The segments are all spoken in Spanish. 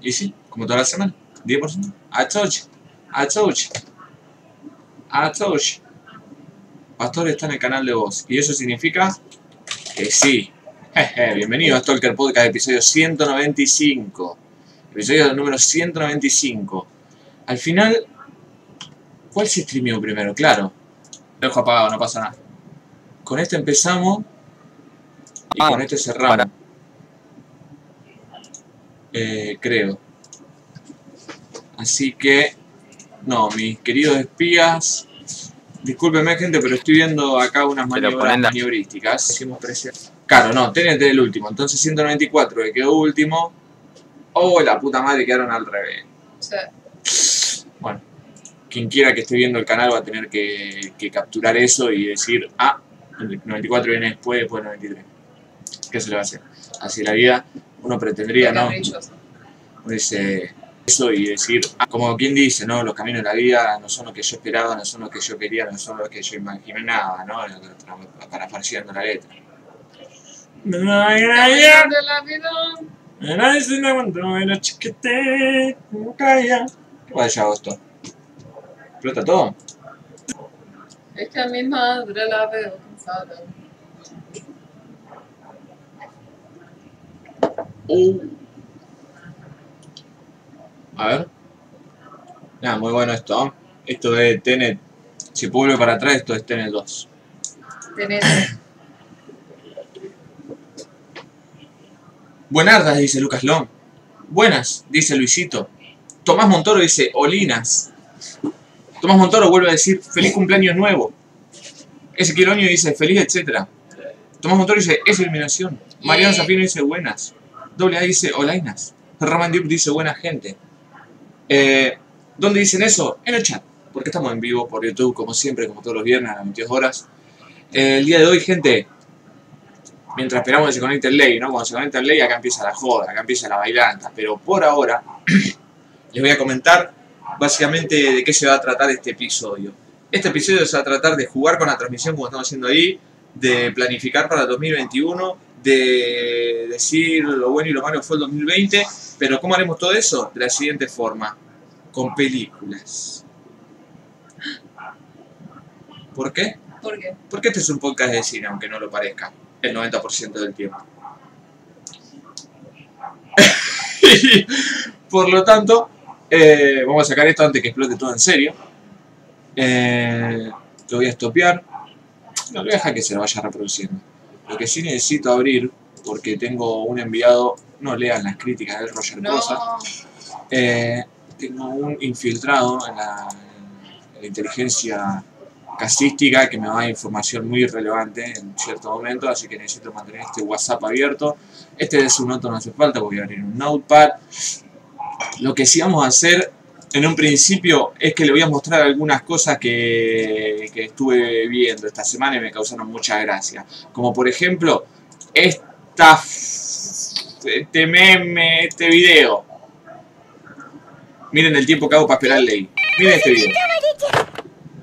Y sí, como toda la semana, 10%. I told you. I told you. I told you. Pastor está en el canal de voz. Y eso significa que sí. Jeje, bienvenido a Stalker Podcast, episodio 195. Episodio número 195. Al final, ¿cuál se streameó primero? Claro. Dejo apagado, no pasa nada. Con este empezamos y Ah, con este cerramos. para. Eh, creo. Así que, no, mis queridos espías, discúlpenme gente, pero estoy viendo acá unas maniobras la- maniobrísticas. Claro, no, TNT el último, entonces 194 que quedó último. Oh, la puta madre, quedaron al revés. Bueno, quien quiera que esté viendo el canal va a tener que, que capturar eso y decir, ah, el 94 viene después, después del 93. ¿Qué se le va a hacer? Así la vida, uno pretendría, ¿no? Uno dice eso y decir, ah, como quien dice, ¿no? Los caminos de la vida no son lo que yo esperaba, no son lo que yo quería, no son lo que yo imaginaba, ¿no? Parafraseando la letra. No hay nadie, de la vida. nadie se me aguantó, era chiquete, caía. ¿Qué vaya agosto? ¿Explota todo? Es que a mi madre la veo cansada. Uh. A ver. Nada, muy bueno esto. Esto es Tenet. Si volver para atrás, esto es Tenet 2. Tenés. Buenardas, dice Lucas Long. Buenas, dice Luisito. Tomás Montoro dice Olinas. Tomás Montoro vuelve a decir feliz cumpleaños nuevo. Ezequiel Oño dice feliz etcétera. Tomás Montoro dice es iluminación. Mariano Yeah. Zafino dice buenas. Doble A dice olainas. Roman Duke dice buena gente. Eh, ¿Dónde dicen eso? En el chat. Porque estamos en vivo por YouTube, como siempre, como todos los viernes a las 22 horas. Eh, el día de hoy, gente, mientras esperamos que se conecte el ley, ¿no? Cuando se conecte el ley, acá empieza la joda, acá empieza la bailanta. Pero por ahora, les voy a comentar básicamente de qué se va a tratar este episodio. Este episodio se va a tratar de jugar con la transmisión como estamos haciendo ahí, de planificar para el 2021, de decir lo bueno y lo malo fue el 2020, pero ¿cómo haremos todo eso? De la siguiente forma, con películas. ¿Por qué? ¿Por qué? Porque este es un podcast de cine, aunque no lo parezca, el 90% del tiempo. Por lo tanto, eh, vamos a sacar esto antes que explote todo en serio. Eh, lo voy a estopear. No, lo voy a dejar que se lo vaya reproduciendo. Lo que sí necesito abrir, porque tengo un enviado, no lean las críticas del Roger No. Cosa, eh, tengo un infiltrado en la, en la inteligencia casística que me va a dar información muy relevante en cierto momento, así que necesito mantener este WhatsApp abierto. Este de su noto no hace falta, voy a abrir un notepad. Lo que sí vamos a hacer en un principio es que le voy a mostrar algunas cosas que, que estuve viendo esta semana y me causaron mucha gracia. Como por ejemplo, esta, este meme, este video. Miren el tiempo que hago para esperar ley. Miren este video.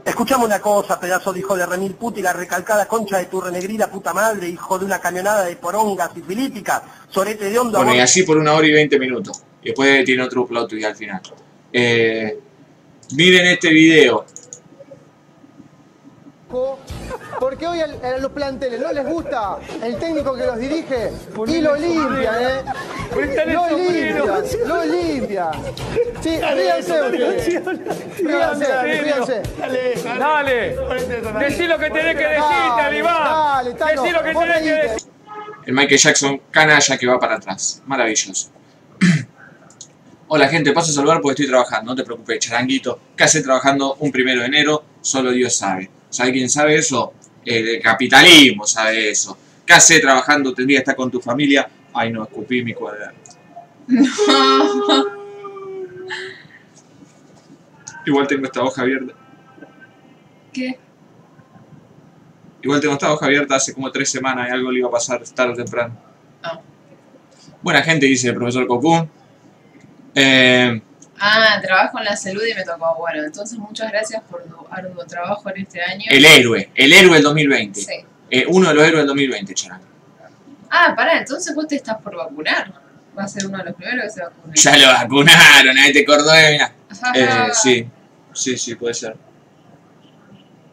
Escuchame una cosa, pedazo de hijo de remil puta y la recalcada concha de tu renegrida puta madre, hijo de una camionada de porongas y filípicas, sorete de onda. Bueno, y así por una hora y 20 minutos. Y después tiene otro plot twist al final. Eh, miren este video. Porque hoy a los planteles no les gusta el técnico que los dirige y lo limpian, ¿eh? Lo limpian, lo limpian. Sí, ríanse ustedes. Ríanse, ríanse. Dale, decí lo que tenés que decir, Dale, Talibán. dale, Decí lo que tenés que decir. El Michael Jackson canalla que va para atrás. Maravilloso. Hola gente, paso a saludar porque estoy trabajando. No te preocupes, charanguito. ¿Qué hace trabajando un primero de enero? Solo Dios sabe. ¿Sabe quién sabe eso? El capitalismo sabe eso. ¿Qué hace trabajando? Tendría que estar con tu familia. Ay no, escupí mi cuaderno. Igual tengo esta hoja abierta. ¿Qué? Igual tengo esta hoja abierta hace como tres semanas y algo le iba a pasar tarde o temprano. Ah. Buena gente, dice el profesor Cocoon. Eh, Ah, trabajo en la salud y me tocó. Bueno, entonces muchas gracias por tu arduo trabajo en este año. el héroe, el héroe del 2020. Sí. Eh, uno de los héroes del 2020, charango. Ah, pará, entonces vos te estás por vacunar. Va a ser uno de los primeros que se vacune. Ya lo vacunaron, ahí te Córdoba, mira. Ajá. Eh, sí, sí, sí, puede ser.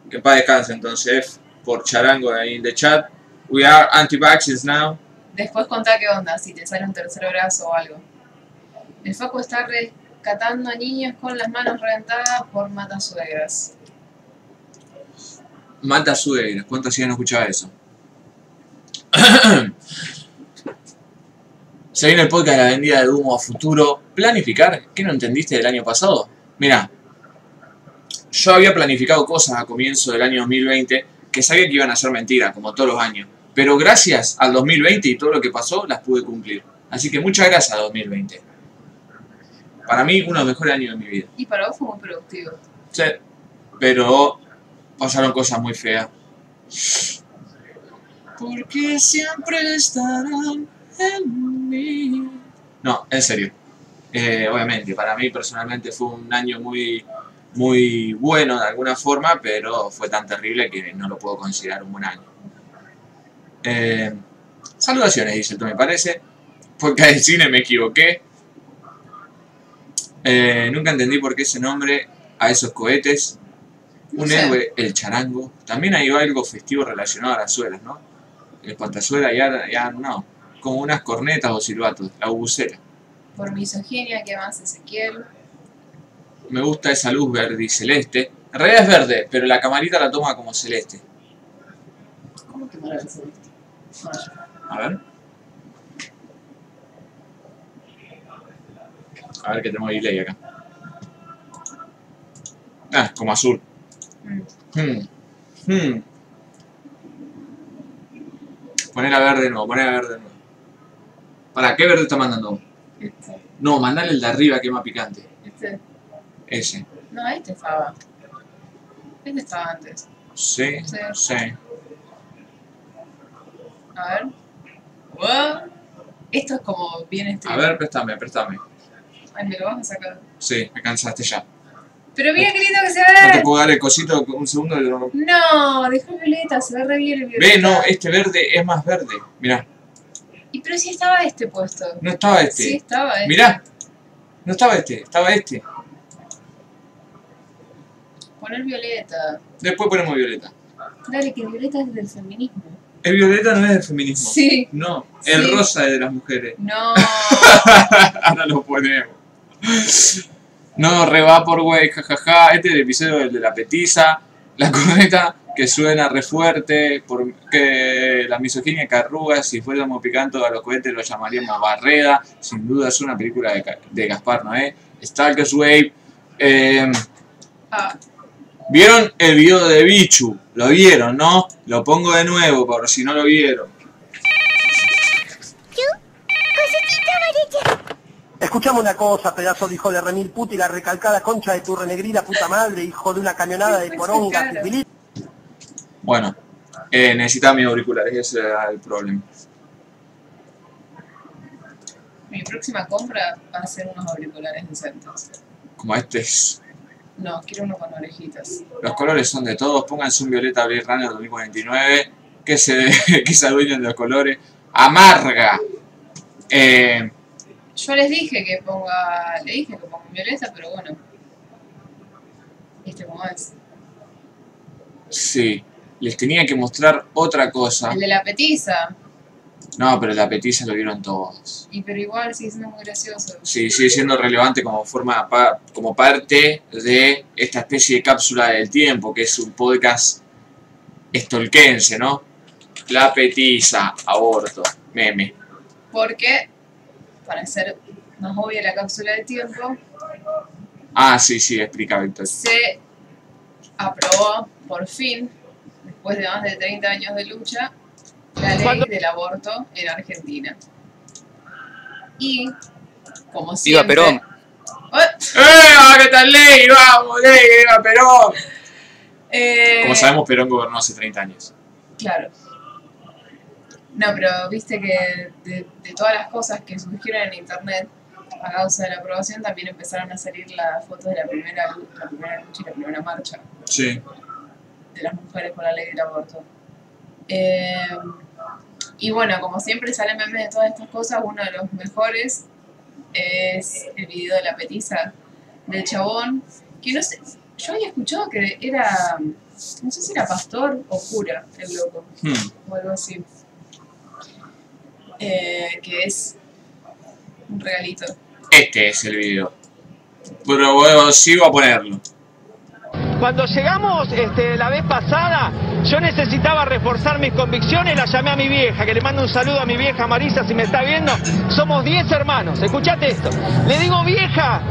Que paz descanse entonces, por charango ahí en the chat. We are anti-vaxxers now. Después contá qué onda, si te sale un tercer brazo o algo. El Facu está rescatando a niños con las manos reventadas por matasuegras. Mata suegras, ¿cuántos días no escuchaba eso? Se viene el podcast de la vendida de humo a futuro. ¿Planificar? ¿Qué no entendiste del año pasado? Mira, yo había planificado cosas a comienzo del año 2020 que sabía que iban a ser mentiras, como todos los años. Pero gracias al 2020 y todo lo que pasó, las pude cumplir. Así que muchas gracias a 2020. Para mí, uno de los mejores años de mi vida. Y para vos fue muy productivo. Sí, pero pasaron cosas muy feas. Porque siempre estarán en mí. No, en serio. Eh, obviamente, para mí personalmente fue un año muy, muy bueno de alguna forma, pero fue tan terrible que no lo puedo considerar un buen año. Eh, saludaciones, dice el me parece. Porque al cine me equivoqué. Eh, nunca entendí por qué ese nombre a esos cohetes. Un héroe, el charango. También hay algo festivo relacionado a las suelas, ¿no? El espantazuela ya, ya no. Como unas cornetas o silbatos. La bubucera. Por misoginia, ¿qué más, Ezequiel? Me gusta esa luz verde y celeste. En realidad es verde, pero la camarita la toma como celeste. ¿Cómo que celeste? A ver. A ver que tenemos delay acá. Ah, como azul. mm. Hmm. Hmm. Poner a verde de nuevo, poner a verde de nuevo. ¿Para qué verde está mandando? Este, No, mandale el de arriba que es más picante. este. Ese. No, este estaba. Este estaba antes. Sí, Sí. sí. A ver. Wow. Esto es como bien A estricto. ver, préstame, préstame. Ay, me lo vas a sacar. Sí, me cansaste ya. Pero mira qué lindo que se No te ve. puedo dar el cosito un segundo. no- No, dejó violeta, se ve re bien el violeta. Ve, no, este verde es más verde. Mirá, Y pero sí estaba este puesto. no estaba este. Sí, estaba este. Mirá, no estaba este, estaba este. Poner violeta. Después ponemos violeta. Dale, que violeta es del feminismo. El violeta no es del feminismo. Sí. No, el Sí. rosa es de las mujeres. No. Ahora lo ponemos. No, reba por güey, jajaja. Este es el episodio del de la petiza. La corneta que suena re fuerte. Porque la misoginia que arruga. Si fuéramos picando a los cohetes lo llamaríamos Barreda. Sin duda es una película de, de Gaspar Noé. Stalker's Wave. Eh, Ah, ¿Vieron el video de Bichu? Lo vieron, ¿no? Lo pongo de nuevo por si no lo vieron. Escuchame una cosa, pedazo de hijo de remil puta y la recalcada concha de tu renegrida puta madre, hijo de una camionada de poronga, sifilí- Bueno, eh, necesitaba mis auriculares, ese era el problema. mi próxima compra va a ser unos auriculares decentes. Como este es. No, quiero uno con orejitas. Los colores son de todos. Pónganse un violeta Blade Runner 2049. Que se, que se adueñen de los colores. Amarga. Eh, Yo les dije que ponga. Le dije que ponga violeta, pero bueno. ¿Viste cómo es? sí. Les tenía que mostrar otra cosa. El de la petiza. No, pero la petiza lo vieron todos. Y pero igual sigue siendo muy gracioso. Sí, sigue siendo relevante como forma como parte de esta especie de cápsula del tiempo, que es un podcast estolquense, ¿no? La petiza, aborto, meme. Porque, para hacer más obvia la cápsula del tiempo, Ah, sí, sí, explica Víctor. se aprobó por fin, después de más de 30 años de lucha, la ley del aborto en Argentina. Y, como Viva siempre... Perón. ¡Ay! ¡Eh! ¿Qué tal ley? ¡Vamos, ley! ¡Viva Perón! Eh, Como sabemos, Perón gobernó hace 30 años. Claro. No, pero viste que de, de todas las cosas que surgieron en internet a causa de la aprobación también empezaron a salir las fotos de la primera, la primera lucha y la primera marcha Sí. de las mujeres por la ley del aborto. Eh, Y bueno, como siempre salen memes de todas estas cosas, uno de los mejores es el video de la petiza del chabón, que no sé, yo había escuchado que era, no sé si era pastor o cura, el loco, Hmm. o algo así. Eh, que es un regalito. Este es el video. Pero bueno, sigo a ponerlo. Cuando llegamos este, la vez pasada, yo necesitaba reforzar mis convicciones, la llamé a mi vieja, que le mando un saludo a mi vieja Marisa si me está viendo. Somos 10 hermanos, escuchate esto. Le digo, vieja,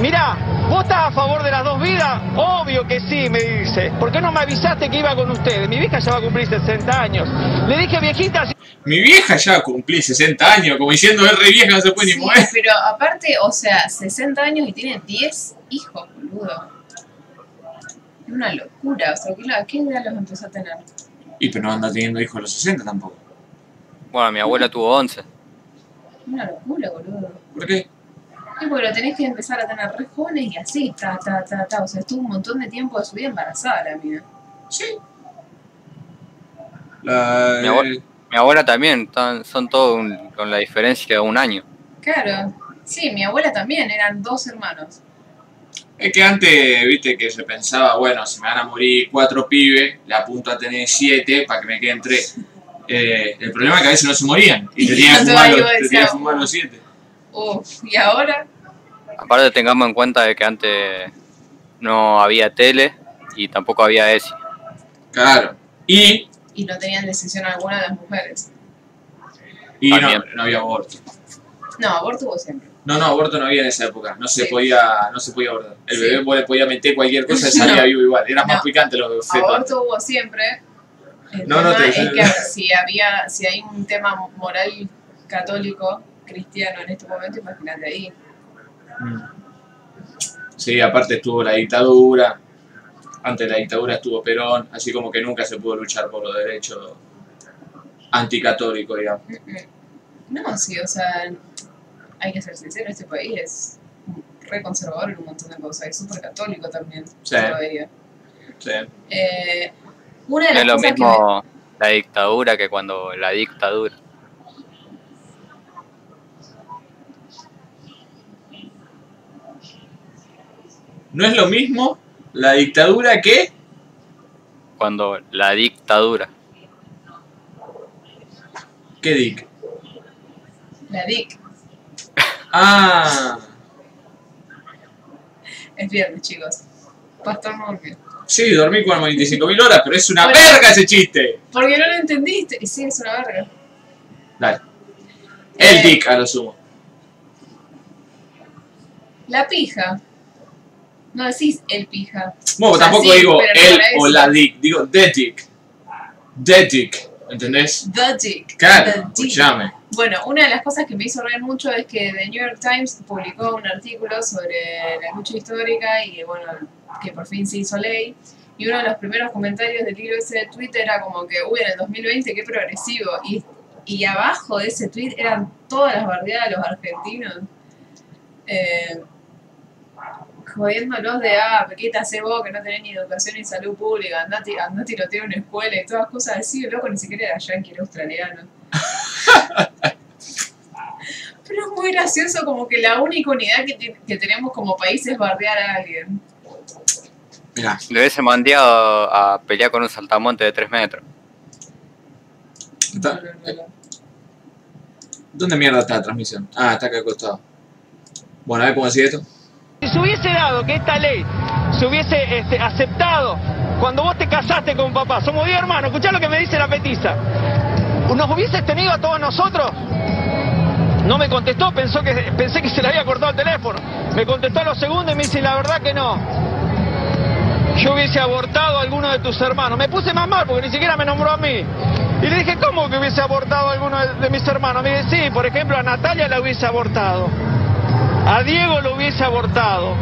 mirá, ¿vos estás a favor de las dos vidas? Obvio que sí, me dice. ¿Por qué no me avisaste que iba con ustedes? Mi vieja ya va a cumplir 60 años. Le dije, viejita, si Mi vieja ya cumplí 60 años, como diciendo es re vieja, no se puede ni Sí, mover. pero aparte, o sea, 60 años y tiene 10 hijos, boludo. Es una locura, o sea, ¿qué, la- ¿qué edad los empezó a tener? Y pero no anda teniendo hijos a los 60 tampoco. Bueno, mi abuela tuvo 11. Una locura, boludo. ¿Por qué? Y porque lo tenés que empezar a tener re jóvenes y así, ta, ta, ta, ta. O sea, estuvo un montón de tiempo de su vida embarazada la mina. Sí. La, Mi abuela, mi abuela también, tan- son todos un- con la diferencia de un año. Claro. Sí, mi abuela también, eran dos hermanos. Es que antes, viste, que se pensaba, bueno, si me van a morir cuatro pibes, le apunto a tener siete para que me queden tres. Eh, el problema es que a veces no se morían y te tenían que fumar los siete. Uf, y ahora, Aparte tengamos en cuenta de que antes no había tele y tampoco había ESI. Claro. Y, y no tenían decisión alguna las mujeres. y no, no había aborto. No, aborto hubo siempre. No, no, aborto no había en esa época. No se Sí. podía, no se podía abortar. El Sí. bebé podía meter cualquier cosa y salía No. vivo igual. Era más picante los fetos. Aborto hubo siempre. El No, no, te- es que si había, si hay un tema moral católico, cristiano en este momento, imagínate ahí. Mm. Sí, aparte estuvo la dictadura. Antes de la dictadura estuvo Perón. Así como que nunca se pudo luchar por los derechos anticatólicos, digamos. No, sí, o sea, hay que ser sincero, este país es re conservador en un montón de cosas, es súper católico también, Sí. todavía. Sí. Eh, una de No las es lo cosas que mismo la dictadura que cuando la dictadura. No es lo mismo la dictadura que... Cuando la dictadura. ¿Qué dic? la DIC, Ah, es viernes, chicos. Pastor Murphy. sí, dormí como 25.000 horas, pero es una Bueno. verga ese chiste. Porque no lo entendiste. Y sí, es una verga. Dale. El Eh, dick a lo sumo. La pija. No decís el pija. Bueno, o sea, tampoco sí, digo no el o la dick, digo the dick. The dick, ¿entendés? The Dick. Claro, The Dick. Bueno, una de las cosas que me hizo reír mucho es que The New York Times publicó un artículo sobre la lucha histórica y bueno, que por fin se hizo ley. Y uno de los primeros comentarios del libro ese de Twitter era como que, uy, en el 2020 qué progresivo. Y, y abajo de ese tweet eran todas las bardeadas de los argentinos. Eh, jodiéndolos de, ah, ¿qué te hace vos que no tenés ni educación ni salud pública? Andá, ti- andá a tirotear una escuela y todas cosas así. El loco ni siquiera era yankee, era australiano. Pero es muy gracioso como que la única unidad que, tenemos como país es bardear a alguien. Mirá, Le hubiese mandado a pelear con un saltamonte de 3 metros. está-. ¿dónde mierda está la transmisión? Ah, está acá al costado. Bueno, a ver cómo decir esto. Si se hubiese dado que esta ley se hubiese este, aceptado cuando vos te casaste con papá, somos 10 hermanos, escuchá lo que me dice la petiza. ¿Nos hubieses tenido a todos nosotros? No me contestó, pensó que, pensé que se le había cortado el teléfono. Me contestó a los segundos y me dice, la verdad que no. Yo hubiese abortado a alguno de tus hermanos. Me puse más mal porque ni siquiera me nombró a mí. Y le dije, ¿cómo que hubiese abortado a alguno de, de mis hermanos? Me dice, sí, por ejemplo, a Natalia la hubiese abortado. A Diego lo hubiese abortado.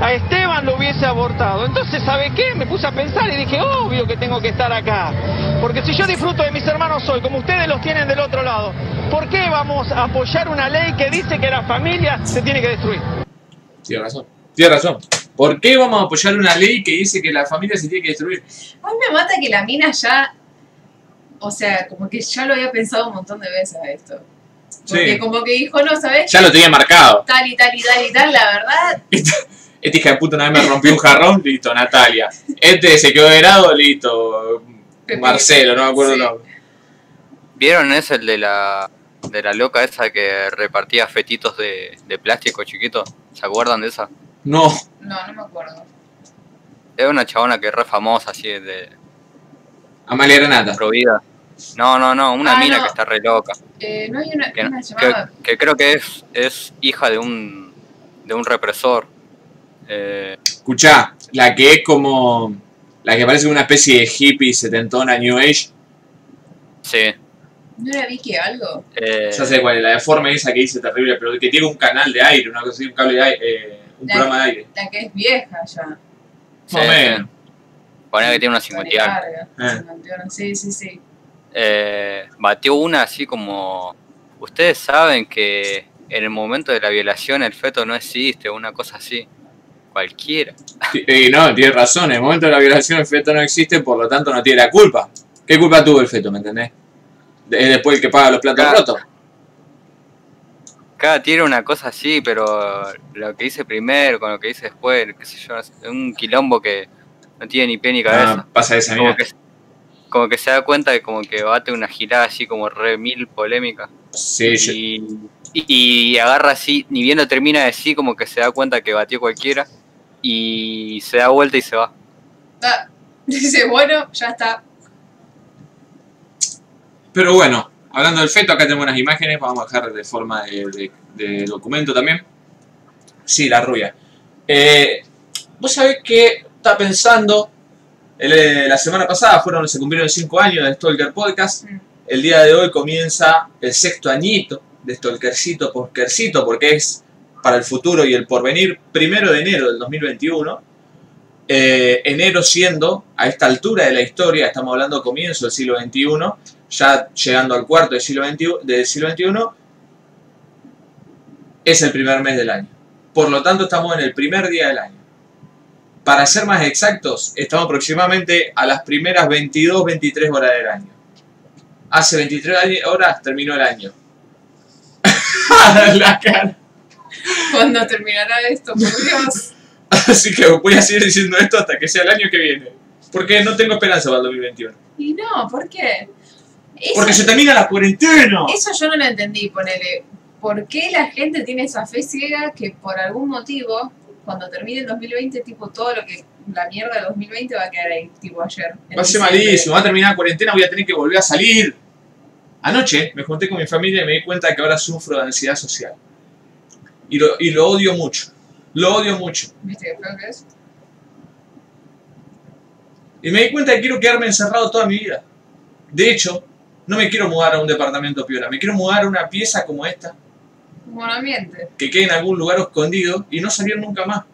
A Esteban lo hubiese abortado. Entonces, ¿sabe qué? Me puse a pensar y dije, obvio que tengo que estar acá. Porque si yo disfruto de mis hermanos hoy, como ustedes los tienen del otro lado, ¿por qué vamos a apoyar una ley que dice que la familia se tiene que destruir? Tiene razón. Tiene razón. ¿Por qué vamos a apoyar una ley que dice que la familia se tiene que destruir? A mí me mata que la mina ya O sea, como que ya lo había pensado un montón de veces a esto. Porque Sí. como que dijo, no, ¿sabes? Ya lo tenía marcado. Tal y tal y tal y tal, la verdad. Esta hija de puta una vez me rompió un jarrón, listo, Natalia. Este se quedó helado, listo. Pepe. Marcelo, no me acuerdo Sí. nombre. ¿Vieron ese el de la de la loca esa que repartía fetitos de, de plástico chiquito? ¿Se acuerdan de esa? No, No, no me acuerdo. Es una chabona que es re famosa así de Amalia Granata. provida. No, no, no, una Ah, mina no. que está re loca. Eh, no hay una, Que, una llamada. que creo que es, es hija de un de un represor. Eh, Escuchá, la que es como. La que parece una especie de hippie setentona New Age. sí. ¿No era Vicky algo? eh, Ya sé cuál es, la deforme esa que dice terrible, pero que tiene un canal de aire, una cosa así, un cable de aire, eh, un La- programa de aire. La que es vieja ya. sí. Ponele que tiene unos 50 y algo. Larga, Eh. 51, Sí, sí, sí. Eh, batió una así como ustedes saben que en el momento de la violación el feto no existe una cosa así cualquiera Y no, tiene razón, en el momento de la violación el feto no existe, por lo tanto no tiene la culpa. ¿Qué culpa tuvo el feto, me entendés? Es después el que paga los platos Claro. rotos. cada tiene una cosa así pero lo que dice primero con lo que dice después qué sé yo es un quilombo que no tiene ni pie ni cabeza Ah, pasa esa mierda. Que como que se da cuenta de como que bate una girada así como re mil polémica Sí, yo- y, y, y agarra así, ni bien lo termina de decir, como que se da cuenta que batió cualquiera y se da vuelta y se va. Ah, dice, bueno, ya está. Pero bueno, hablando del feto, acá tenemos unas imágenes, vamos a dejar de forma de, de- de documento también. Sí, la rubia. Eh, Vos sabés que está pensando, el, eh, la semana pasada fueron, se cumplieron 5 años de Stalker Podcast. Mm. El día de hoy comienza el sexto añito de Stalkercito porque es para el futuro y el porvenir, primero de enero del 2021. Eh, enero siendo, a esta altura de la historia, estamos hablando comienzo del siglo XXI, ya llegando al cuarto del siglo XXI, del siglo XXI, es el primer mes del año. Por lo tanto, estamos en el primer día del año. Para ser más exactos, estamos aproximadamente a las primeras 22, 23 horas del año. Hace 23 años- horas terminó el año. la cara. Cuando terminará esto, por Dios. Así que voy a seguir diciendo esto hasta que sea el año que viene. Porque no tengo esperanza para el 2021. Y no, ¿por qué? Eso, Porque se termina la cuarentena. eso yo no lo entendí, ponele. ¿Por qué la gente tiene esa fe ciega que por algún motivo, cuando termine el 2020, tipo todo lo que. La mierda del 2020 va a quedar ahí, tipo ayer. Va a ser malísimo, va a terminar la cuarentena, voy a tener que volver a salir. Anoche me junté con mi familia y me di cuenta que ahora sufro de ansiedad social. Y lo, y lo odio mucho. Lo odio mucho. ¿Viste qué feo que es? Y me di cuenta que quiero quedarme encerrado toda mi vida. De hecho, no me quiero mudar a un departamento piola, me quiero mudar a una pieza como esta, buen ambiente. que quede en algún lugar escondido y no salir nunca más.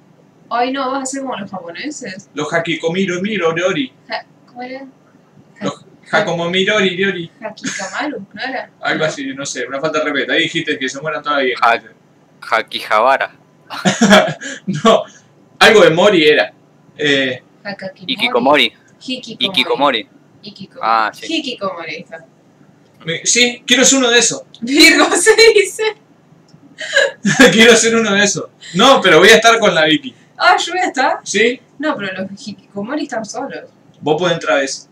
Ay, no, vas a ser como los japoneses. Los hakikomiro miro riori. Ja- ¿Cómo era? Los hakomomiro riori. Hakikamaru, ¿no era? Algo así, no sé, una falta de respeto. Ahí dijiste que se mueran todavía. Ha- Hakihabara. No, algo de Mori era. Eh. Ikikomori. Hikikomori. Ikikomori. Hikikomori. Ah, sí. Hikikomori, sí, quiero ser uno de esos. Virgo se dice. quiero ser uno de esos. No, pero voy a estar con la Vicky. Ah, yo voy a estar. ¿Sí? No, pero los hikikomori están solos. Vos podés entrar a veces.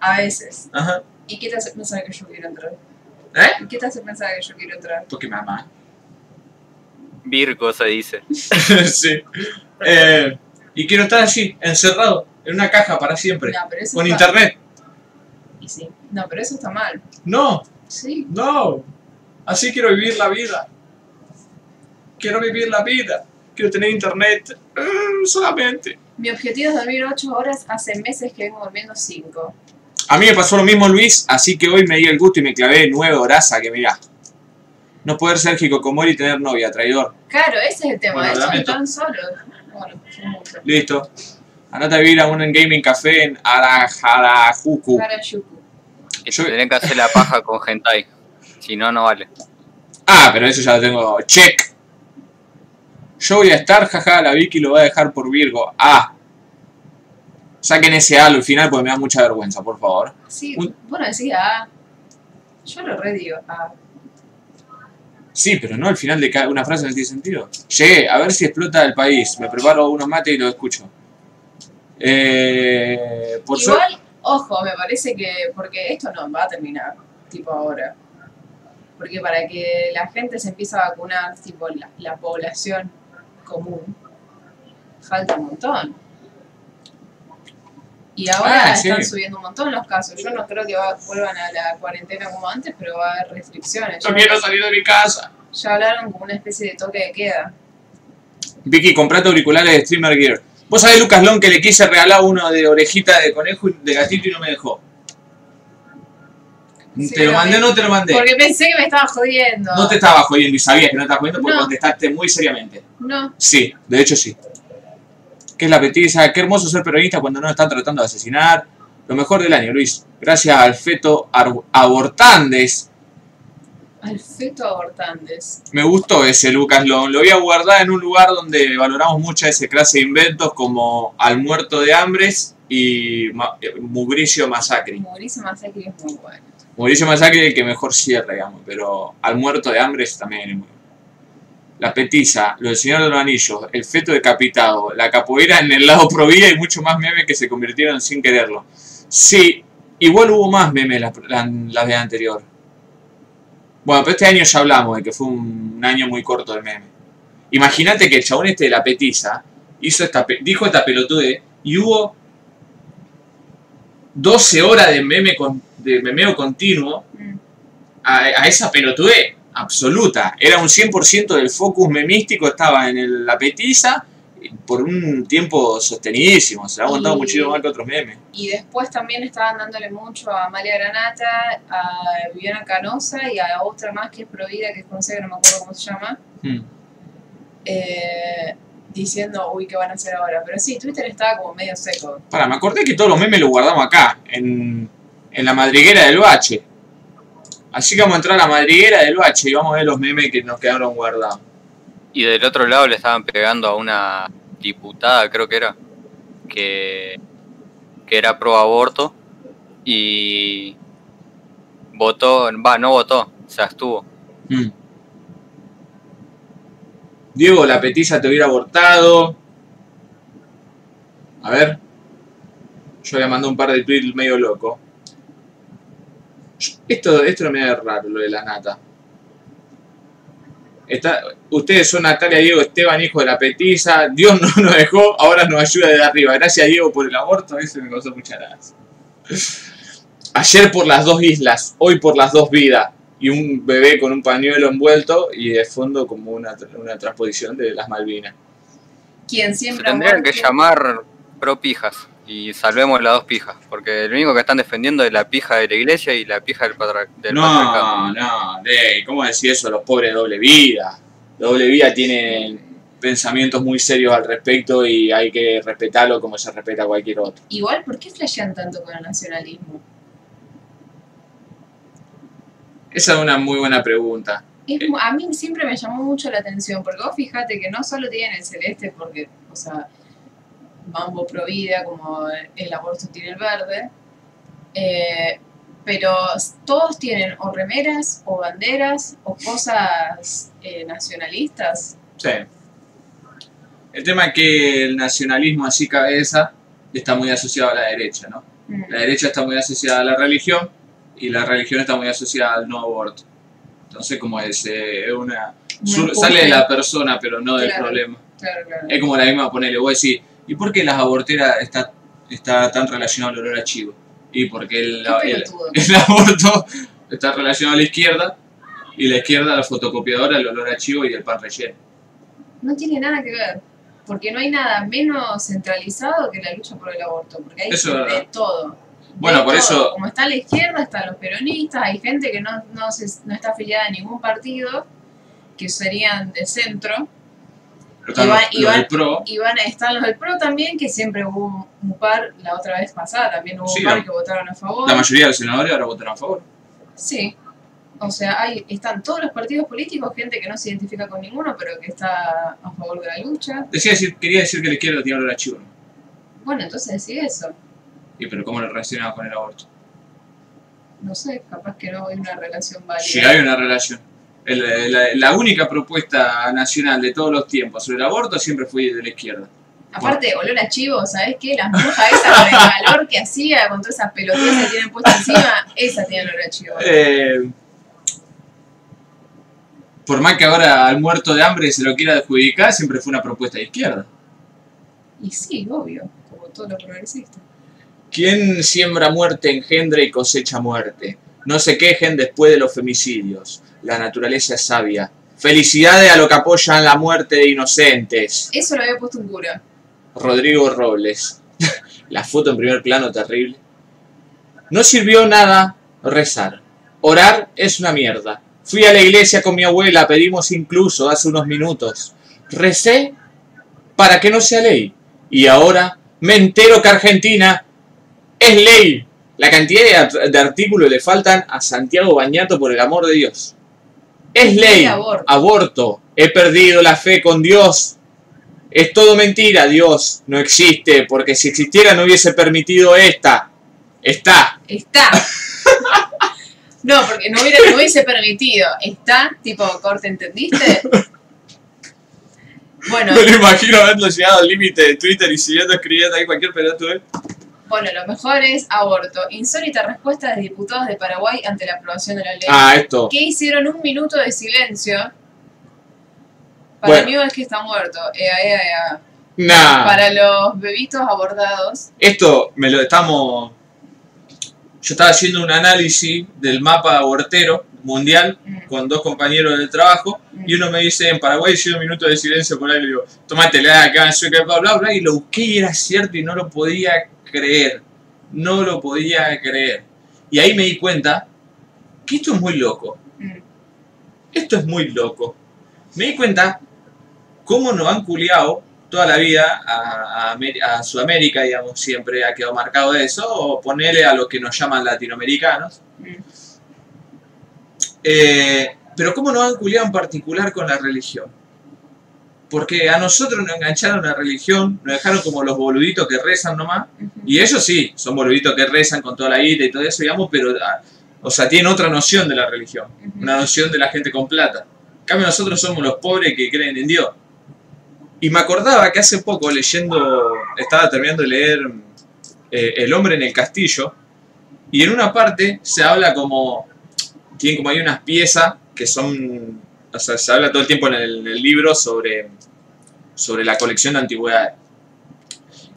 A veces. Ajá. ¿Y qué te hace pensar que yo quiero entrar? ¿Eh? ¿Y qué te hace pensar que yo quiero entrar? Porque mamá. Virgo se dice. sí. Eh, y quiero estar allí, encerrado, en una caja para siempre. No, pero eso Con está... internet. Y sí. No, pero eso está mal. No, Sí. no. Así quiero vivir la vida. Quiero vivir la vida. Quiero tener internet. eh, solamente. Mi objetivo es dormir 8 horas. Hace meses que vengo durmiendo 5. A mí me pasó lo mismo, Luis, así que hoy me di el gusto y me clavé nueve horas que mirá. No poder ser Hikikomori y tener novia, traidor. Claro, ese es el tema. Bueno, Ellos lamento. están solos. Bueno, son muchos. Listo. Andate a vivir a un gaming café en Araharajuku. Harajuku. Yo- tienen que hacer la paja con hentai. Si no, no vale. Ah, pero eso ya lo tengo. Check. Yo voy a estar, jaja, la Vicky lo va a dejar por Virgo. Ah. Saquen ese A al final porque me da mucha vergüenza, por favor. Sí, Un- bueno, decís A. Yo lo re digo A. Sí, pero no al final de cada una frase no tiene sentido. Llegué, a ver si explota el país. Me preparo unos mates y lo escucho. Eh, por. Igual, ojo, me parece que. Porque esto no va a terminar, tipo ahora. Porque para que la gente se empiece a vacunar, tipo la, la población común, falta un montón. Y ahora Ah, sí. están subiendo un montón los casos. Yo no creo que va- vuelvan a la cuarentena como antes, pero va a haber restricciones. Ya- quiero salir de mi casa. Ya hablaron como una especie de toque de queda. Vicky, comprate auriculares de Streamer Gear. Vos sabés, Lucas Long, que le quise regalar uno de orejita de conejo y de gatito y no me dejó. Sí, ¿Te lo mandé o no te lo mandé? Porque pensé que me estaba jodiendo. No te estaba jodiendo y sabías que no estabas jodiendo porque No. contestaste muy seriamente. No. Sí, de hecho sí. ¿Qué es la petiza? Qué hermoso ser peronista cuando no nos están tratando de asesinar. Lo mejor del año, Luis. Gracias al feto abortandes. Al feto abortantes. Me gustó ese Lucas Long. Lo voy a guardar en un lugar donde valoramos mucho ese clase de inventos como Al muerto de hambres y Ma- eh, Mugricio Masacre. Mauricio Masacre es muy bueno. Mauricio Masacre el que mejor cierra, digamos, pero Al muerto de hambres también es muy. La petiza, lo del Señor de los Anillos, el feto decapitado, la capoeira en el lado pro vida y mucho más memes que se convirtieron sin quererlo. Sí, igual hubo más memes las la, la vez anterior. Bueno, pero este año ya hablamos de que fue un, año muy corto de memes. Imagínate que el chabón este de la petiza hizo esta, dijo esta pelotude y hubo 12 horas de meme con, de memeo continuo Mm. a, a esa pelotudez absoluta. Era un 100% del focus memístico, estaba en el- la petiza por un tiempo sostenidísimo. Se ha aguantado Y- muchísimo más que otros memes. Y después también estaban dándole mucho a Amalia Granata, a Viviana Canosa y a otra más que es Provida, que es conocida, que no me acuerdo cómo se llama, Hmm. eh, diciendo, uy, ¿qué van a hacer ahora? Pero sí, Twitter estaba como medio seco. Para, me acordé que todos los memes los guardamos acá, en, en la madriguera del bache. Así que vamos a entrar a la madriguera del bache y vamos a ver los memes que nos quedaron guardados. Y del otro lado le estaban pegando a una diputada, creo que era, que, que era pro aborto y votó, va, no votó, se abstuvo. Mm. Diego, la petiza te hubiera abortado. A ver. Yo le mandé un par de tweets medio loco. Esto, esto me da raro, lo de la nata. Está, ustedes son Natalia, Diego, Esteban, hijo de la petiza. Dios no nos dejó, ahora nos ayuda desde arriba. Gracias, Diego, por el aborto. Eso me causó mucha gracia. Ayer por las dos islas, hoy por las dos vidas. Y un bebé con un pañuelo envuelto y de fondo como una, una transposición de las Malvinas. Quien Se siempre ha tendrían que llamar pro pijas y salvemos las dos pijas, porque el único que están defendiendo es la pija de la iglesia y la pija del, patriarcado. No, no, Dey, ¿cómo decir eso? Los pobres de doble vida. Doble vida tienen pensamientos muy serios al respecto y hay que respetarlo como se respeta a cualquier otro. Igual, ¿por qué flashean tanto con el nacionalismo? Esa es una muy buena pregunta. Es a mí siempre me llamó mucho la atención, porque vos fíjate que no solo tienen el celeste, porque, o sea, Mambo Provida, como el aborto tiene el verde, eh, pero todos tienen o remeras, o banderas, o cosas eh, nacionalistas. Sí. El tema es que el nacionalismo así cabeza está muy asociado a la derecha, ¿no? Mm. La derecha está muy asociada a la religión y la religión está muy asociada al no aborto. Entonces, como es, eh, una... Sur- sale de la persona, pero no del Claro. problema. Claro, claro. Es como la misma, ponele, vos decís, ¿y por qué las aborteras está, está tan relacionado al olor a chivo? Y porque el, el, aborto está relacionado a la izquierda y la izquierda a la fotocopiadora, el olor a chivo y el pan relleno. No tiene nada que ver, porque no hay nada menos centralizado que la lucha por el aborto, porque ahí se ve todo. Bueno, por todo. eso- Como está la izquierda, están los peronistas, hay gente que no, no, se- no está afiliada a ningún partido, que serían de centro, Están Iván- los, los Iván- del PRO, estar los del PRO también, que siempre hubo un, par, la otra vez pasada también hubo Sí, un par la- que votaron a favor. la mayoría de los senadores ahora votaron a favor. Sí. O sea, hay, están todos los partidos políticos, gente que no se identifica con ninguno, pero que está a favor de la lucha. Decía decir, quería decir que la izquierda tiene olor a chivo. ¿no? Bueno, entonces sí eso. ¿Y pero cómo lo relacionaba con el aborto? No sé, capaz que no hay una relación válida. Si hay una relación. El- la, la única propuesta nacional de todos los tiempos sobre el aborto siempre fue de la izquierda. Aparte, olor a chivo, ¿sabés qué? Las monjas esas con el calor que hacía, con todas esas pelotillas que tienen puestas encima, esas tienen olor a chivo. Eh, por más que ahora al muerto de hambre se lo quiera adjudicar, siempre fue una propuesta de izquierda. Y sí, obvio, como todos los progresistas. ¿Quién siembra muerte engendra y cosecha muerte? No se quejen después de los femicidios. La naturaleza es sabia. Felicidades a los que apoyan la muerte de inocentes. Eso lo había puesto un cura. Rodrigo Robles. la foto en primer plano terrible. No sirvió nada rezar. Orar es una mierda. Fui a la iglesia con mi abuela, pedimos incluso hace unos minutos. Recé para que no sea ley. Y ahora me entero que Argentina es ley. La cantidad de, de artículos le faltan a Santiago Bañato por el amor de Dios. Es ley. aborto. Aborto. He perdido la fe con Dios. Es todo mentira, Dios no existe, porque si existiera no hubiese permitido esta. Está. Está. No, porque no, hubiera, no hubiese permitido. Está, tipo, corte, ¿entendiste? Bueno, Me lo imagino haberlo llegado al límite de Twitter y siguiendo escribiendo ahí cualquier pelotudo. Bueno, lo mejor es aborto. Insólita respuesta de diputados de Paraguay ante la aprobación de la ley. Ah, esto. que hicieron un minuto de silencio. Para Bueno. mí es que está muerto. Ea, ea, ea. Nah. Para los bebitos abordados. Esto me lo estamos. Yo estaba haciendo un análisis del mapa abortero mundial Mm. con dos compañeros del trabajo y uno me dice en Paraguay hicieron un minuto de silencio por ahí y le digo, tomate la acá, que bla bla bla y lo busqué y era cierto y no lo podía creer. No lo podía creer. Y ahí me di cuenta que esto es muy loco. Esto es muy loco. Me di cuenta cómo nos han culiado toda la vida a, a Ameri- a Sudamérica, digamos, siempre ha quedado marcado eso, o ponerle a los que nos llaman latinoamericanos. Mm. Eh, pero cómo nos han culiado en particular con la religión. Porque a nosotros nos engancharon la religión, nos dejaron como los boluditos que rezan nomás, Ujú. y ellos sí, son boluditos que rezan con toda la ira y todo eso, digamos, pero, ah, o sea, tienen otra noción de la religión, una noción de la gente con plata. En cambio, nosotros somos los pobres que creen en Dios. Y me acordaba que hace poco, leyendo, estaba terminando de leer eh, El hombre en el castillo, y en una parte se habla como, tienen como hay unas piezas que son, o sea, se habla todo el tiempo en el, en el libro sobre, sobre la colección de antigüedades.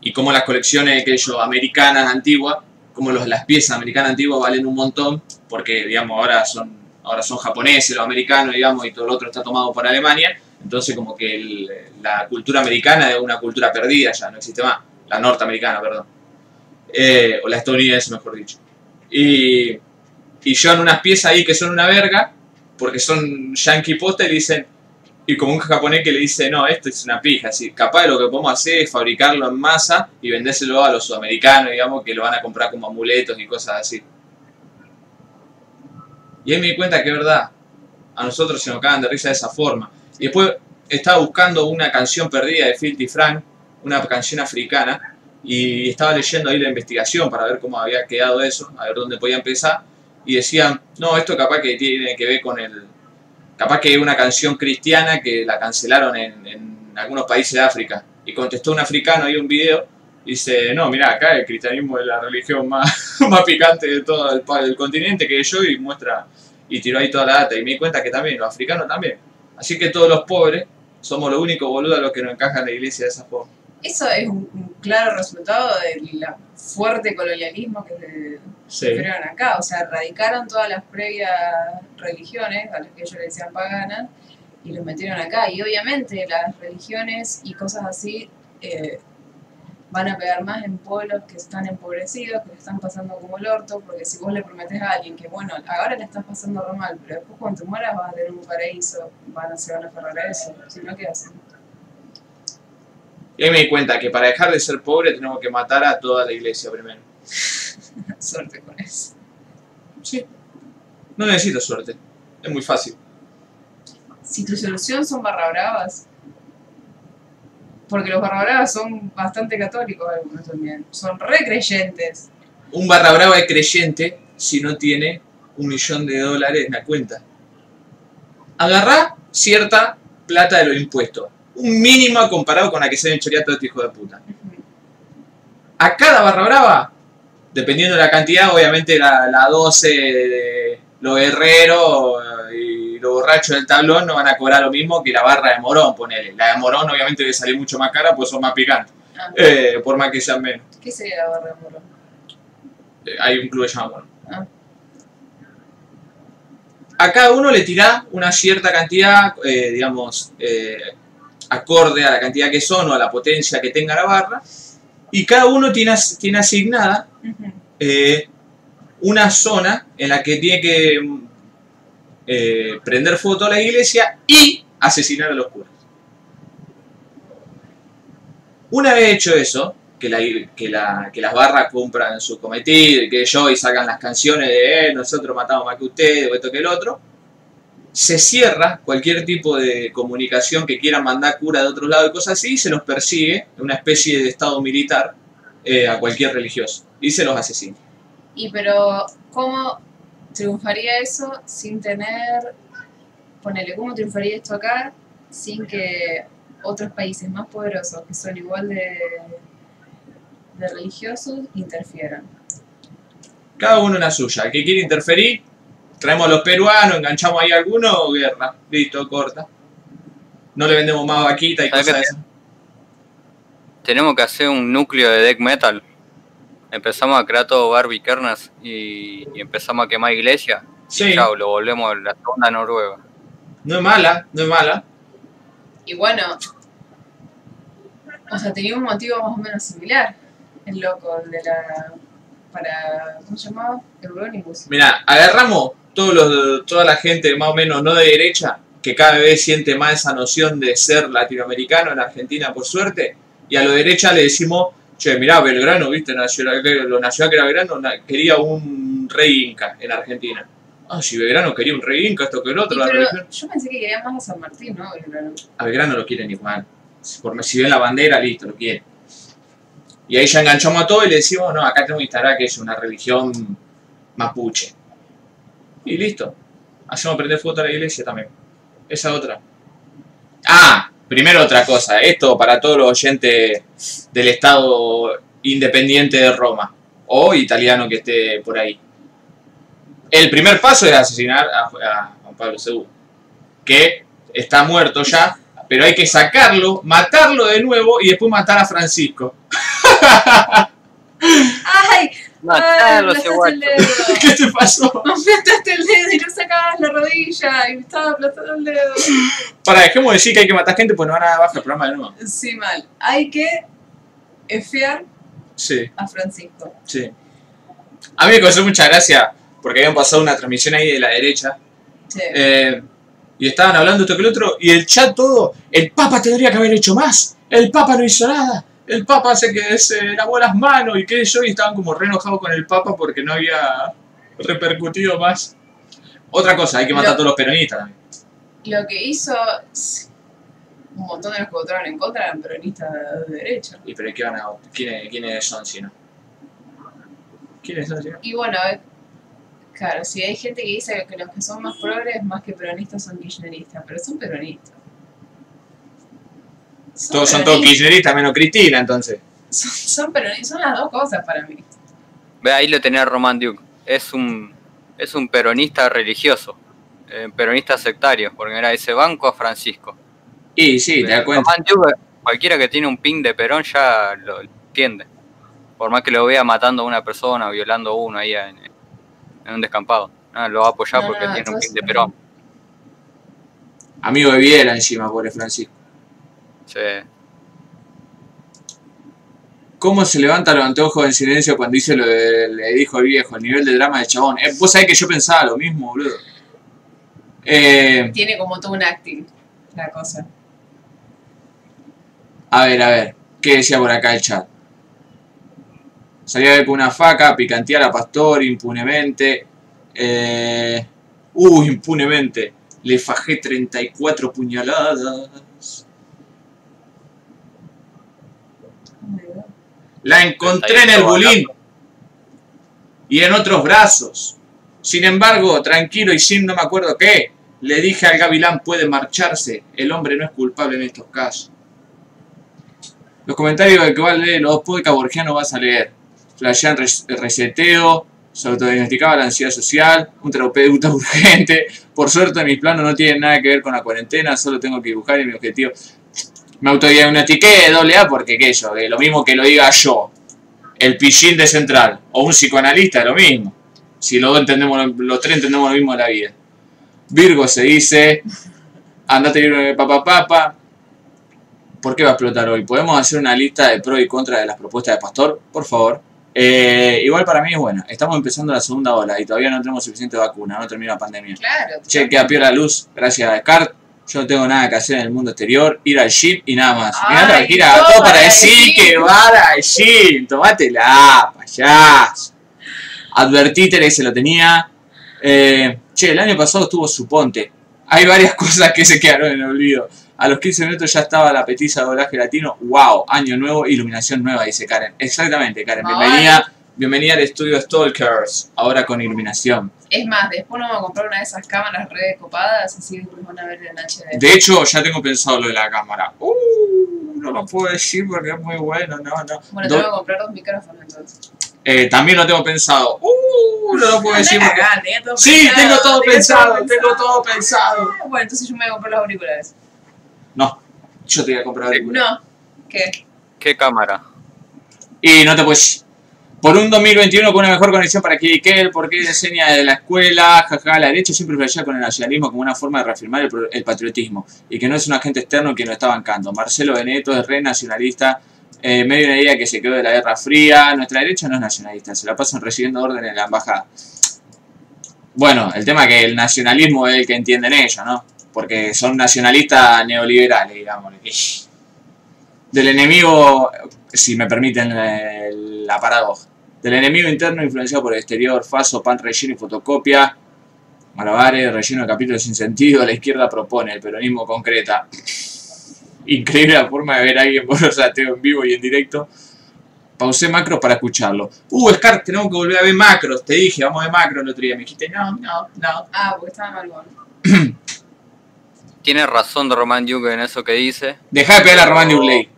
Y como las colecciones que yo, americanas antiguas, como los, las piezas americanas antiguas valen un montón, porque digamos ahora son, ahora son japoneses, los americanos, digamos, y todo lo otro está tomado por Alemania, entonces como que el- la cultura americana es una cultura perdida ya, no existe más, la norteamericana, perdón. Eh, o la estadounidense, mejor dicho. Y, y llevan unas piezas ahí que son una verga, porque son yankee posta y dicen, y como un japonés que le dice, no, esto es una pija, así, capaz lo que podemos hacer es fabricarlo en masa y vendérselo a los sudamericanos, digamos, que lo van a comprar como amuletos y cosas así. Y ahí me di cuenta que es verdad, a nosotros se nos cagan de risa de esa forma. Y después estaba buscando una canción perdida de Filthy Frank, una canción africana, y estaba leyendo ahí la investigación para ver cómo había quedado eso, a ver dónde podía empezar, y decían, no, esto capaz que tiene que ver con el... Capaz que es una canción cristiana que la cancelaron en, algunos países de África. Y contestó un africano ahí un video, y dice, no, mira, acá el cristianismo es la religión más, más picante de todo el, continente que yo, y muestra, y tiró ahí toda la data, y me di cuenta que también, los africanos también. Así que todos los pobres somos los únicos boludos a los que nos encajan en la iglesia de esa forma. Eso es un, un claro resultado del fuerte colonialismo que se Sí. sufrieron acá. O sea, erradicaron todas las previas religiones, a las que ellos le decían paganas, y los metieron acá. Y obviamente las religiones y cosas así eh, van a pegar más en pueblos que están empobrecidos, que le están pasando como el orto, porque si vos le prometés a alguien que, bueno, ahora le estás pasando re mal, pero después cuando te mueras vas a tener un paraíso, van a, se van a aferrar a eso. Si no, ¿qué hacen? Y ahí me di cuenta que para dejar de ser pobre tenemos que matar a toda la iglesia primero. Suerte con eso. Sí. No necesito suerte. Es muy fácil. Si tu solución son barra bravas, Porque los barra bravas son bastante católicos algunos también. Son re creyentes. Un barra brava es creyente si no tiene un millón de dólares en la cuenta. Agarrá cierta plata de los impuestos. Un mínimo comparado con la que se ven chorear todo este hijo de puta. A cada barra brava, dependiendo de la cantidad, obviamente la, la 12 de los guerreros y los borrachos del tablón no van a cobrar lo mismo que la barra de morón, ponele. La de morón obviamente debe salir mucho más cara pues son más picantes. Ah, Eh, por más que sean menos. ¿Qué sería la barra de morón? Eh, hay un club que se llama Morón. Ah. A cada uno le tirá una cierta cantidad, eh, digamos, eh, acorde a la cantidad que son o a la potencia que tenga la barra. Y cada uno tiene, as- tiene asignada eh, una zona en la que tiene que eh, prender fuego a la iglesia y asesinar a los curas. Una vez hecho eso, que, la, que, la- que las barras compran su cometido y que yo y sacan las canciones de eh, nosotros matamos más que ustedes o esto que el otro, se cierra cualquier tipo de comunicación que quieran mandar cura de otro lado y cosas así y se los persigue en una especie de estado militar eh, a cualquier religioso y se los asesina. Y pero, ¿cómo triunfaría eso sin tener, ponele, cómo triunfaría esto acá sin que otros países más poderosos que son igual de, de religiosos interfieran? Cada uno en la suya. El que quiere interferir, traemos a los peruanos, enganchamos ahí a alguno, guerra. Listo, corta. No le vendemos más vaquita y ¿Sabes cosas de qué esas. Tenemos que hacer un núcleo de death metal. Empezamos a crear todo barbikernas y, y empezamos a quemar iglesias. Sí, Y chao, lo volvemos a la segunda Noruega. no es mala, no es mala. Y bueno, o sea, tenía un motivo más o menos similar, el loco, el de la... para... ¿cómo se llamaba? Euronymous. Mira, agarramos todos los, toda la gente más o menos no de derecha, que cada vez siente más esa noción de ser latinoamericano en Argentina, por suerte, y a lo derecha le decimos, che, mirá, Belgrano, viste, nació, lo nació que era Belgrano, quería un rey inca en Argentina. Ah, si Belgrano quería un rey inca, esto que el otro, la religión. yo pensé que quería más a San Martín, ¿no? Belgrano. A Belgrano lo quieren igual. Por, si ven la bandera, listo, lo quieren. Y ahí ya enganchamos a todo y le decimos, no, acá tenemos que instalar que es una religión mapuche. Y listo. Hacemos prender fuego a la iglesia también. Esa otra. Ah, primero otra cosa. Esto para todos los oyentes del Estado independiente de Roma. O italiano que esté por ahí. El primer paso es asesinar a, a Juan Pablo II. Que está muerto ya, pero hay que sacarlo, matarlo de nuevo y después matar a Francisco. ¡Ay! Matarlo, ¡Ay, ese me guacho. aplastaste el dedo! ¿Qué te pasó? Me aplastaste el dedo y no sacabas la rodilla y me estaba aplastando el dedo. Para, dejemos de decir que hay que matar gente, pues no van a bajar el programa de nuevo. Sí, mal. Hay que efear Sí, a Francisco. sí. A mí me causó mucha gracia, porque habían pasado una transmisión ahí de la derecha, Sí. eh, y estaban hablando esto que el otro, y el chat todo, el Papa tendría que haber hecho más, el Papa no hizo nada, el Papa se, que se lavó las manos y qué yo, y estaban como re enojados con el Papa porque no había repercutido más. Otra cosa, hay que matar a todos los peronistas también. Lo que hizo un montón de los que votaron en contra eran peronistas de derecha. ¿Y pero qué van a ¿Quiénes, quiénes son si no? ¿Quiénes son si no? Y bueno, eh, claro, si hay gente que dice que los que son más progres más que peronistas son kirchneristas, pero son peronistas. Todos son todos kirchneristas menos Cristina, entonces. Son, son peronistas, son las dos cosas para mí. Ve, ahí lo tenía Roman Duke. Es un, es un peronista religioso. eh, peronista sectario, porque era ese banco a Francisco. Y sí, te das cuenta. Duke, cualquiera que tiene un ping de Perón ya lo entiende. Por más que lo vea matando a una persona, violando a uno ahí en, en un descampado. No, lo va a apoyar No, porque no, tiene un ping de. Perón. Amigo de Viera encima, pobre Francisco. Sí. ¿Cómo se levanta los anteojos en silencio cuando dice lo de, le dijo el viejo, el nivel de drama del chabón? Eh, Vos sabés que yo pensaba lo mismo, boludo. Eh, Tiene como todo un acting la cosa. a ver, a ver. ¿Qué decía por acá el chat? Salía a ver con una faca, picantear a Pastor impunemente. Eh, uh, impunemente. Le fajé 34 puñaladas. La encontré en el bulín y en otros brazos. Sin embargo, tranquilo y sin no me acuerdo qué, le dije al gavilán puede marcharse. El hombre no es culpable en estos casos. Los comentarios de que va a leer los podcasts borgianos vas a leer. Flashean res- reseteo, se autodiagnosticaba la ansiedad social, un terapeuta urgente. Por suerte mis planos no tienen nada que ver con la cuarentena, solo tengo que dibujar y mi objetivo. Me autodiagnostiqué de doble A porque qué yo, que lo mismo que lo diga yo, el pichín de central, o un psicoanalista, lo mismo. Si los, dos entendemos, lo- los tres entendemos lo mismo de la vida. Virgo se dice, andate libre papá papa. ¿Por qué va a explotar hoy? ¿Podemos hacer una lista de pro y contra de las propuestas de Pastor? Por favor. Eh, igual para mí es bueno. Estamos empezando la segunda ola y todavía no tenemos suficiente vacuna, no termina la pandemia. Claro. Che, que a pie la luz, gracias a Descartes. Yo no tengo nada que hacer en el mundo exterior, ir al gym y nada más. Mirá, tranquila, todo todo para decir que va al gym. Tomátela, payaso. Advertite que se lo tenía. Eh, che, el año pasado estuvo Suponte. Hay varias cosas que se quedaron en el olvido. A los 15 minutos ya estaba la petiza de doblaje latino. ¡Wow! Año nuevo, iluminación nueva, dice Karen. Exactamente, Karen. Bienvenida, bienvenida al estudio Stalkers. Ahora con iluminación. Es más, después nos vamos a comprar una de esas cámaras re copadas, así que nos van a ver en HD. De hecho, ya tengo pensado lo de la cámara. Uh, no lo puedo decir porque es muy bueno. No, no. Bueno, Do- tengo que comprar dos micrófonos entonces. eh, también lo tengo pensado. Uh, no lo puedo decir porque... tenía todo Sí, pensado, tengo todo pensado, tengo todo pensado. Bueno, entonces yo me voy a comprar los auriculares. No, yo te voy a comprar auriculares. No. ¿Qué? ¿Qué cámara? Y no te puedes. Por un 2021 con una mejor conexión para que Kel, porque enseña de la escuela, jaja, la derecha siempre flashea con el nacionalismo como una forma de reafirmar el, el patriotismo y que no es un agente externo que lo está bancando. Marcelo Benedetto es re nacionalista, eh, medio una idea que se quedó de la Guerra Fría. Nuestra derecha no es nacionalista, se la pasan recibiendo órdenes en la embajada. Bueno, el tema es que el nacionalismo es el que entienden ellos, ¿no? Porque son nacionalistas neoliberales, digamos. Del enemigo, si me permiten la paradoja. Del enemigo interno influenciado por el exterior, faso, pan relleno y fotocopia. Malabares, relleno de capítulos sin sentido. La izquierda propone, el peronismo concreta. Increíble la forma de ver a alguien por sateo en vivo y en directo. Pausé macros para escucharlo. Uh, Scar, tenemos que volver a ver macros. Te dije, vamos a ver macros el otro día. Me dijiste, no, no, no. Ah, porque estaba mal bueno. Tiene razón de Roman Duke en eso que dice, Dejá de pegar a Román Urley.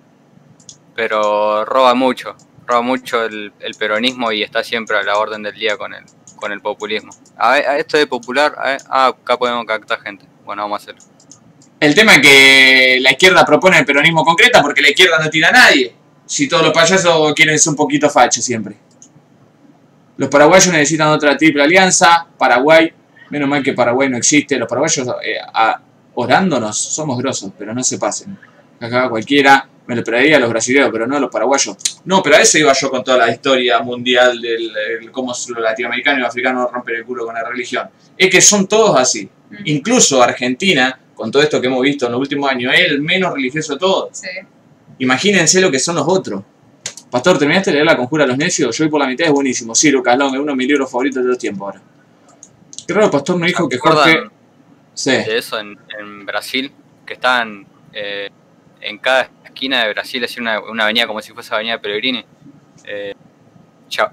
pero roba mucho. Roba mucho el, peronismo y está siempre a la orden del día con el, con el populismo. A, a esto de popular, a acá podemos captar gente. Bueno, vamos a hacerlo. El tema es que la izquierda propone el peronismo concreta porque la izquierda no tira a nadie. Si todos los payasos quieren ser un poquito fachos siempre. Los paraguayos necesitan otra triple alianza. Paraguay, menos mal que Paraguay no existe. Los paraguayos eh, a- orándonos somos grosos, pero no se pasen. Acá cualquiera me lo esperaría a los brasileños, pero no a los paraguayos. No, pero a eso iba yo con toda la historia mundial del el cómo los latinoamericanos y los africanos rompen el culo con la religión. Es que son todos así. Mm. Incluso Argentina, con todo esto que hemos visto en los últimos años, es el menos religioso de todos. Sí. Imagínense lo que son los otros. Pastor, ¿terminaste de leer La Conjura de los Necios? Yo voy por la mitad, es buenísimo. Sí, Lucas Long, es uno de mis libros favoritos de los tiempos ahora. Qué raro, Pastor no dijo que ¿Se acuerdan Jorge... Sí. de eso en, en Brasil? Que estaban eh, en cada esquina de Brasil, así una, una avenida como si fuese Avenida Pellegrini. eh,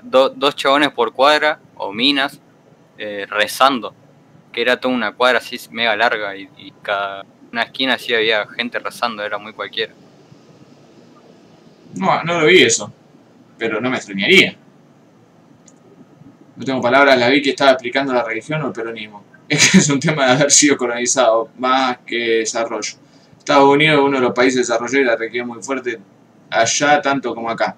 do- dos chabones por cuadra, o minas, eh, rezando. Que era toda una cuadra así mega larga y, y cada una esquina así había gente rezando, era muy cualquiera. No, no lo vi eso. Pero no me extrañaría. No tengo palabras, la vi que estaba explicando la religión o el peronismo. Es que es un tema de haber sido colonizado, más que desarrollo. Estados Unidos es uno de los países desarrollados y la muy fuerte allá tanto como acá.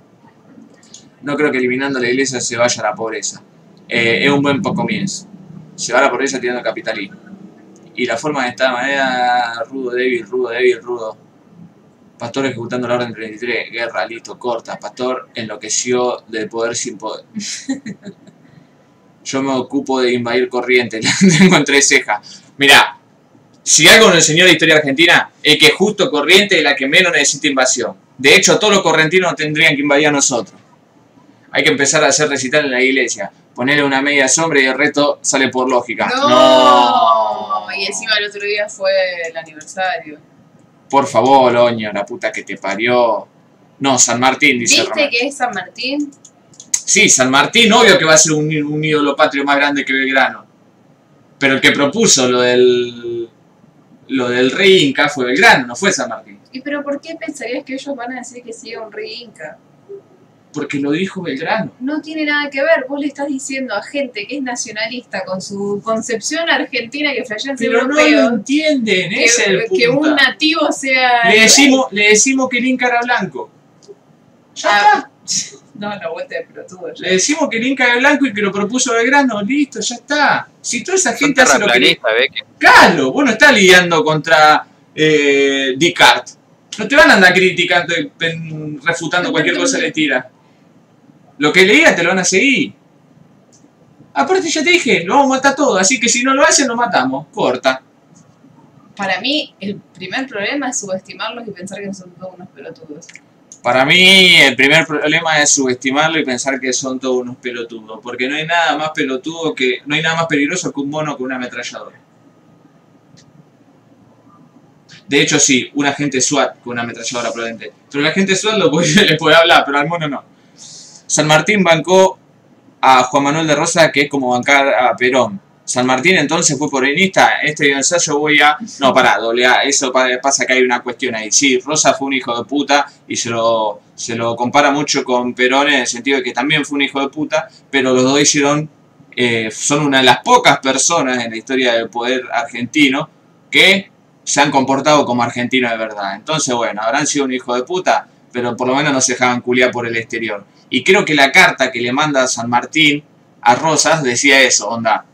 No creo que eliminando la iglesia se vaya a la pobreza. Eh, es un buen comienzo. Se va a la pobreza tirando capitalismo. Y la forma de esta manera, rudo, débil, rudo, débil, rudo. Pastor ejecutando la orden 33, guerra, listo, corta. Pastor enloqueció del poder sin poder. Yo me ocupo de invadir corriente, la tengo en tres cejas. Mirá, si algo nos enseñó la historia argentina, es que justo corriente es la que menos necesita invasión. De hecho, todos los correntinos tendrían que invadir a nosotros. Hay que empezar a hacer recital en la iglesia. Ponerle una media sombra y el resto sale por lógica. No. Y encima el otro día fue el aniversario. Por favor, Oño, la puta que te parió. No, San Martín, dice ¿Viste Román. que es San Martín? Sí, San Martín, obvio que va a ser un, un ídolo patrio más grande que Belgrano. Pero el que propuso lo del. Lo del rey Inca fue Belgrano, no fue San Martín. ¿Y pero por qué pensarías que ellos van a decir que siga un rey inca? Porque lo dijo Belgrano. No tiene nada que ver, vos le estás diciendo a gente que es nacionalista con su concepción argentina que flashean Pero no europeos, lo entienden, que, es el que un nativo sea... le, decimos, le decimos que el Inca era blanco. Ya Ah, está. No, la vuelta de pelotudo. ya. Le decimos que el Inca era blanco y que lo propuso Belgrano, listo, ya está. Si toda esa gente hace lo que... Claro, vos no estás lidiando contra eh, Descartes. No te van a andar criticando refutando cualquier cosa que le tira. Lo que le diga te lo van a seguir. Aparte ya te dije, lo vamos a matar todo, así que si no lo hacen lo matamos. Corta. Para mí, el primer problema es subestimarlos y pensar que son todos unos pelotudos. Para mí el primer problema es subestimarlo y pensar que son todos unos pelotudos. Porque no hay nada más pelotudo que. no hay nada más peligroso que un mono con una ametralladora. De hecho, sí, un agente SWAT con una ametralladora probablemente. Pero el agente SWAT lo puede, le puede hablar, pero al mono no. San Martín bancó a Juan Manuel de Rosa, que es como bancar a Perón. San Martín entonces fue peronista. En este ensayo voy a. No, pará, doble A. Eso pa- pasa que hay una cuestión ahí. Sí, Rosa fue un hijo de puta y se lo, se lo compara mucho con Perón en el sentido de que también fue un hijo de puta, pero los dos hicieron. eh, son una de las pocas personas en la historia del poder argentino que se han comportado como argentinos de verdad. Entonces, bueno, habrán sido un hijo de puta, pero por lo menos no se dejaban culiar por el exterior. Y creo que la carta que le manda San Martín a Rosas decía eso, onda.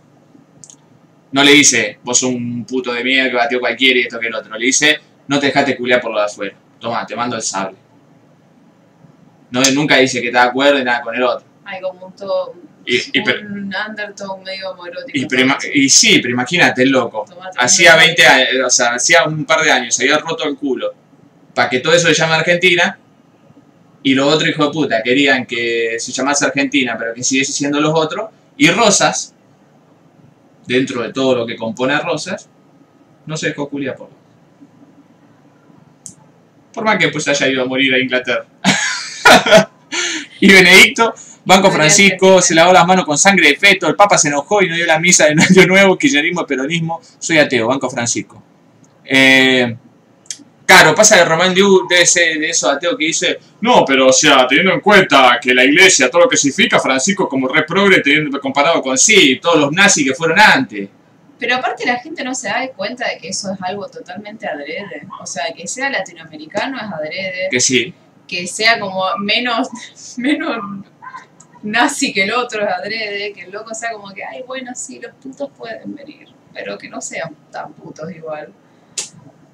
No le dice, vos sos un puto de mierda que batió cualquiera y esto que el otro. Le dice, no te dejaste culiar por lo de afuera. Toma, te mando el sable. No, nunca dice que está de acuerdo y nada con el otro. Hay como un todo... Y- un undertone medio homoerótico. Y, sí, pero imagínate, el loco. Tomate Hacía un- 20 años, o sea, hacía un par de años, se había roto el culo. Para que todo eso se llame Argentina. Y los otros hijos de puta querían que se llamase Argentina, pero que siguiese siendo los otros. Y Rosas, dentro de todo lo que compone a Rosas, no se dejó culiar por Por más que pues haya ido a morir a Inglaterra. y Benedicto, Banco Francisco, se lavó las manos con sangre de feto, el Papa se enojó y no dio la misa de Año Nuevo, kirchnerismo, peronismo, soy ateo, Banco Francisco. Eh, claro, pasa de Román Diu de, ese, de esos ateos que dice, no, pero o sea, teniendo en cuenta que la iglesia, todo lo que significa Francisco como re progre, teniendo comparado con sí, todos los nazis que fueron antes. Pero aparte la gente no se da cuenta de que eso es algo totalmente adrede. O sea, que sea latinoamericano es adrede. Que sí, que sea como menos, menos nazi que el otro es adrede, que el loco sea como que, ay, bueno, sí, los putos pueden venir, pero que no sean tan putos igual.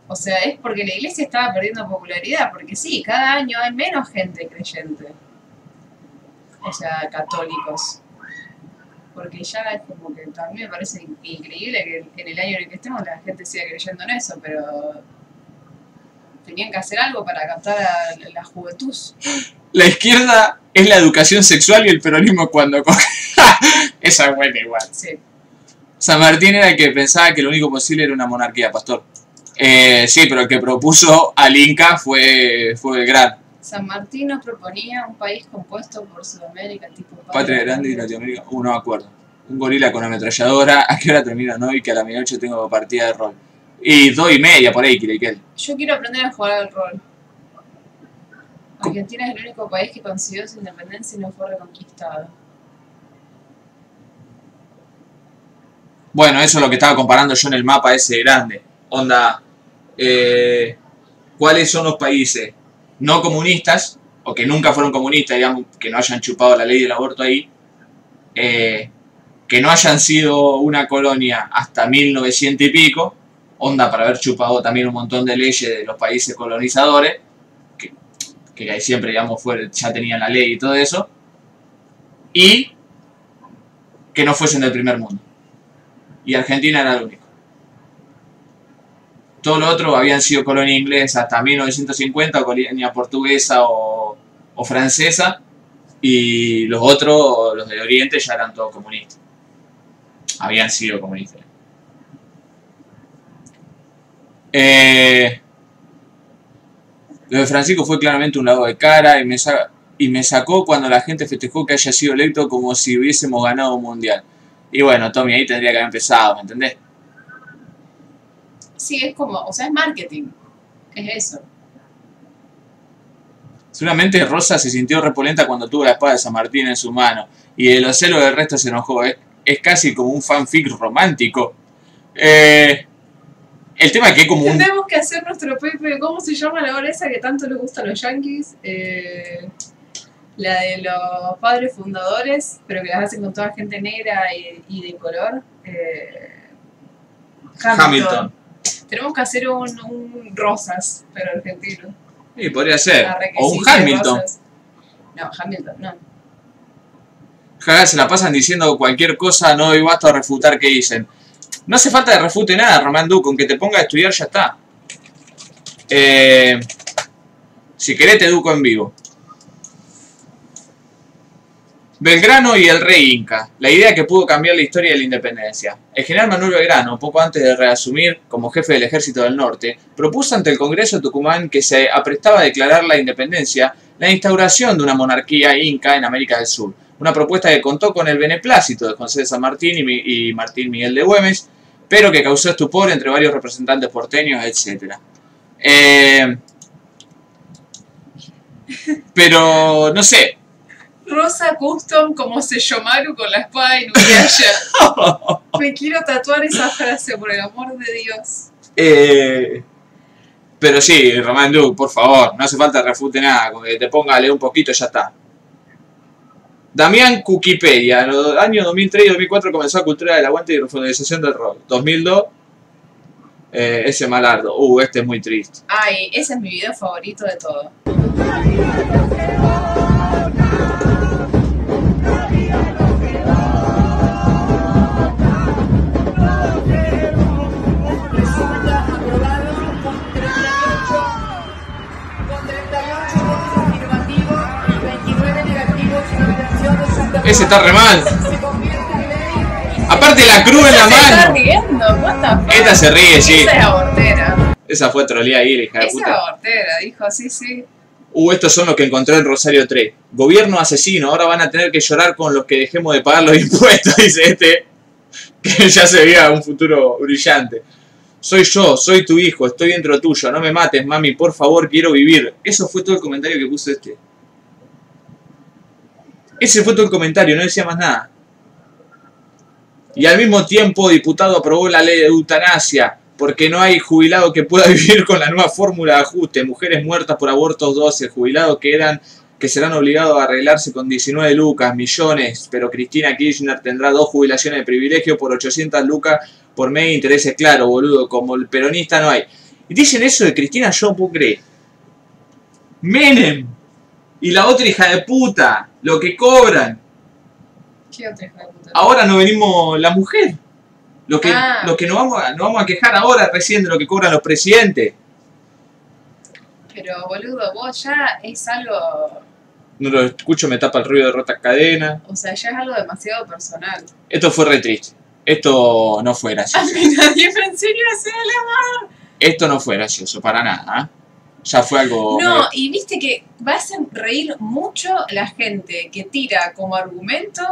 O sea, es porque la iglesia estaba perdiendo popularidad, porque sí, cada año hay menos gente creyente. O sea, católicos. Porque ya es como que también me parece in- increíble que en el año en el que estemos la gente siga creyendo en eso, pero tenían que hacer algo para captar a la- la juventud. la izquierda es la educación sexual y el peronismo cuando coge. Esa es buena igual. Sí. San Martín era el que pensaba que lo único posible era una monarquía, pastor. Eh, sí, pero el que propuso al Inca fue, fue Belgrano. San Martín nos proponía un país compuesto por Sudamérica, tipo Patria Grande y Latinoamérica. Uh, no me acuerdo. Un gorila con ametralladora. ¿A qué hora termina no? Y que a la medianoche tengo partida de rol. Y dos y media por ahí, Kirikel. Yo quiero aprender a jugar al rol. Argentina es el único país que consiguió su independencia y no fue reconquistado. Bueno, eso es lo que estaba comparando yo en el mapa ese grande. Onda, eh, ¿cuáles son los países no comunistas, o que nunca fueron comunistas, digamos, que no hayan chupado la ley del aborto ahí, eh, que no hayan sido una colonia hasta 1900 y pico, onda para haber chupado también un montón de leyes de los países colonizadores, que, que ahí siempre, digamos, fue, ya tenían la ley y todo eso, y que no fuesen del primer mundo y Argentina era el único. Todo lo otro habían sido colonia inglesa hasta 1950, o colonia portuguesa o, o francesa, y los otros, los de Oriente, ya eran todos comunistas. Habían sido comunistas. Eh, Lo de Francisco fue claramente un lado de cara y me, y me sacó cuando la gente festejó que haya sido electo como si hubiésemos ganado un mundial. Y bueno, Tommy, ahí tendría que haber empezado, ¿me entendés? Sí, es como, o sea, es marketing. Es eso. Seguramente Rosa se sintió repolenta cuando tuvo la espada de San Martín en su mano. Y de los celos del resto se enojó. Es, es casi como un fanfic romántico. Eh, el tema es que es como un... Tenemos que hacer nuestro Pepe. ¿Cómo se llama la obra esa que tanto le gusta a los yankees? Eh, la de los padres fundadores, pero que las hacen con toda gente negra y, y de color. Eh, Hamilton. Tenemos que hacer un, un Rosas, pero argentino. Sí, podría ser. O un Hamilton. Rosas. No, Hamilton, no. Se la pasan diciendo cualquier cosa, no doy basta a refutar que dicen. No hace falta que refute nada, Román Du, con que te ponga a estudiar ya está. Eh, si querés te educo en vivo. Belgrano y el rey Inca, la idea que pudo cambiar la historia de la independencia. El general Manuel Belgrano, poco antes de reasumir como jefe del ejército del norte, propuso ante el Congreso de Tucumán que se aprestaba a declarar la independencia la instauración de una monarquía inca en América del Sur. Una propuesta que contó con el beneplácito de José de San Martín y, Martín Miguel de Güemes, pero que causó estupor entre varios representantes porteños, etc. Eh, pero, no sé, Rosa Custom como Seyomaru con la espada de Inuyasha. Me quiero tatuar esa frase, por el amor de Dios. Eh, pero sí, Román Duke, por favor, no hace falta refute nada, con que te ponga a leer un poquito y ya está. Damián Wikipedia, en los años 2003 y 2004 comenzó la cultura del aguante y profundalización del rock. 2002, eh, ese malardo. Uh, este es muy triste. Ay, ese es mi video favorito de todo. Ese está re mal. Aparte la cruz en la Se está mano. riendo, what the fuck? Esta se ríe, sí. Esa es abortera. Esa fue trolea ahí, hija de Esa es puta. abortera, dijo, sí, sí. Uh, estos son los que encontré en Rosario 3. Gobierno asesino, ahora van a tener que llorar con los que dejemos de pagar los impuestos, dice este. Que ya se veía un futuro brillante. Soy yo, soy tu hijo, estoy dentro tuyo, no me mates, mami, por favor, quiero vivir. Eso fue todo el comentario que puso este. Ese fue todo el comentario, no decía más nada. Y al mismo tiempo, diputado aprobó la ley de eutanasia, porque no hay jubilado que pueda vivir con la nueva fórmula de ajuste. Mujeres muertas por abortos 12, jubilados que eran que serán obligados a arreglarse con 19 lucas, millones, pero Cristina Kirchner tendrá dos jubilaciones de privilegio por 800 lucas por mes de intereses, claro, boludo, como el peronista no hay. Y dicen eso de Cristina, yo no puedo creer. Menem y la otra hija de puta, lo que cobran. ¿Qué otra hija de puta? Ahora no venimos la mujer. Lo que, Ah. lo que nos, vamos a, nos vamos a quejar ahora recién de lo que cobran los presidentes. Pero, boludo, vos ya es algo... No lo escucho, me tapa el ruido de rotas cadenas. O sea, ya es algo demasiado personal. Esto fue re triste. Esto no fue A gracioso. mí nadie a el amor. Esto no fue gracioso, para nada. ¿ah? Ya fue algo... No, medio- y viste que va a hacer reír mucho la gente que tira como argumento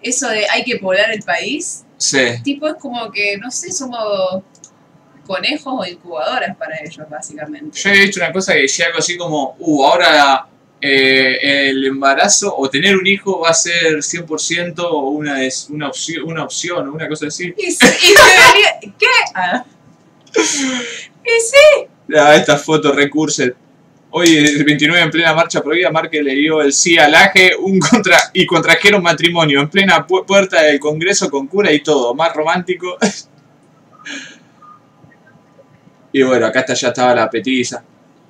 eso de hay que poblar el país. Sí. Tipo, es como que, no sé, somos conejos o incubadoras para ellos, básicamente. Yo había visto una cosa que decía algo así como, uh, ahora eh, el embarazo o tener un hijo va a ser 100% una, una, opción, una opción o una cosa así. Y, y debería- ¿Qué? Ah. Y sí, Ah, esta foto recurse. Hoy, el 29 en plena marcha prohibida, Márquez le dio el sí al AGE un contra y contrajeron matrimonio en plena pu- puerta del Congreso con cura y todo. Más romántico. y bueno, acá está, ya estaba la petiza.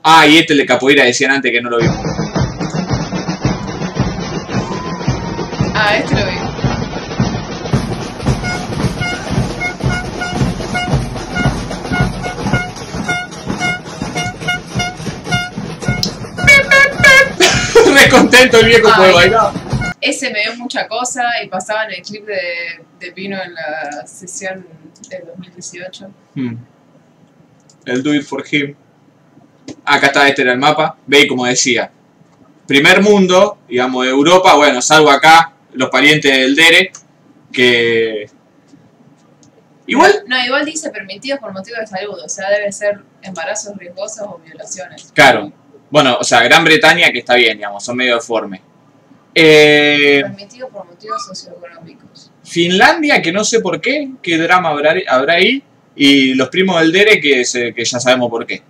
Ah, y este de capoeira decían antes que no lo vimos. Ah, este. Contento el viejo Ay. puede bailar. Ese me dio mucha cosa y pasaban el clip de, de Pino en la sesión del 2018. Hmm. El do it for him. Acá está, este era el mapa. Veis como decía. Primer mundo, digamos, Europa, bueno, salvo acá, los parientes del Dere, que... Igual, No, igual dice permitidos por motivo de salud, o sea, debe ser embarazos riesgosos o violaciones. claro. Bueno, o sea, Gran Bretaña que está bien, digamos, son medio deformes. Eh, Permitidos por motivos socioeconómicos. Finlandia, que no sé por qué, qué drama habrá, habrá ahí, y los primos del Dere, que, se- que ya sabemos por qué.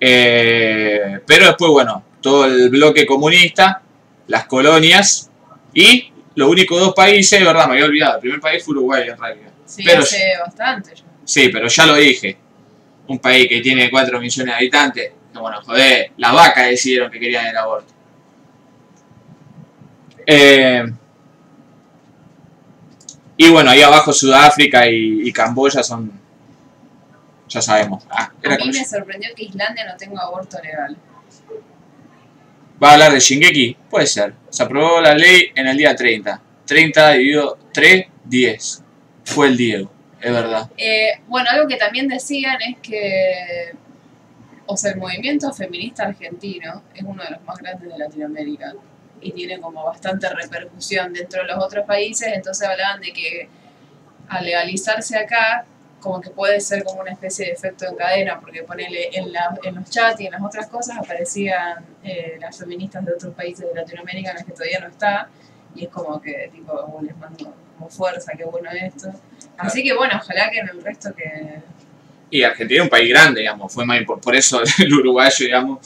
Eh, pero después, bueno, todo el bloque comunista, las colonias, y los únicos dos países, verdad, me había olvidado, el primer país fue Uruguay en realidad. Sí, Pero- hace bastante ya. Sí, pero ya lo dije. Un país que tiene 4 millones de habitantes, no, bueno, joder, las vacas decidieron que querían el aborto. Eh, y bueno, ahí abajo Sudáfrica y, y Camboya son. Ya sabemos. Ah, A mí me sorprendió que Islandia no tenga aborto legal. ¿Va a hablar de Shingeki? Puede ser. Se aprobó la ley en el día 30. 30 dividido 3, 10. Fue el Diego, es verdad. Eh, bueno, algo que también decían es que, o sea, el movimiento feminista argentino es uno de los más grandes de Latinoamérica y tiene como bastante repercusión dentro de los otros países, entonces hablaban de que al legalizarse acá, como que puede ser como una especie de efecto en cadena, porque ponele en, la, en los chats y en las otras cosas aparecían eh, las feministas de otros países de Latinoamérica en las que todavía no está, y es como que tipo oh, les mando como fuerza, qué bueno esto. Así que bueno, ojalá que en el resto que... Y Argentina es un país grande, digamos, fue más impor- por eso el uruguayo, digamos.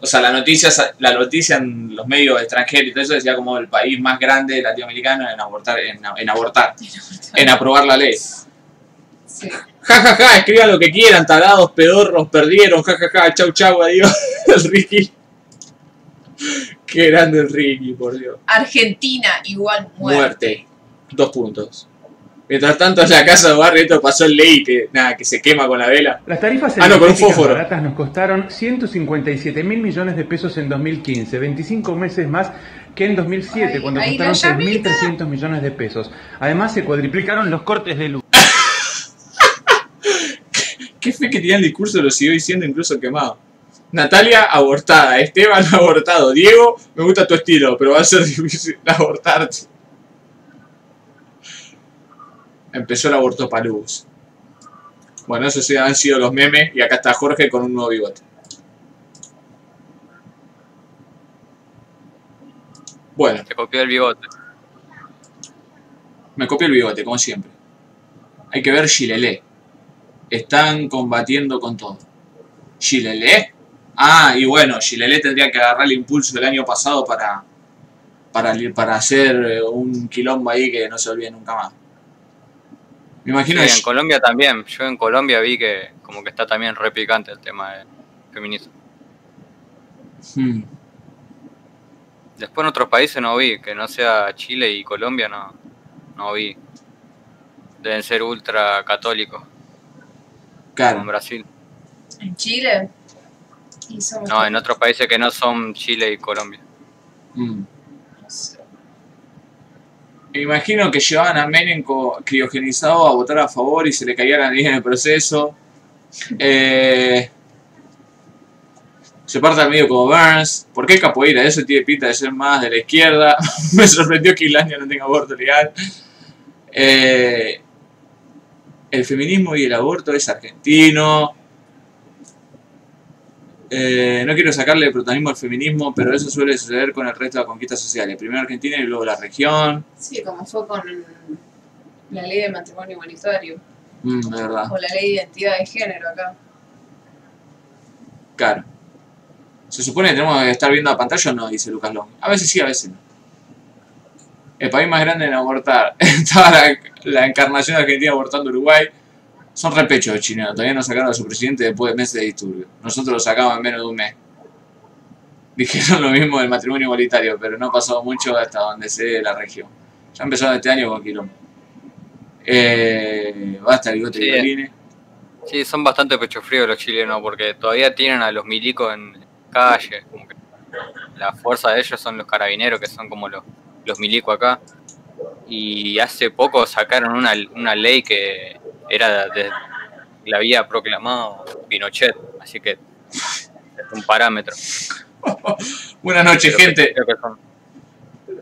O sea, la noticia, la noticia en los medios extranjeros y todo eso decía como el país más grande latinoamericano en abortar, en, en abortar, en aprobar la ley. Sí. Ja, ja, ja, escriban lo que quieran, tarados, pedorros, perdieron, ja, ja, ja, chau, chau, adiós, el Ricky. Qué grande el Ricky, por Dios. Argentina igual muerte. Muerte. Dos puntos. Mientras tanto, en la casa de barrio esto pasó el ley que, nada, que se quema con la vela. Las tarifas Ah, no, con un fósforo. baratas nos costaron 157 mil millones de pesos en 2015, 25 meses más que en 2007, Ay, cuando ay, costaron llamita. 3.300 millones de pesos. Además, se cuadriplicaron los cortes de luz. ¿Qué fe que tenía el discurso? Lo siguió diciendo incluso quemado. Natalia, abortada. Esteban, abortado. Diego, me gusta tu estilo, pero va a ser difícil abortarte. Empezó el aborto paluz. Bueno, esos han sido los memes. Y acá está Jorge con un nuevo bigote. Bueno, Se copió el bigote. me copió el bigote, como siempre. Hay que ver Chilelé. Están combatiendo con todo. ¿Chilelé? Ah, y bueno, Chilelé tendría que agarrar el impulso del año pasado para, para, para hacer eh, un quilombo ahí que no se olvide nunca más. Me imagino Sí, que en Colombia también. Yo en Colombia vi que como que está también re picante el tema de feminismo. Hmm, Después en otros países no vi, que no sea Chile y Colombia no, no vi. Deben ser ultra católicos, como en claro. Brasil. En Chile. No, en otros países que no son Chile y Colombia. Hmm. Me imagino que llevaban a Menem criogenizado a votar a favor y se le caía la nariz en el proceso. Eh, se parte al medio como Burns. ¿Por qué capoeira? Eso tiene pinta de ser más de la izquierda. Me sorprendió que Islandia no tenga aborto legal. Eh, el feminismo y el aborto es argentino. Eh, no quiero sacarle el protagonismo al feminismo, pero eso suele suceder con el resto de las conquistas sociales. Primero Argentina y luego la región. Sí, como fue con la ley de matrimonio igualitario. Mm, de verdad, O la ley de identidad de género acá. claro. Se supone que tenemos que estar viendo la pantalla o no, dice Lucas Long. A veces sí, a veces no. El país más grande en abortar. Estaba la, la encarnación argentina abortando Uruguay. Son repechos de chilenos. Todavía no sacaron a su presidente después de meses de disturbio. Nosotros lo sacamos en menos de un mes. Dijeron lo mismo del matrimonio igualitario, pero no ha pasado mucho hasta donde se dé la región. Ya empezaron este año con quilombo. Eh, basta el bigote Sí. de violines. Sí, son bastante pecho fríos los chilenos porque todavía tienen a los milicos en calle. Como que la fuerza de ellos son los carabineros, que son como los, los milicos acá. Y hace poco sacaron una, una ley que era de, la había proclamado Pinochet. Así que un parámetro. Buenas noches, gente.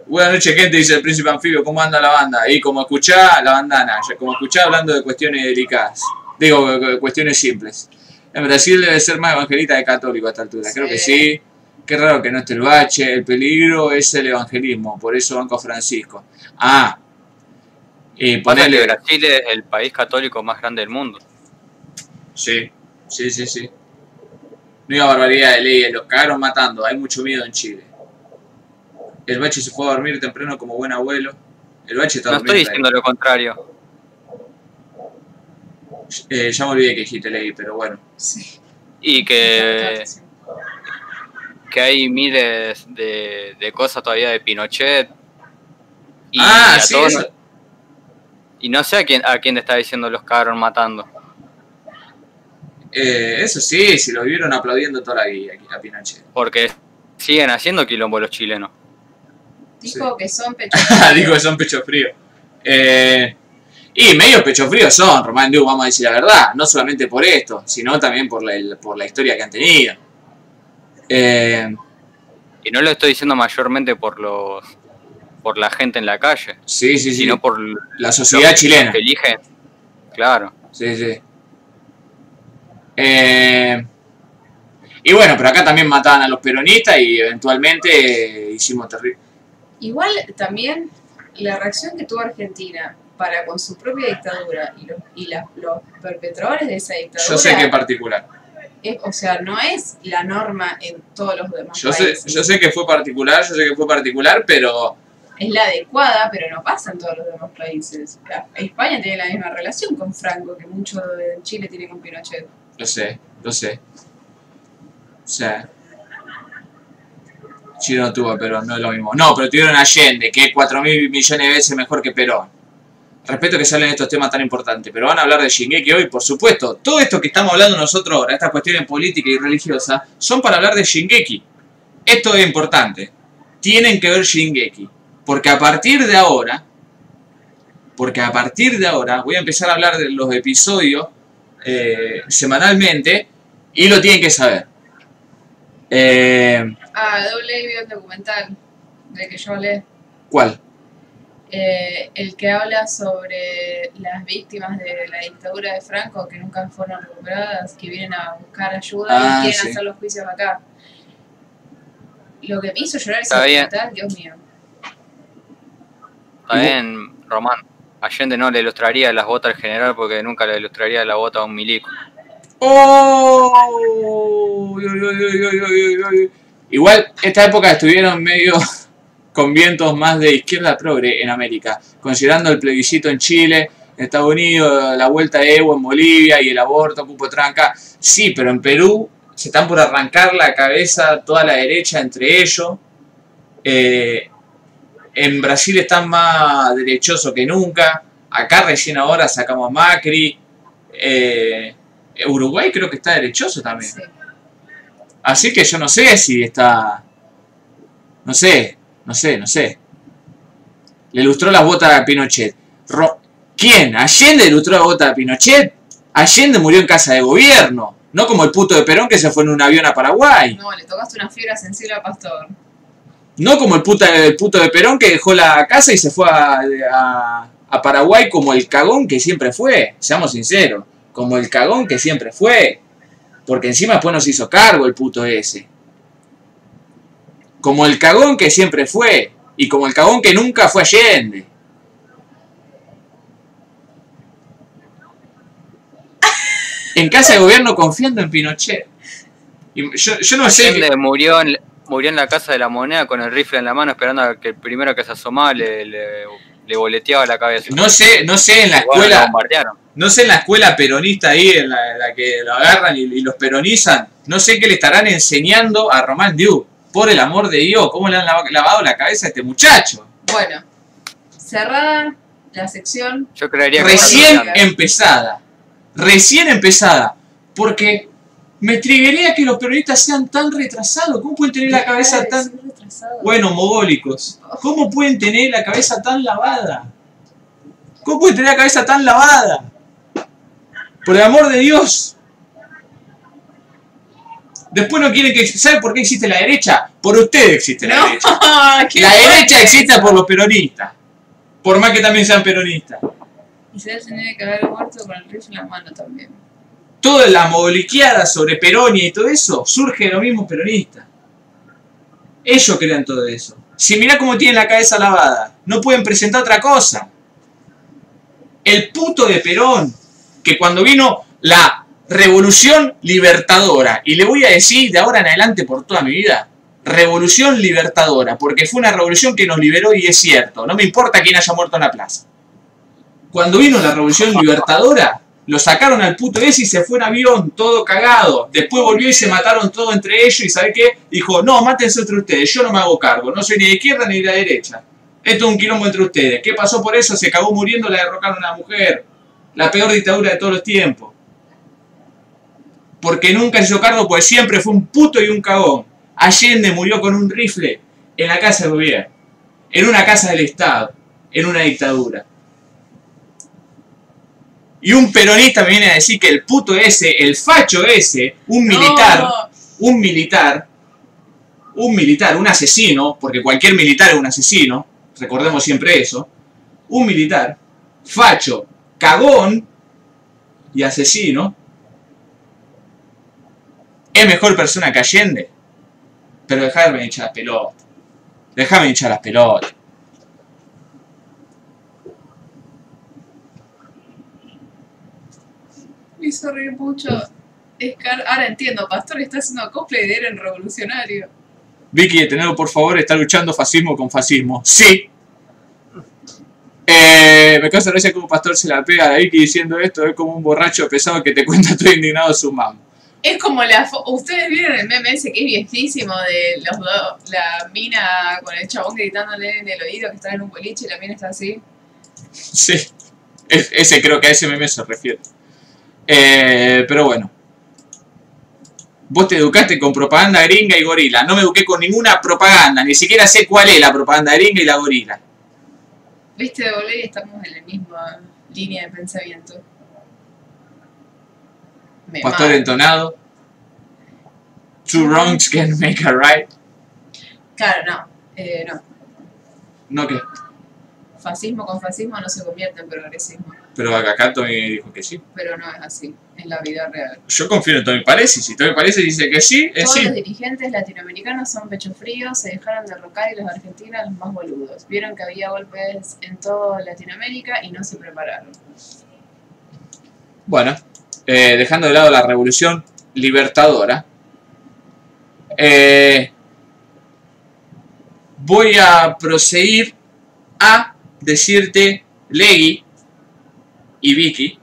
Buenas noches, gente, dice el príncipe anfibio. ¿Cómo anda la banda? Y como escuchá, la bandana. ya Como escuchá hablando de cuestiones delicadas. Digo, cu- cuestiones simples. En Brasil debe ser más evangelista de católico a esta altura. Creo que Sí. sí. Qué raro que no esté el bache. El peligro es el evangelismo. Por eso Banco Francisco. Ah. Y Pasa que ponele. Brasil es el país católico más grande del mundo. Sí, sí, sí, sí. No iba barbaridad de leyes, los cagaron matando, hay mucho miedo en Chile. El bache se fue a dormir temprano como buen abuelo. El bache está No estoy diciendo lo contrario. Eh, ya me olvidé que dijiste ley, pero bueno. Sí. Y que, que hay miles de, de cosas todavía de Pinochet. Y ah, a sí, todos eso. y no sé a quién, a quién le está diciendo los cagaron matando. Eh, eso sí, si lo vieron aplaudiendo toda la guía aquí a Pinochet. Porque siguen haciendo quilombo los chilenos. Dijo que son pechos. Digo que son pecho frío. Eh, y medio pecho frío son, Román Diu, vamos a decir la verdad. No solamente por esto, sino también por la, por la historia que han tenido. Eh, Y no lo estoy diciendo mayormente por los por la gente en la calle, sí, sí, sí. sino por La sociedad chilena. que eligen. Claro. Sí, sí. Eh, y bueno, pero acá también mataban a los peronistas y eventualmente eh, hicimos terrible. Igual también la reacción que tuvo Argentina para con su propia dictadura y los, y las- los perpetradores de esa dictadura. Yo sé que en particular. es- o sea, no es la norma en todos los demás Yo sé, países. yo sé que fue particular, yo sé que fue particular, pero Es la adecuada, pero no pasa en todos los demás países. España tiene la misma relación con Franco que mucho de Chile tiene con Pinochet. lo sé, lo sé. O sea. Chile no tuvo Perón, no es lo mismo. No, pero tuvieron Allende, que es 4 mil millones de veces mejor que Perón. Respeto que salen estos temas tan importantes, pero van a hablar de Shingeki hoy, por supuesto. Todo esto que estamos hablando nosotros ahora, estas cuestiones políticas y religiosas, son para hablar de Shingeki. Esto es importante. Tienen que ver Shingeki. Porque a partir de ahora, porque a partir de ahora voy a empezar a hablar de los episodios eh, semanalmente y lo tienen que saber. Eh, Ah, doble vio el documental del que yo hablé. ¿Cuál? Eh, el que habla sobre las víctimas de la dictadura de Franco que nunca fueron recuperadas, que vienen a buscar ayuda Ah, y quieren sí. hacer los juicios acá. Lo que me hizo llorar ese documental, Dios mío. Está bien, Román. Allende no le ilustraría las botas al general porque nunca le ilustraría la bota a un milico. ¡Oh! Uy, uy, uy, uy, uy, uy, uy. Igual, esta época estuvieron medio con vientos más de izquierda progre en América, considerando el plebiscito en Chile, en Estados Unidos, la vuelta de Evo en Bolivia y el aborto, cupo tranca. Sí, pero en Perú se están por arrancar la cabeza toda la derecha entre ellos. Eh, en Brasil están más derechosos que nunca. Acá recién ahora sacamos a Macri. Eh, Uruguay creo que está derechoso también. Sí. Así que yo no sé si está. No sé, no sé, no sé. Le ilustró las botas a Pinochet. Ro- ¿Quién? ¿Allende le ilustró las botas a Pinochet? Allende murió en casa de gobierno. No como el puto de Perón que se fue en un avión a Paraguay. No, le tocaste una fibra sensible a Pastor. No como el, puta, el puto de Perón que dejó la casa y se fue a, a- a Paraguay como el cagón que siempre fue. Seamos sinceros. Como el cagón que siempre fue. Porque encima después nos hizo cargo el puto ese. Como el cagón que siempre fue. Y como el cagón que nunca fue Allende. En casa de gobierno confiando en Pinochet. Y yo, yo no sé... Allende murió en, murió en la casa de la moneda con el rifle en la mano esperando a que el primero que se asomaba le, le, le boleteaba la cabeza. No sé, no sé en la escuela... No sé en la escuela peronista ahí, en la, la que lo agarran y, y los peronizan, no sé qué le estarán enseñando a Román Diu. Por el amor de Dios, ¿cómo le han lava- lavado la cabeza a este muchacho? Bueno, cerrada la sección. Yo creería que Recién empezada. Recién empezada. Porque me triguería que los peronistas sean tan retrasados. ¿Cómo pueden tener la cabeza tan... Bueno, mogólicos. ¿Cómo pueden tener la cabeza tan lavada? ¿Cómo pueden tener la cabeza tan lavada? Por el amor de Dios. Después no quieren que... ¿Sabe por qué existe la derecha? Por ustedes existe la No, derecha. La derecha existe por los peronistas. Por más que también sean peronistas. Y se tiene que haber muerto con el rifle en la mano también. Toda la moviliqueada sobre Peronia y todo eso surge de los mismos peronistas. Ellos crean todo eso. Si mirá cómo tienen la cabeza lavada, no pueden presentar otra cosa. El puto de Perón, que cuando vino la revolución libertadora, y le voy a decir de ahora en adelante por toda mi vida, revolución libertadora, porque fue una revolución que nos liberó y es cierto, no me importa quién haya muerto en la plaza. Cuando vino la revolución libertadora, lo sacaron al puto ese y se fue en avión, todo cagado. Después volvió y se mataron todos entre ellos y ¿sabe qué? Dijo, no, mátense entre ustedes, yo no me hago cargo, no soy ni de izquierda ni de la derecha. Esto es un quilombo entre ustedes. ¿Qué pasó por eso? Se cagó muriendo, la derrocaron a una mujer. La peor dictadura de todos los tiempos. Porque nunca se hizo cargo, pues siempre fue un puto y un cagón. Allende murió con un rifle en la casa del gobierno. En una casa del Estado. En una dictadura. Y un peronista me viene a decir que el puto ese, el facho ese, un militar, No, un militar, un militar, un asesino, porque cualquier militar es un asesino, recordemos siempre eso, un militar, facho, cagón y asesino, es mejor persona que Allende. Pero déjame hinchar las pelotas. Déjame hinchar las pelotas. Me hizo reír mucho. Scar- Ahora entiendo, Pastor está haciendo cosplay de Eren revolucionario. Vicky de Tenedo, por favor, está luchando fascismo con fascismo. Sí. Eh, me causa gracia como pastor se la pega a Vicky diciendo esto. Es como un borracho pesado que te cuenta todo indignado su mamá. Es como la Ustedes vieron el meme ese que es viejísimo de los dos, la mina con el chabón gritándole en el oído que está en un boliche y la mina está así. Sí. Es- ese creo que a ese meme se refiere. Eh, pero bueno. Vos te educaste con propaganda gringa y gorila. No me eduqué con ninguna propaganda. Ni siquiera sé cuál es la propaganda gringa y la gorila. Viste, y estamos en la misma línea de pensamiento. Me Pastor entonado. Two wrongs can make a right. Claro, no. Eh, no. No que. Fascismo con fascismo no se convierte en progresismo. Pero acá Tommy dijo que sí. Pero no es así, en la vida real. Yo confío en Tommy Parece. Si Tommy Parece dice que sí, es Todos sí. los dirigentes latinoamericanos son pecho fríos, se dejaron derrocar y los argentinos los más boludos. Vieron que había golpes en toda Latinoamérica y no se prepararon. Bueno, eh, dejando de lado la revolución libertadora, eh, voy a proseguir a decirte, Legui y Vicky,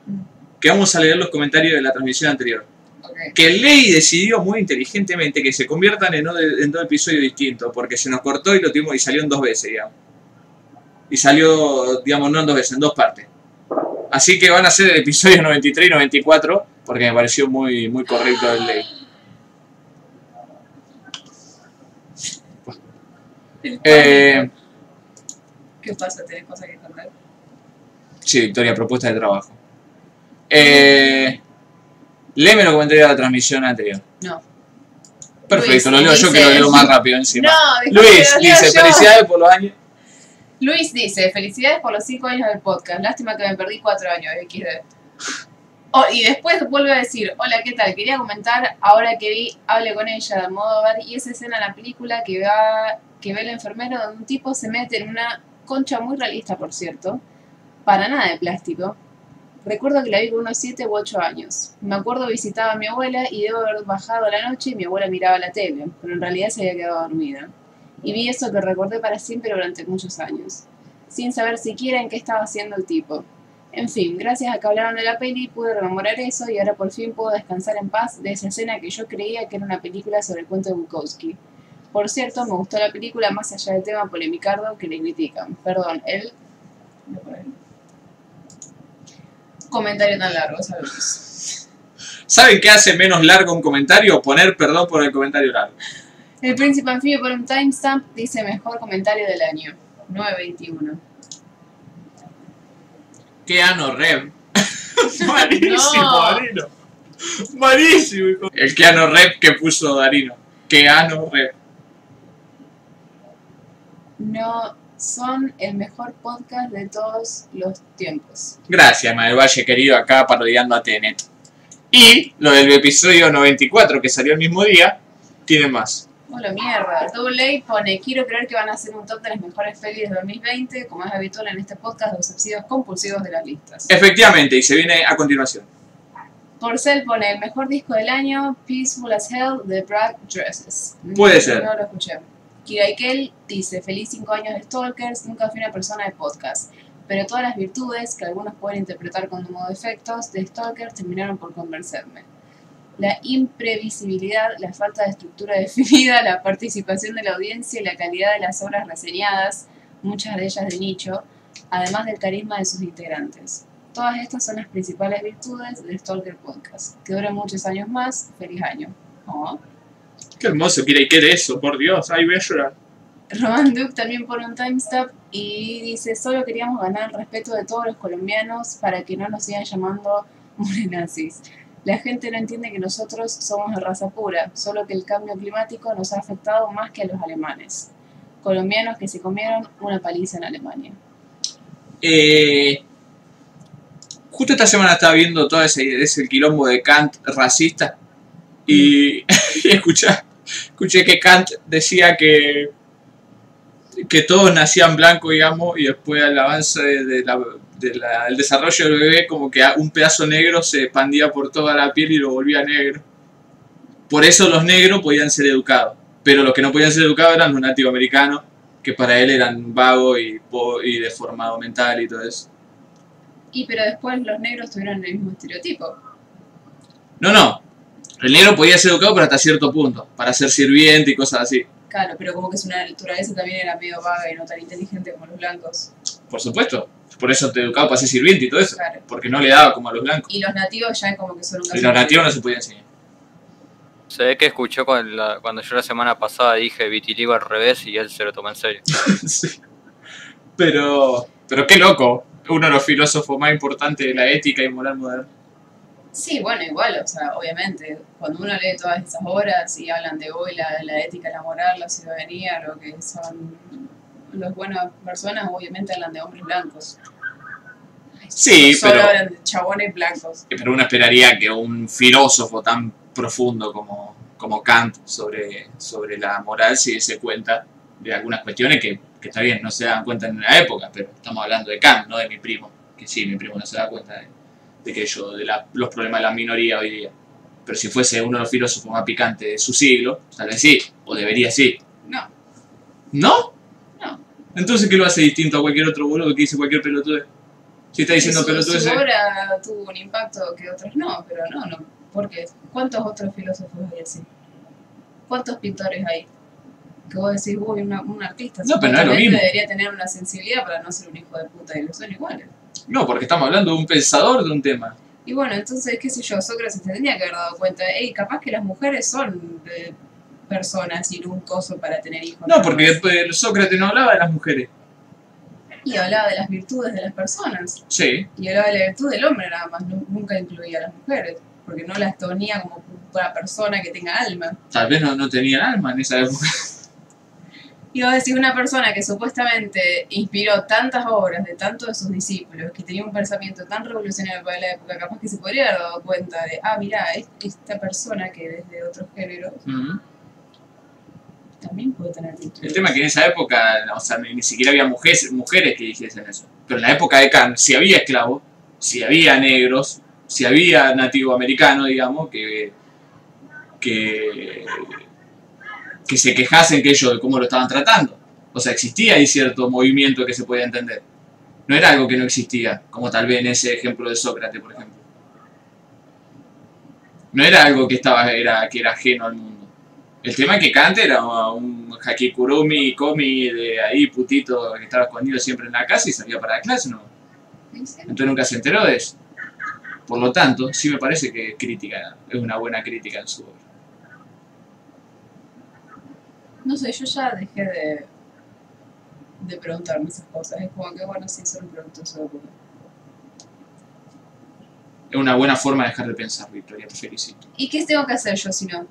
que vamos a leer los comentarios de la transmisión anterior. Ok. Que Legui decidió muy inteligentemente que se conviertan en, dos- en dos episodios distintos, porque se nos cortó y lo tuvimos y salió en dos veces, digamos. Y salió, digamos, no en dos veces, en dos partes. Así que van a ser el episodio 93 y 94, porque me pareció muy, muy correcto el ley. Eh. ¿Qué pasa? ¿Tenés cosas que? Sí, Victoria, propuesta de trabajo. Eh, léeme los comentarios de la transmisión anterior. No. Perfecto, Luis, lo leo yo que lo leo más rápido encima. No, Luis que lo dice, yo. felicidades por los años. Luis dice, felicidades por los 5 años del podcast. Lástima que me perdí 4 años, XD. Oh, y después vuelve a decir, hola, ¿qué tal? Quería comentar, ahora que vi Hable con ella de modo ver y esa escena en la película que, va, que ve el enfermero donde un tipo se mete en una concha muy realista, por cierto, para nada de plástico. Recuerdo que la vi con unos 7 u 8 años. Me acuerdo visitaba a mi abuela y debo haber bajado la noche y mi abuela miraba la tele, pero en realidad se había quedado dormida. Y vi eso que recordé para siempre durante muchos años, sin saber siquiera en qué estaba haciendo el tipo. En fin, gracias a que hablaron de la peli pude rememorar eso y ahora por fin puedo descansar en paz de esa escena que yo creía que era una película sobre el cuento de Bukowski. Por cierto, me gustó la película más allá del tema polemicardo que le critican. Perdón, él... Comentario tan largo, ¿sabes? ¿Saben qué hace menos largo un comentario? Poner perdón por el comentario largo. El príncipe anfibio por un timestamp dice mejor comentario del año. 921. Qué ano Rev. Malísimo, No. Marino. Malísimo. hijo. El Keanu Rep que puso Darino. Keanu Rep. No son el mejor podcast de todos los tiempos. Gracias, Manuel Valle querido, acá parodiando a Tenet. Y lo del episodio 94 que salió el mismo día, tiene más. Hola mierda. Double A pone, quiero creer que van a hacer un top de las mejores pelis de 2020, como es habitual en este podcast de obsesivos compulsivos de las listas. Efectivamente, y se viene a continuación. Porcel pone, el mejor disco del año, Peaceful as Hell, de Brad Dresses. Puede No, ser. No lo escuché. Kiraikel dice, feliz 5 años de Stalkers, nunca fui una persona de podcast, pero todas las virtudes, que algunos pueden interpretar como defectos, de Stalkers terminaron por convencerme. La imprevisibilidad, la falta de estructura definida, la participación de la audiencia y la calidad de las obras reseñadas, muchas de ellas de nicho, además del carisma de sus integrantes. Todas estas son las principales virtudes de Stalker Podcast. Que dure muchos años más. Feliz año. Oh. Qué hermoso, quiere y quiere eso, por Dios, ay, voy a llorar. Roman Duke también pone un timestamp y dice, solo queríamos ganar el respeto de todos los colombianos para que no nos sigan llamando morenazis. La gente no entiende que nosotros somos de raza pura, solo que el cambio climático nos ha afectado más que a los alemanes. Colombianos que se comieron una paliza en Alemania. Eh, justo esta semana estaba viendo todo ese, ese quilombo de Kant racista y, y escuché que Kant decía que, que todos nacían blancos, digamos, y después al avance de, de la- de la- del desarrollo del bebé, como que un pedazo negro se expandía por toda la piel y lo volvía negro. Por eso los negros podían ser educados, pero los que no podían ser educados eran los nativos americanos, que para él eran vagos y, y deformados mental y todo eso. Y pero después los negros tuvieron el mismo estereotipo. No, no. El negro podía ser educado pero hasta cierto punto, para ser sirviente y cosas así. Claro, pero como que su naturaleza también era medio vaga y no tan inteligente como los blancos. Por supuesto. Por eso te educaba para ser sirviente y todo eso. Claro. Porque no le daba como a los blancos. Y los nativos ya como que son un Y los nativos no se podían enseñar. Se ve que escuchó la- cuando yo la semana pasada dije vitiligo al revés y él se lo tomó en serio. Sí. Pero, pero qué loco. Uno de los filósofos más importantes de la ética y moral moderna. Sí, bueno, igual, o sea, obviamente, cuando uno lee todas esas obras y hablan de hoy, la, la ética, la moral, la ciudadanía, lo que son las buenas personas, obviamente hablan de hombres blancos. Sí, Solo pero, hablan de chabones blancos. pero uno esperaría que un filósofo tan profundo como, como Kant sobre, sobre la moral se diese cuenta de algunas cuestiones que, que está bien, no se dan cuenta en la época, pero estamos hablando de Kant, no de mi primo, que sí, mi primo no se da cuenta de, de que yo, de la- los problemas de la minoría hoy día. Pero si fuese uno de los filósofos más picantes de su siglo, tal vez sí, o debería sí. No, ¿No? no. Entonces, ¿qué lo hace distinto a cualquier otro boludo que dice cualquier pelotude? Si está diciendo su, pelotude, su obra tuvo un impacto que otros no, pero no, no. Porque ¿cuántos otros filósofos hay así? ¿Cuántos pintores hay? Que vos decís, uy, una- un artista No, pero no es lo mismo. debería tener una sensibilidad para no ser un hijo de puta y los son iguales. No, porque estamos hablando de un pensador de un tema. Y bueno, entonces, qué sé yo, Sócrates se tendría que haber dado cuenta, hey, capaz que las mujeres son eh, personas y no un coso para tener hijos. No, porque después Sócrates no hablaba de las mujeres. Y hablaba de las virtudes de las personas. Sí, Y hablaba de la virtud del hombre nada más, nu- nunca incluía a las mujeres. Porque no las tenía como una persona que tenga alma. tal vez no, no tenían alma en esa época. Y vos decís, una persona que supuestamente inspiró tantas obras de tantos de sus discípulos, que tenía un pensamiento tan revolucionario para la época, capaz que se podría haber dado cuenta de, ah, mirá, es- esta persona que desde otros géneros también puede tener virtudes. El tema es que en esa época, o sea, ni, ni siquiera había mujeres, mujeres que dijesen eso. Pero en la época de Kant, si había esclavos, si había negros, si había nativo americano, digamos, que, que, que se quejasen que ellos de cómo lo estaban tratando. O sea, existía ahí cierto movimiento que se podía entender. No era algo que no existía, como tal vez en ese ejemplo de Sócrates, por ejemplo. No era algo que estaba era, que era ajeno al mundo. El tema es que Kant era un hakikurumi, komi de ahí, putito, que estaba escondido siempre en la casa y salía para la clase, ¿no? Entonces nunca se enteró de eso. Por lo tanto, sí me parece que crítica, es una buena crítica en su obra. No sé, yo ya dejé de, de preguntarme esas cosas. Es como que, bueno, sí, de su época. Es una buena forma de dejar de pensar, Victoria, te felicito. ¿Y qué tengo que hacer yo si no?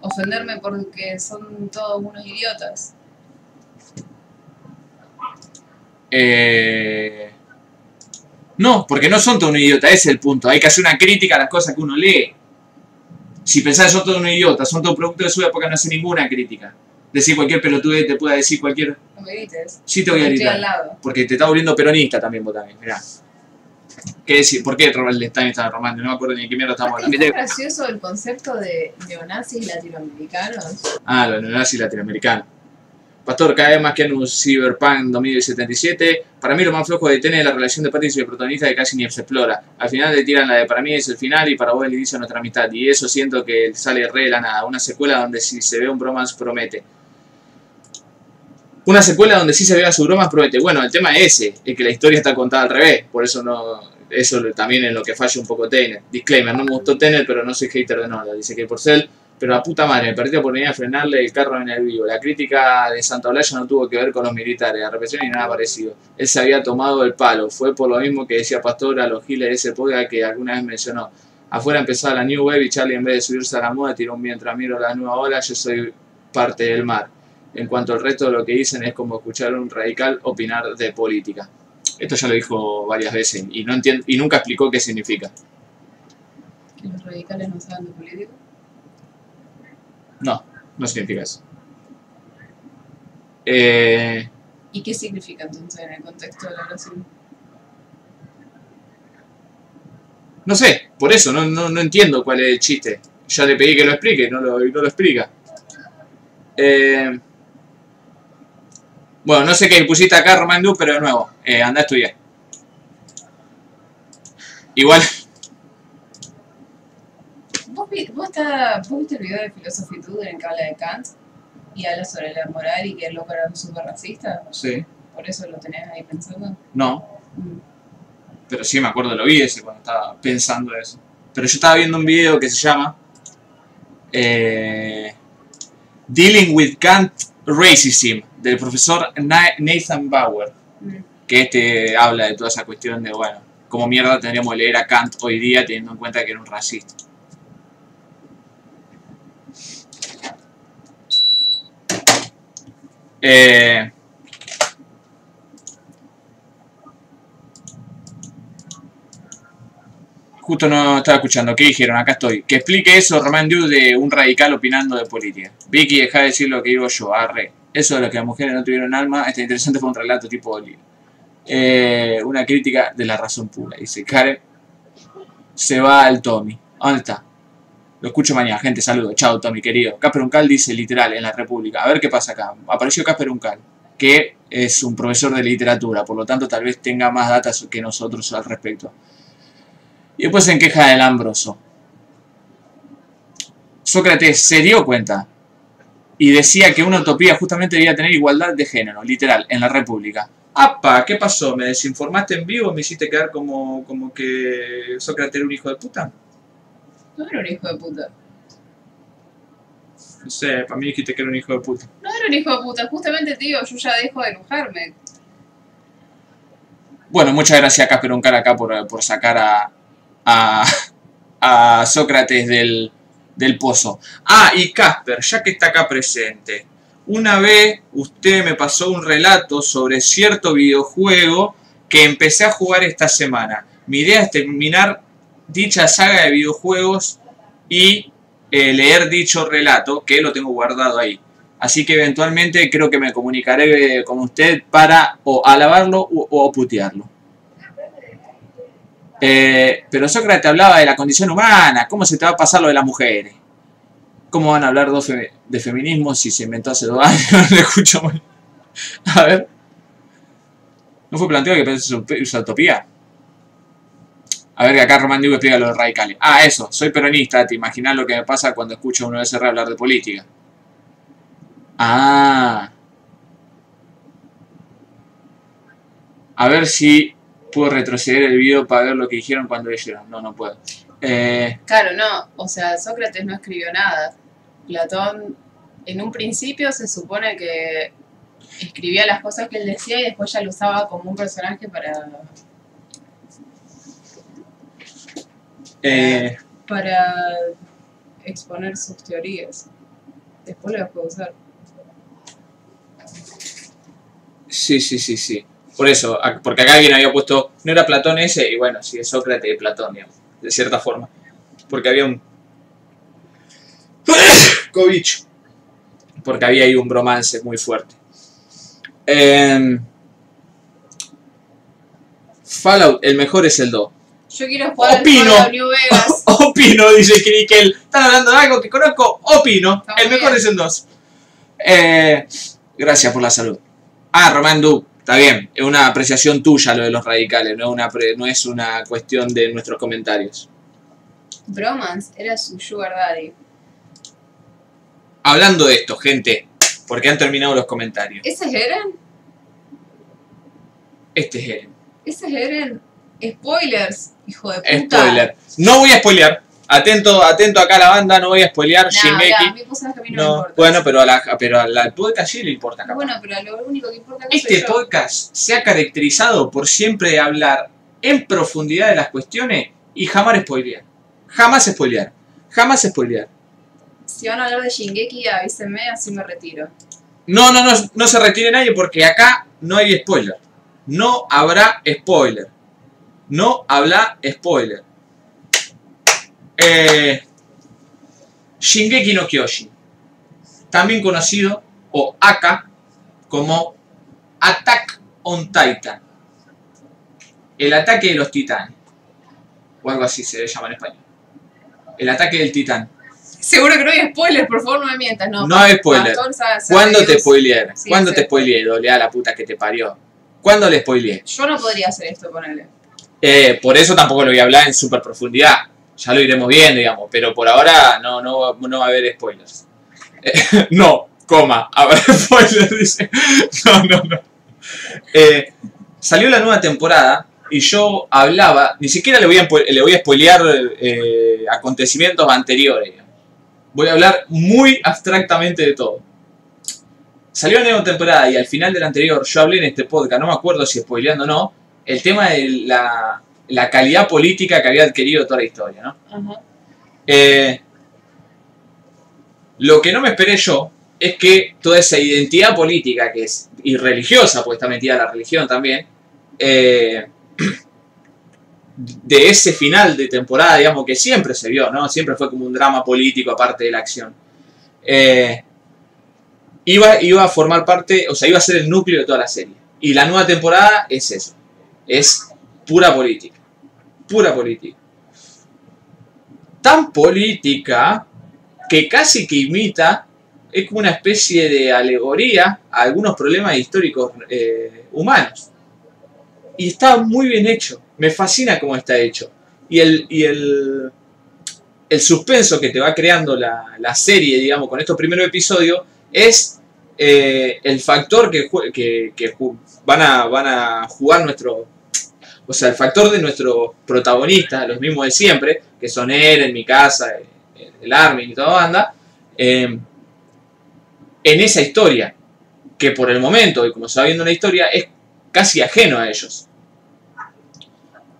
Ofenderme porque son todos unos idiotas. Eh... No, porque no son todos un idiota, ese es el punto. Hay que hacer una crítica a las cosas que uno lee. Si pensás son todos un idiota, son todos productos de su época, no hace ninguna crítica. Decir cualquier pelotudez te pueda decir cualquier... No me grites. Sí te voy a gritar. al lado. Porque te está volviendo peronista también vos también, mirá. ¿Qué decir? ¿Por qué Robert Stein estaba romando? No me acuerdo ni de qué mierda estamos hablando. Es gracioso el concepto de neonazis latinoamericanos. Ah, los neonazis latinoamericanos. Pastor, cada vez más que en un Cyberpunk 2077, para mí lo más flojo de TN es la relación de Patricio y el protagonista que casi ni se explora. Al final le tiran la de para mí es el final y para vos el inicio de nuestra amistad. Y eso siento que sale re de la nada. Una secuela donde si se ve un bromance promete. Una secuela donde sí se vea su bromance promete. Bueno, el tema es ese, es que la historia está contada al revés. Por eso no... Eso también es lo que falla un poco Tenet. Disclaimer, no me gustó Tenet, pero no soy hater de Nolan, dice que por ser pero a puta madre, me perdí la oportunidad de frenarle el carro en el vivo. La crítica de Santa Olaya no tuvo que ver con los militares, la represión ni nada parecido. Él se había tomado el palo, fue por lo mismo que decía Pastor a los giles de ese podcast que alguna vez mencionó. Afuera empezaba la New Wave y Charlie en vez de subirse a la moda tiró un mientras miro la nueva ola, yo soy parte del mar. En cuanto al resto de lo que dicen es como escuchar a un radical opinar de política. Esto ya lo dijo varias veces y, no entiendo, y nunca explicó qué significa. Los radicales no saben de política. No, no significa eso. Eh, ¿Y qué significa entonces en el contexto de la oración? no sé, por eso, no, no, no entiendo cuál es el chiste. Ya le pedí que lo explique, no lo, y no lo explica. Eh, bueno, no sé qué pusiste acá, Román Du, pero de nuevo, eh, anda a estudiar. Igual, ¿Vos, vos, está- vos viste el video de Filosofitud en el que habla de Kant? Y habla sobre la moral y que el loco era un súper racista. sí, Por eso lo tenés ahí pensando. no, Mm. pero sí me acuerdo, lo vi ese cuando estaba pensando eso. Pero yo estaba viendo un video que se llama eh, Dealing with Kant Racism, del profesor Na- Nathan Bauer. Mm. que este habla de toda esa cuestión de, bueno, cómo mierda tendríamos que leer a Kant hoy día teniendo en cuenta que era un racista. Eh, justo no estaba escuchando, ¿qué dijeron? Acá estoy. Que explique eso, Román Diu, de un radical opinando de política. Vicky, deja de decir lo que digo yo, arre. Eso de lo que las mujeres no tuvieron alma, este interesante fue un relato tipo Oli. Eh, una crítica de la razón pura. Dice Karen. Se va al Tommy. ¿A ¿Dónde está? Lo escucho mañana, gente. Saludos. Chao, Tommy, querido. Casper Uncal dice literal en la República. A ver qué pasa acá. Apareció Casper Uncal, que es un profesor de literatura, por lo tanto, tal vez tenga más datos que nosotros al respecto. Y después se queja del Ambroso. Sócrates se dio cuenta y decía que una utopía justamente debía tener igualdad de género, literal, en la República. ¡Apa! ¿Qué pasó? ¿Me desinformaste en vivo? ¿Me hiciste quedar como, como que Sócrates era un hijo de puta? No era un hijo de puta. No sé, para mí dijiste que era un hijo de puta. No era un hijo de puta. Justamente te digo, yo ya dejo de enojarme. Bueno, muchas gracias Casper Uncal acá por, por sacar a, a, a Sócrates del, del pozo. Ah, y Casper, ya que está acá presente. Una vez usted me pasó un relato sobre cierto videojuego que empecé a jugar esta semana. Mi idea es terminar dicha saga de videojuegos y eh, leer dicho relato, que lo tengo guardado ahí. Así que eventualmente creo que me comunicaré eh, con usted para o alabarlo o, putearlo. Eh, pero Sócrates hablaba de la condición humana, cómo se te va a pasar lo de las mujeres. ¿Cómo van a hablar dos fe- de feminismo si se inventó hace dos años? A ver. ¿No fue planteado que pensé su utopía? A ver, que acá Román Diego explica lo de radicales. Ah, eso, soy peronista, te imaginas lo que me pasa cuando escucho a uno de SR hablar de política. Ah. A ver si puedo retroceder el video para ver lo que dijeron cuando leyeron. No, no puedo. Eh, Claro, no. O sea, Sócrates no escribió nada. Platón, en un principio se supone que escribía las cosas que él decía y después ya lo usaba como un personaje para... Eh, para exponer sus teorías. Después las puedo usar. sí, sí, sí, sí. Por eso, porque acá alguien había puesto, no era Platón ese, y bueno, sí, es Sócrates y Platón, digamos, de cierta forma. Porque había un... Cobicho. Porque había ahí un bromance muy fuerte. Em, Fallout, el mejor es el 2. Yo quiero jugar al Opino. Fallout New Vegas. Opino, dice Krikkel. Están hablando de algo que conozco. Opino. Está el mejor es el 2. Eh, gracias por la salud. Ah, Román Du. Está bien. Es una apreciación tuya lo de los radicales. No es una, pre- no es una cuestión de nuestros comentarios. Bromance era su sugar daddy. Hablando de esto, gente. Porque han terminado los comentarios. ¿Ese es Eren? Este es Eren. ¿Ese es Eren? Spoilers, hijo de puta. Spoiler. No voy a spoilear. Atento, atento acá a la banda. No voy a spoilear. Nah, a que a mí no, me bueno, pero a la, pero a la podcast sí le importa. capaz. Bueno, pero lo único que importa que Este soy yo. podcast se ha caracterizado por siempre hablar en profundidad de las cuestiones y jamás spoilear. Jamás spoilear. Jamás spoilear. Si van a hablar de Shingeki, avísenme, así me retiro. No, no, no, no se retire nadie porque acá no hay spoiler. No habrá spoiler. No habla spoiler. Eh, Shingeki no Kyojin. También conocido, o Aka, como Attack on Titan. El ataque de los titanes. O algo así se llama en español. El ataque del titán. Seguro que no hay spoilers, por favor no me mientas, no. No hay spoiler. Pastor sabe- sabe ¿Cuándo te spoileé? Sí, ¿Cuándo te spoileé? Doble a la puta que te parió. ¿Cuándo le spoileé? Yo no podría hacer esto, ponele. Eh, por eso tampoco lo voy a hablar en super profundidad. Ya lo iremos viendo, digamos. Pero por ahora no, no, no va a haber spoilers. Eh, no, coma, habrá spoilers. No, no, no. Eh, salió la nueva temporada y yo hablaba, ni siquiera le voy a, le voy a spoilear acontecimientos anteriores. Voy a hablar muy abstractamente de todo. Salió la nueva temporada y al final de la anterior yo hablé en este podcast, no me acuerdo si spoileando o no, el tema de la, la calidad política que había adquirido toda la historia, ¿no? Eh, lo que no me esperé yo es que toda esa identidad política que es y religiosa, pues está metida la religión también, eh, de ese final de temporada, digamos, que siempre se vio, ¿no? Siempre fue como un drama político aparte de la acción. Eh, iba, iba a formar parte, o sea, iba a ser el núcleo de toda la serie. Y la nueva temporada es eso. Es pura política. Pura política. Tan política que casi que imita, es como una especie de alegoría a algunos problemas históricos eh, humanos. Y está muy bien hecho. Me fascina cómo está hecho. Y el, y el, el suspenso que te va creando la, la serie, digamos, con estos primeros episodios, es eh, el factor que, que, que van, a, van a jugar nuestro... O sea, el factor de nuestros protagonistas, los mismos de siempre, que son él, en mi casa, el, el Armin y toda banda, eh, en esa historia, que por el momento, y como se va viendo la historia, es casi ajeno a ellos.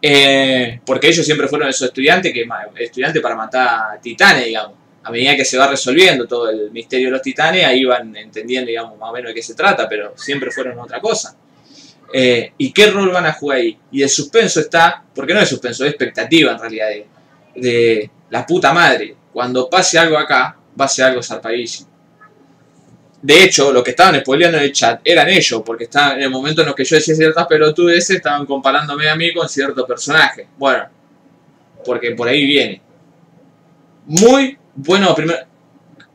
Eh, porque ellos siempre fueron esos estudiantes que estudiantes para matar titanes, digamos. A medida que se va resolviendo todo el misterio de los titanes, ahí van entendiendo, digamos, más o menos de qué se trata, pero siempre fueron otra cosa. Eh, ¿Y qué rol van a jugar ahí? Y el suspenso está, porque no es suspenso, es expectativa en realidad, de, la puta madre. Cuando pase algo acá, va a ser algo zarpadísimo. De hecho, lo que estaban spoileando en el chat eran ellos, porque estaban en el momento en los que yo decía ciertas pelotudeces, estaban comparándome a mí con cierto personaje. Bueno, porque por ahí viene. Muy bueno, primero.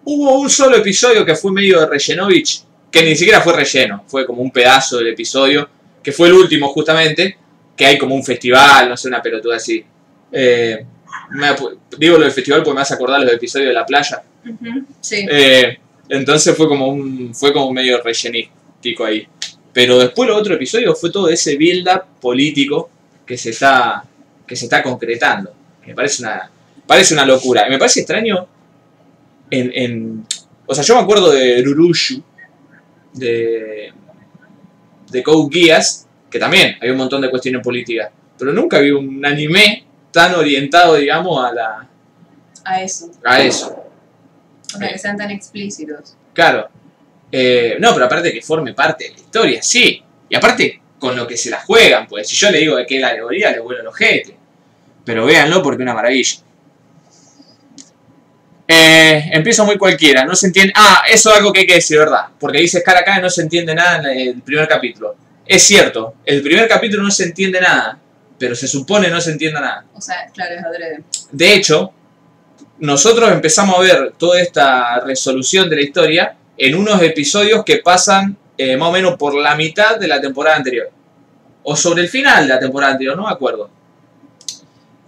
Hubo un solo episodio que fue medio de Rellenovich, que ni siquiera fue relleno, fue como un pedazo del episodio, que fue el último justamente, que hay como un festival, no sé, una pelotuda así. Eh, me digo lo del festival porque me hace acordar los episodios de la playa. Sí. Eh, entonces fue como un fue como medio rellenístico ahí. Pero después los otros episodios fue todo ese build-up político que se está que se está concretando. Me parece una parece una locura. Y me parece extraño en, en o sea, yo me acuerdo de Rurushu de de Code Geass, que también hay un montón de cuestiones políticas, pero nunca vi un anime tan orientado, digamos, a, la, A eso. a eso. O sea, que sean tan explícitos. Claro. Eh, no, pero aparte que forme parte de la historia, sí. Y aparte, con lo que se la juegan, pues si yo le digo de qué es la alegoría, le vuelo el ojete. Pero véanlo porque es una maravilla. Eh, empiezo muy cualquiera, no se entiende... Ah, eso es algo que hay que decir, ¿verdad? Porque dices cara a cara y no se entiende nada en el primer capítulo. Es cierto, el primer capítulo no se entiende nada, pero se supone no se entienda nada. O sea, claro, es adrede. De hecho, nosotros empezamos a ver toda esta resolución de la historia en unos episodios que pasan eh, más o menos por la mitad de la temporada anterior. O sobre el final de la temporada anterior, no me acuerdo.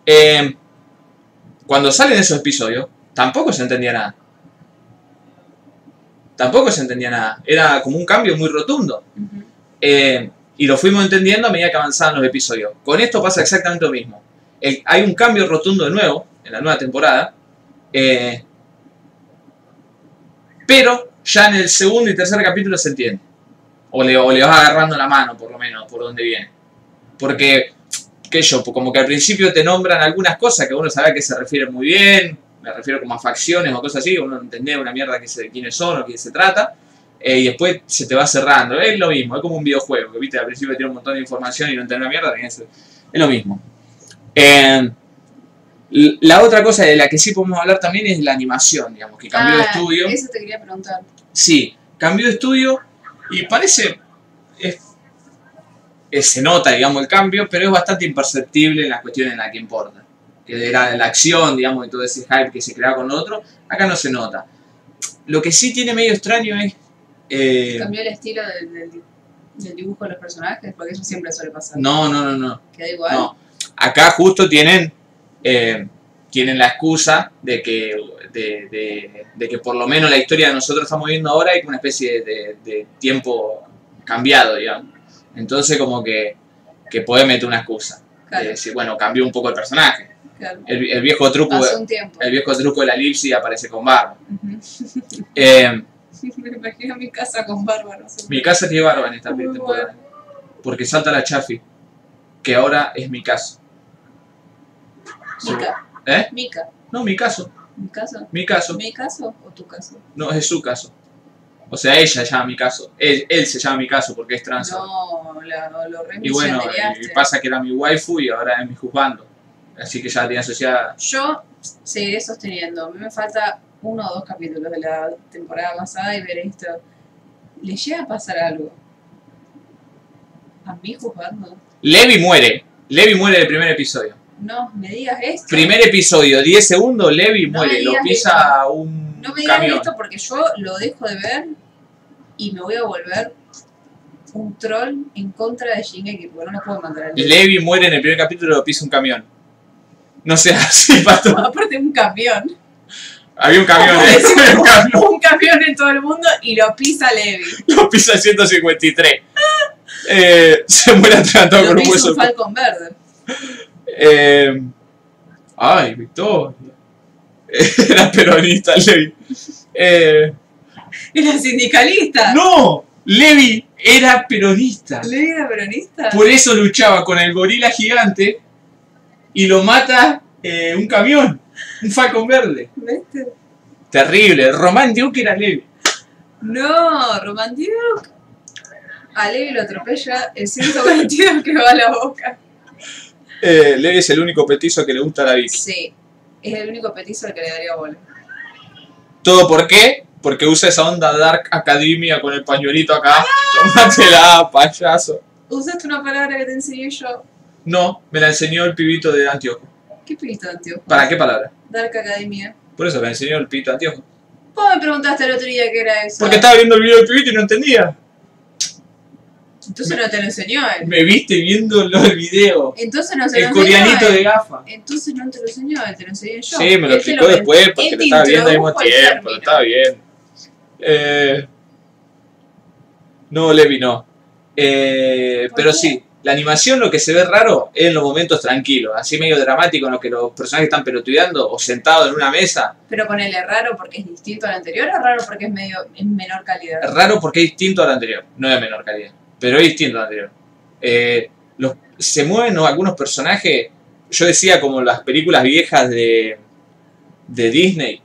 Eh, cuando salen esos episodios, tampoco se entendía nada. Tampoco se entendía nada. Era como un cambio muy rotundo. Eh, y lo fuimos entendiendo a medida que avanzaban los episodios. Con esto pasa exactamente lo mismo. El- hay un cambio rotundo de nuevo en la nueva temporada. eh, pero ya en el segundo y tercer capítulo se entiende. O le, o le vas agarrando la mano, por lo menos, por donde viene. Porque, qué sé yo, como que al principio te nombran algunas cosas que uno sabe a qué se refiere muy bien. Me refiero como a facciones o cosas así. Uno no entiende una mierda que se, quiénes son o qué se trata. eh, y después se te va cerrando. Es lo mismo, es como un videojuego. Que viste, al principio tiene un montón de información y no entiende una mierda. tenés- Es lo mismo. Eh, la otra cosa de la que sí podemos hablar también es la animación, digamos, que cambió de Ah, estudio. Eso te quería preguntar. Sí, cambió de estudio y parece. es- es- se nota, digamos, el cambio, pero es bastante imperceptible en las cuestiones en las que importa. Que era la acción, digamos, y todo ese hype que se creaba con lo otro, acá no se nota. Lo que sí tiene medio extraño es. eh, ¿Cambió el estilo del, del, del dibujo de los personajes? Porque eso siempre suele pasar. no, no, no, no. Queda igual. No. Acá justo tienen. eh, tienen la excusa de que. De, de- de que por lo menos la historia que nosotros estamos viendo ahora hay una especie de, de tiempo cambiado, digamos. Entonces como que, que puede meter una excusa. Claro, De decir, bueno, cambió un poco el personaje. Claro. El, el viejo truco el viejo truco de la elipsis aparece con barba. Eh, Me imagino mi casa con barba, no sé. mi casa tiene barba en esta Muy temporada. Porque salta la Chafi. Que ahora es mi caso. Mica. ¿Eh? Mica. No, mi caso. ¿Mi caso? Mi caso. ¿Mi caso o tu caso? No, es su caso. O sea, ella se llama mi caso. Él, él se llama mi caso porque es trans. No, la, lo y bueno, y pasa que era mi waifu y ahora es mi juzgando. Así que ya la tiene asociada. Yo seguiré sosteniendo. A mí me falta uno o dos capítulos de la temporada pasada y ver esto. ¿Le llega a pasar algo? ¿A mí juzgando? Levi muere. Levi muere en el primer episodio. No, me digas esto. Primer episodio, 10 segundos, Levi No muere. Lo pisa un No me digas camión. esto porque yo lo dejo de ver y me voy a volver un troll en contra de Shingeki porque no lo puedo mandar al Levi muere en el primer capítulo lo pisa un camión. No sea así, pato. Aparte un camión. Había un camión, ¿eh? decimos, un camión. un camión en todo el mundo y lo pisa Levi. Lo pisa el 153. Eh, se muere atragantado con un hueso. un falcón verde. Eh, ay, Victoria. Era peronista Levi. Eh, Era sindicalista. no, Levi era peronista. ¿Levi era peronista? Por eso luchaba con el gorila gigante y lo mata eh, un camión, un falcón verde. ¿Viste? Terrible. Román Duke era Levi. No, Roman Duke. A Levi lo atropella el 122 que va a la boca. Eh, Levi es el único petizo que le gusta a la Vicky. Sí, es el único petizo al que le daría bola. ¿Todo por qué? Porque usa esa onda Dark Academia con el pañuelito acá. Tómatela, payaso. Usaste una palabra que te enseñé yo. No, me la enseñó el pibito de Antiojo. ¿Qué pibito, Antiojo? ¿Para qué palabra? Dark Academia. Por eso me enseñó el pibito de Antiojo. Vos me preguntaste el otro día qué era eso. Porque estaba viendo el video del pibito y no entendía. Entonces no te lo enseñó él. Me viste viéndolo el video. Entonces no se lo El enseñó coreanito él. de gafa. Entonó no te lo enseñó él, te lo enseñé yo. Sí, me lo Él explicó después porque lo estaba viendo al mismo el tiempo. término. Estaba bien. Eh, no, Levi no. Eh, ¿Por pero qué? sí, la animación lo que se ve raro es en los momentos tranquilos, así medio dramático en los que los personajes están pelotudeando o sentados en una mesa. Pero ponele raro porque es distinto al anterior o raro porque es medio en menor calidad. Es raro porque es distinto al anterior, no de menor calidad, pero es distinto al anterior. Eh, los, se mueven ¿no? algunos personajes yo decía como las películas viejas de, de Disney,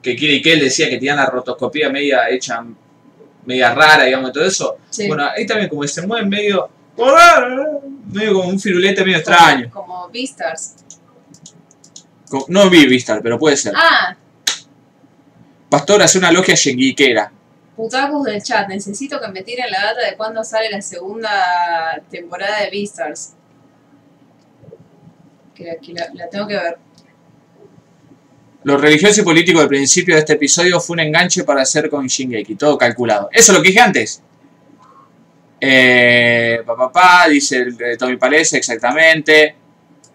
que Kira él decía que tenían la rotoscopía media hecha, media rara, digamos, y todo eso. Sí. Bueno, ahí también como que se mueve medio, medio como un firulete medio extraño. Como Beastars. Co- No vi Vistar, pero puede ser. Ah, Pastor hace una logia shenguiquera. putacos del chat. Necesito que me tiren la data de cuándo sale la segunda temporada de Beastars. Que, que la, la tengo que ver. Lo religioso y político del principio de este episodio fue un enganche para hacer con Shingeki, todo calculado. Eso es lo que dije antes. Eh, papá, pa, dice de Tommy Palese, exactamente.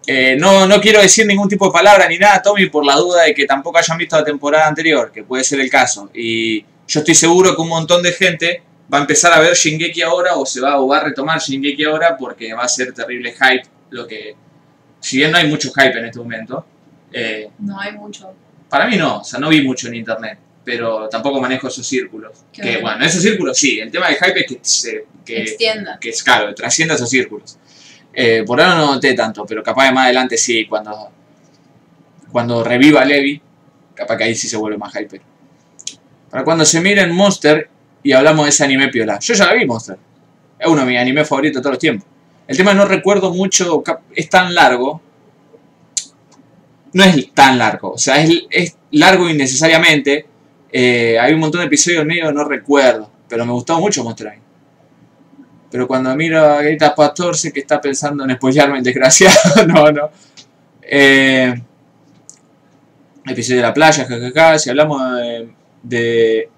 Eh, no, no quiero decir ningún tipo de palabra ni nada, Tommy, por la duda de que tampoco hayan visto la temporada anterior, que puede ser el caso. Y yo estoy seguro que un montón de gente va a empezar a ver Shingeki ahora o se va, o va a retomar Shingeki ahora porque va a ser terrible hype. Lo que, si bien no hay mucho hype en este momento, eh, No hay mucho. para mí no, o sea, no vi mucho en internet, pero tampoco manejo esos círculos. Qué que bueno. bueno, esos círculos sí, el tema del hype es que, se, que, Extienda. que es caro, trascienda esos círculos. Eh, por ahora no noté tanto, pero capaz de más adelante sí, cuando, cuando reviva Levi, capaz que ahí sí se vuelve más hype. Para cuando se miren Monster y hablamos de ese anime piola. Yo ya la vi Monster. Es uno de mis animes favoritos de todos los tiempos. El tema no recuerdo mucho, es tan largo. No es tan largo, o sea, es, es largo innecesariamente. Eh, hay un montón de episodios que no recuerdo, pero me gustó mucho Monster. Pero cuando miro a Grita Pastor sé que está pensando en spoilearme el desgraciado. no, no. Eh, episodio de la playa, jajaja. Si hablamos de. de-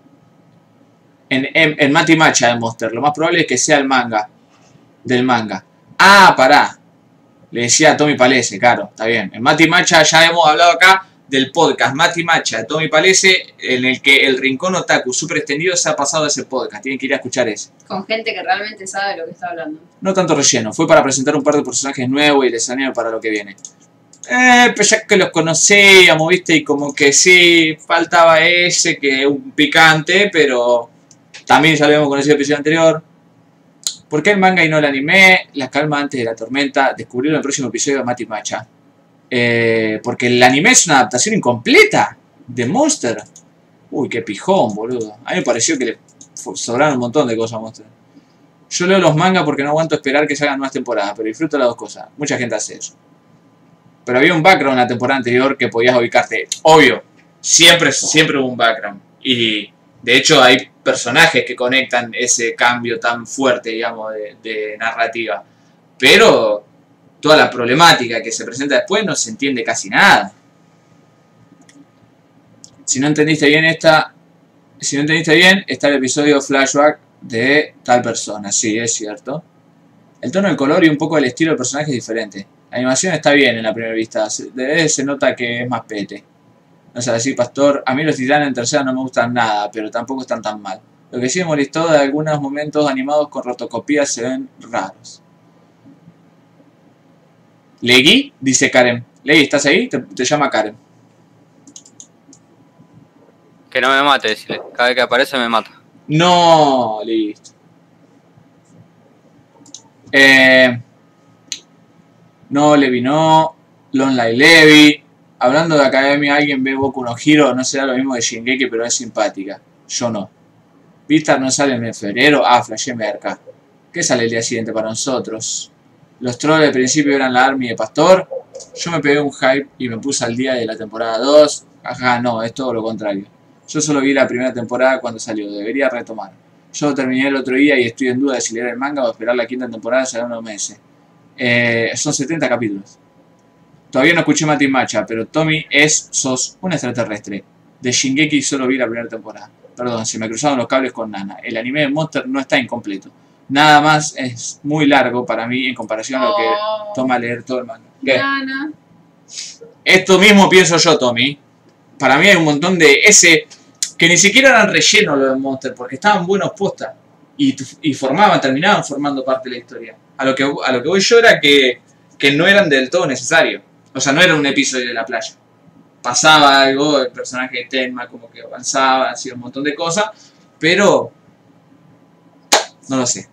en, en, en Mati Macha de Monster, lo más probable es que sea el manga. Del manga. Ah, pará. Le decía a Tommy Palese, claro, está bien. En Mati Macha ya hemos hablado acá del podcast Mati Macha de Tommy Palese, en el que el Rincón Otaku super extendido se ha pasado a ese podcast. Tienen que ir a escuchar ese. Con gente que realmente sabe de lo que está hablando. No tanto relleno, fue para presentar un par de personajes nuevos y les animo para lo que viene. Eh, pues ya que los conocíamos, viste, y como que sí, faltaba ese, que es un picante, pero también ya lo habíamos conocido en el episodio anterior. ¿Por qué el manga y no el anime? La calma antes de la tormenta. Descubrieron el próximo episodio de Mati Macha. Eh, porque el anime es una adaptación incompleta de Monster. Uy, qué pijón, boludo. A mí me pareció que le sobraron un montón de cosas a Monster. Yo leo los mangas porque no aguanto esperar que salgan nuevas temporadas, pero disfruto las dos cosas. Mucha gente hace eso. Pero había un background en la temporada anterior que podías ubicarte. Obvio, siempre, siempre hubo un background. Y de hecho hay personajes que conectan ese cambio tan fuerte, digamos, de narrativa. Pero toda la problemática que se presenta después no se entiende casi nada. Si no entendiste bien esta, si no entendiste bien, está el episodio flashback de tal persona, sí, es cierto. El tono del color y un poco el estilo del personaje es diferente. La animación está bien en la primera vista, se, de vez se nota que es más pete. No sé, así, Pastor, a mí los titanes en tercera no me gustan nada, pero tampoco están tan mal. Lo que sí me molestó de algunos momentos animados con rotoscopía se ven raros. Legui, dice Karen. Legui, ¿estás ahí? Te, te llama Karen. Que no me mate, decirle. Cada vez que aparece me mata. No, listo. Eh, no, Levi no. Lonely Levi. Hablando de academia, alguien ve Boku no Hero, no será lo mismo de Shingeki, pero es simpática. Yo no. Vistar no sale en febrero. Ah, flashé merca. ¿Qué sale el día siguiente para nosotros? Los trolls al principio eran la army de Pastor. Yo me pegué un hype y me puse al día de la temporada 2. Ajá, no, es todo lo contrario. Yo solo vi la primera temporada cuando salió, debería retomar. Yo terminé el otro día y estoy en duda de si leer el manga o esperar la quinta temporada, será unos meses. Eh, son 70 capítulos. Todavía no escuché Mati Macha, pero Tommy es, sos un extraterrestre. De Shingeki solo vi la primera temporada. Perdón, se me cruzaron los cables con Nana. El anime de Monster no está incompleto. Nada más es muy largo para mí en comparación a lo que Oh, toma leer todo el manga. ¿Qué? Nana. Esto mismo pienso yo, Tommy. Para mí hay un montón de ese que ni siquiera eran relleno los de Monster, porque estaban buenos postas y, y formaban, terminaban formando parte de la historia. A lo que, a lo que voy yo era que, que no eran del todo necesarios. O sea, no era un episodio de la playa. Pasaba algo, el personaje de Tenma como que avanzaba, hacía un montón de cosas, pero no lo sé.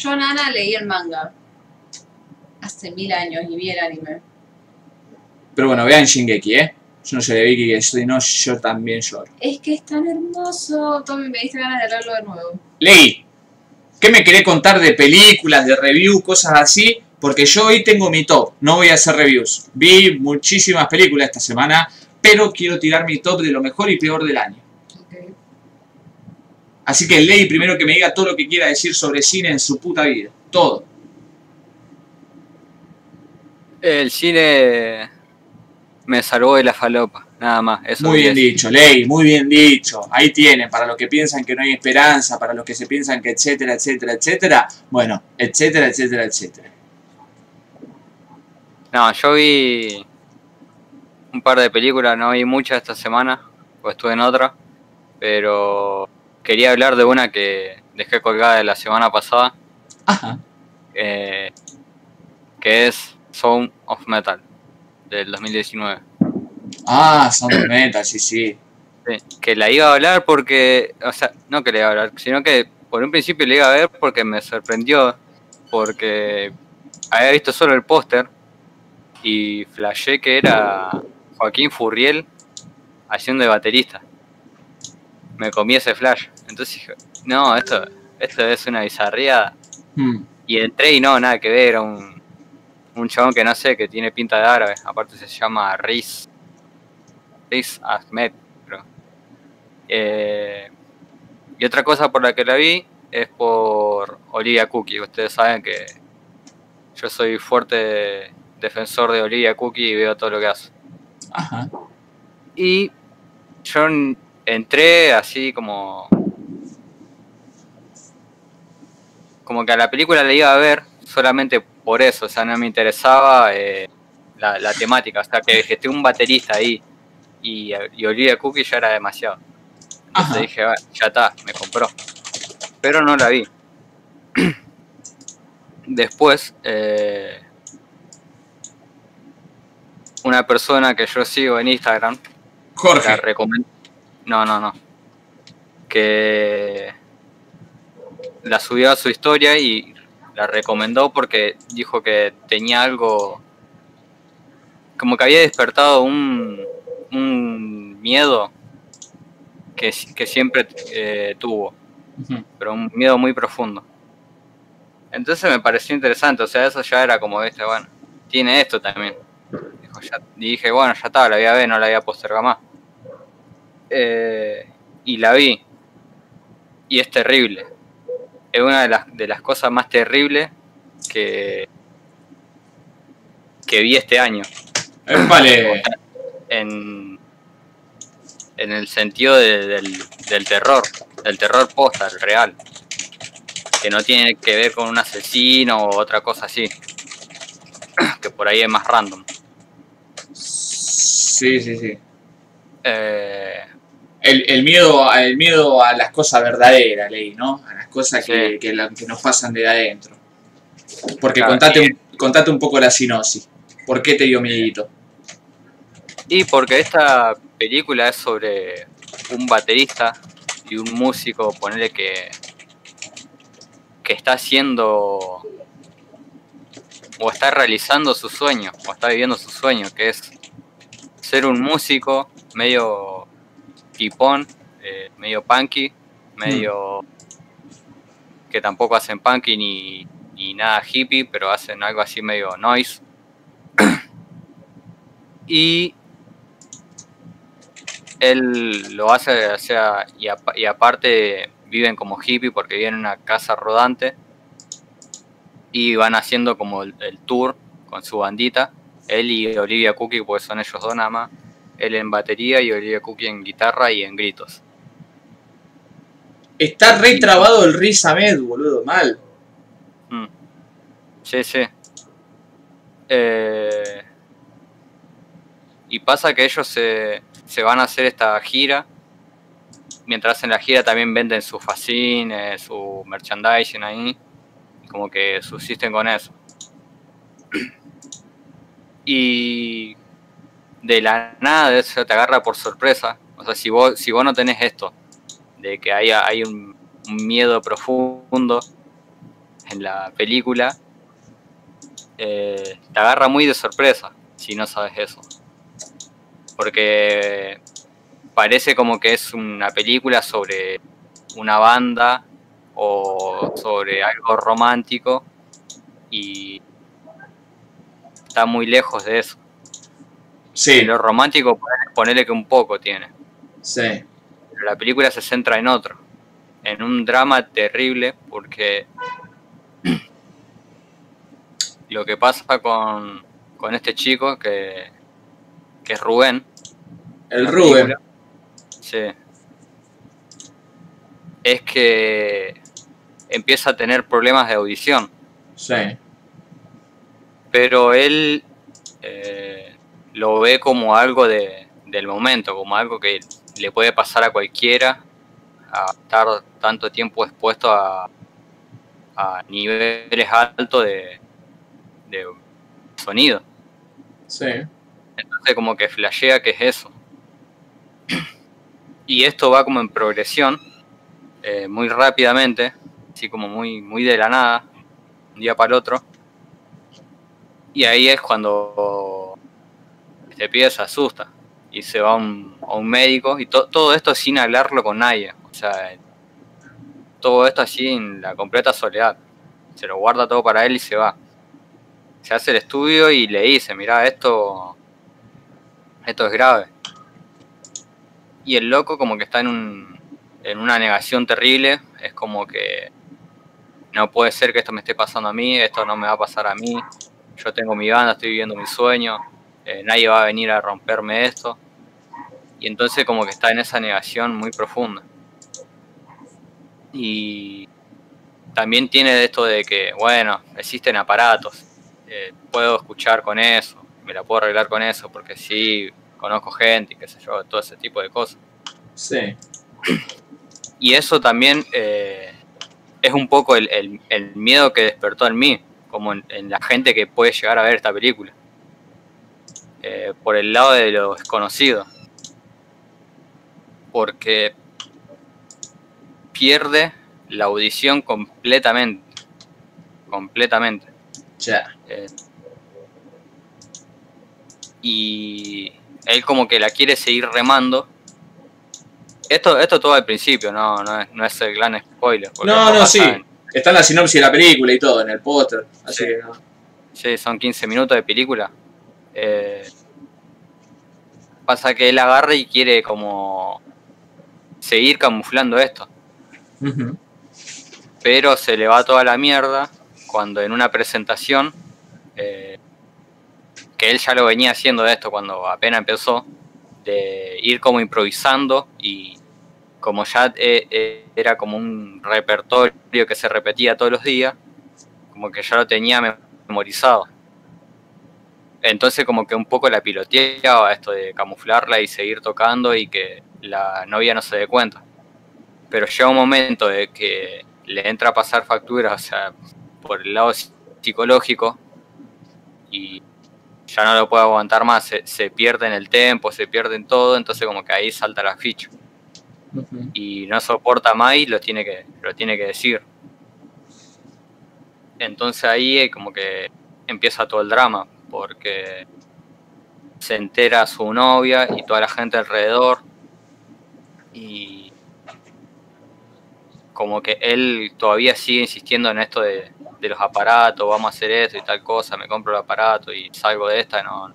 Yo, Nana, leí el manga. Hace mil años y vi el anime. Pero bueno, vean Shingeki, ¿eh? Yo no lloré, Vicky, que si no, yo también lloro. Es que es tan hermoso. Tommy, me diste ganas de verlo de nuevo. Ley, ¿qué me querés contar de películas, de review, cosas así? Porque yo hoy tengo mi top, no voy a hacer reviews. Vi muchísimas películas esta semana, pero quiero tirar mi top de lo mejor y peor del año. Así que Ley primero que me diga todo lo que quiera decir sobre cine en su puta vida. Todo. El cine me salvó de la falopa, nada más. Eso Muy bien es. dicho, Ley, muy bien dicho. Ahí tienen, para los que piensan que no hay esperanza, para los que se piensan que etcétera, etcétera, etcétera. Bueno, etcétera, etcétera, etcétera. No, yo vi un par de películas, no vi muchas esta semana, pues estuve en otra, pero quería hablar de una que dejé colgada de la semana pasada, Ajá. eh, que es Sound of Metal, del 2019. Ah, Sound of Metal, sí, sí. Sí, que la iba a hablar porque, o sea, no que la iba a hablar, sino que por un principio la iba a ver porque me sorprendió, porque había visto solo el póster y flashé que era Joaquín Furriel haciendo de baterista. Me comí ese flash. Entonces dije, no, esto, esto es una bizarría. Hmm. Y entré y no, nada que ver, era un, un chabón que no sé, que tiene pinta de árabe. Aparte se llama Riz. Riz Ahmed, creo. Eh, y otra cosa por la que la vi es por Olivia Cookie. Ustedes saben que yo soy fuerte defensor de Olivia Cookie y veo todo lo que hace. Ajá. Y yo entré así como. Como que a la película la iba a ver solamente por eso, o sea, no me interesaba eh, la, la temática, o sea, que, que esté un baterista ahí y, y Olivia Cookie ya era demasiado. Entonces Ajá. dije, "Ah, ya está, me compró. Pero no la vi. Después, eh, una persona que yo sigo en Instagram, la Jorge. No, no, no. Que la subió a su historia y la recomendó porque dijo que tenía algo. Como que había despertado un, un miedo que, que siempre eh, tuvo, pero un miedo muy profundo. Entonces me pareció interesante, o sea, eso ya era como, viste, bueno, tiene esto también. Dijo, ya- dije, bueno, ya estaba, la voy a ver, no la voy a postergar más. Eh, y la vi. Y es terrible. Es una de las, de las cosas más terribles que, que vi este año. Vale. En, en el sentido de- del, del terror, del terror posta, el real. Que no tiene que ver con un asesino o otra cosa así. Que por ahí es más random. Sí, sí, sí. Eh, El, el miedo, a- el miedo a las cosas verdaderas, Ley, ¿no? A las cosas que, Sí. que, la- que nos pasan de adentro. Porque Claro, contate, y- un, contate un poco la sinopsis. ¿Por qué te dio miedito? Y porque esta película es sobre un baterista y un músico, ponerle que, que está haciendo o está realizando su sueño, o está viviendo su sueño, que es ser un músico medio tipón, eh, medio punky, medio que tampoco hacen punky ni, ni nada hippie, pero hacen algo así medio noise. y él lo hace, o sea, y, apa- y aparte viven como hippie porque viven en una casa rodante y van haciendo como el, el tour con su bandita, él y Olivia Cookie, pues son ellos dos nada más, él en batería y Olivia Cookie en guitarra y en gritos. Está re trabado el Riz Ahmed, boludo, mal. Mm. Sí, sí. Eh, y pasa que ellos se, se van a hacer esta gira. Mientras hacen la gira también venden sus fascines, su merchandising ahí. Como que subsisten con eso. Y de la nada eso te agarra por sorpresa. O sea, si vos, si vos no tenés esto, de que haya, hay un, un miedo profundo en la película, eh, te agarra muy de sorpresa si no sabes eso. Porque parece como que es una película sobre una banda o sobre algo romántico y está muy lejos de eso. Sí, Lo romántico, ponele- ponele que un poco tiene. sí. Pero la película se centra en otro, en un drama terrible porque lo que pasa con, con este chico que, que es Rubén. El Rubén. película, Sí. Es que empieza a tener problemas de audición, Sí. pero él eh, lo ve como algo de, del momento, como algo que le puede pasar a cualquiera a estar tanto tiempo expuesto a, a niveles altos de, de sonido. Sí. Entonces como que flashea que es eso. Y esto va como en progresión, eh, muy rápidamente, así como muy, muy de la nada, un día para el otro. Y ahí es cuando este pibe se asusta y se va a un, médico y to- todo esto sin hablarlo con nadie. O sea, todo esto así en la completa soledad. Se lo guarda todo para él y se va. Se hace el estudio y le dice, mira, esto, esto es grave. Y el loco como que está en, un, en una negación terrible, es como que no puede ser que esto me esté pasando a mí, esto no me va a pasar a mí, yo tengo mi banda, estoy viviendo mi sueño, eh, nadie va a venir a romperme esto. Y entonces como que está en esa negación muy profunda. Y también tiene esto de que, bueno, existen aparatos, eh, puedo escuchar con eso, me la puedo arreglar con eso, porque sí, conozco gente y qué sé yo, todo ese tipo de cosas. Sí. Y eso también eh, es un poco el, el- el miedo que despertó en mí, como en, en la gente que puede llegar a ver esta película. Eh, por el lado de lo desconocido. Porque pierde la audición completamente. Completamente. Ya. Eh, y él como que la quiere seguir remando. Esto, esto todo al principio, no, no, es, no es el gran spoiler. No, no, sí. en- Está en la sinopsis de la película y todo, en el póster. Así Sí. que no. sí, son 15 minutos de película. Eh, pasa que él agarra y quiere como seguir camuflando esto. Pero se le va toda la mierda cuando en una presentación, eh, que él ya lo venía haciendo de esto cuando apenas empezó, de ir como improvisando y como ya eh, era como un repertorio que se repetía todos los días, como que ya lo tenía memorizado. Entonces como que un poco la piloteaba esto de camuflarla y seguir tocando y que la novia no se dé cuenta. Pero llega un momento de que le entra a pasar facturas, o sea, por el lado psicológico, y ya no lo puede aguantar más, se, se pierde en el tempo, se pierde en todo, entonces como que ahí salta la ficha, y no soporta más y lo tiene que, lo tiene que decir. Entonces ahí como que empieza todo el drama, porque se entera su novia y toda la gente alrededor, y como que él todavía sigue insistiendo en esto de, los aparatos, vamos a hacer esto y tal cosa, me compro el aparato y salgo de esta, no,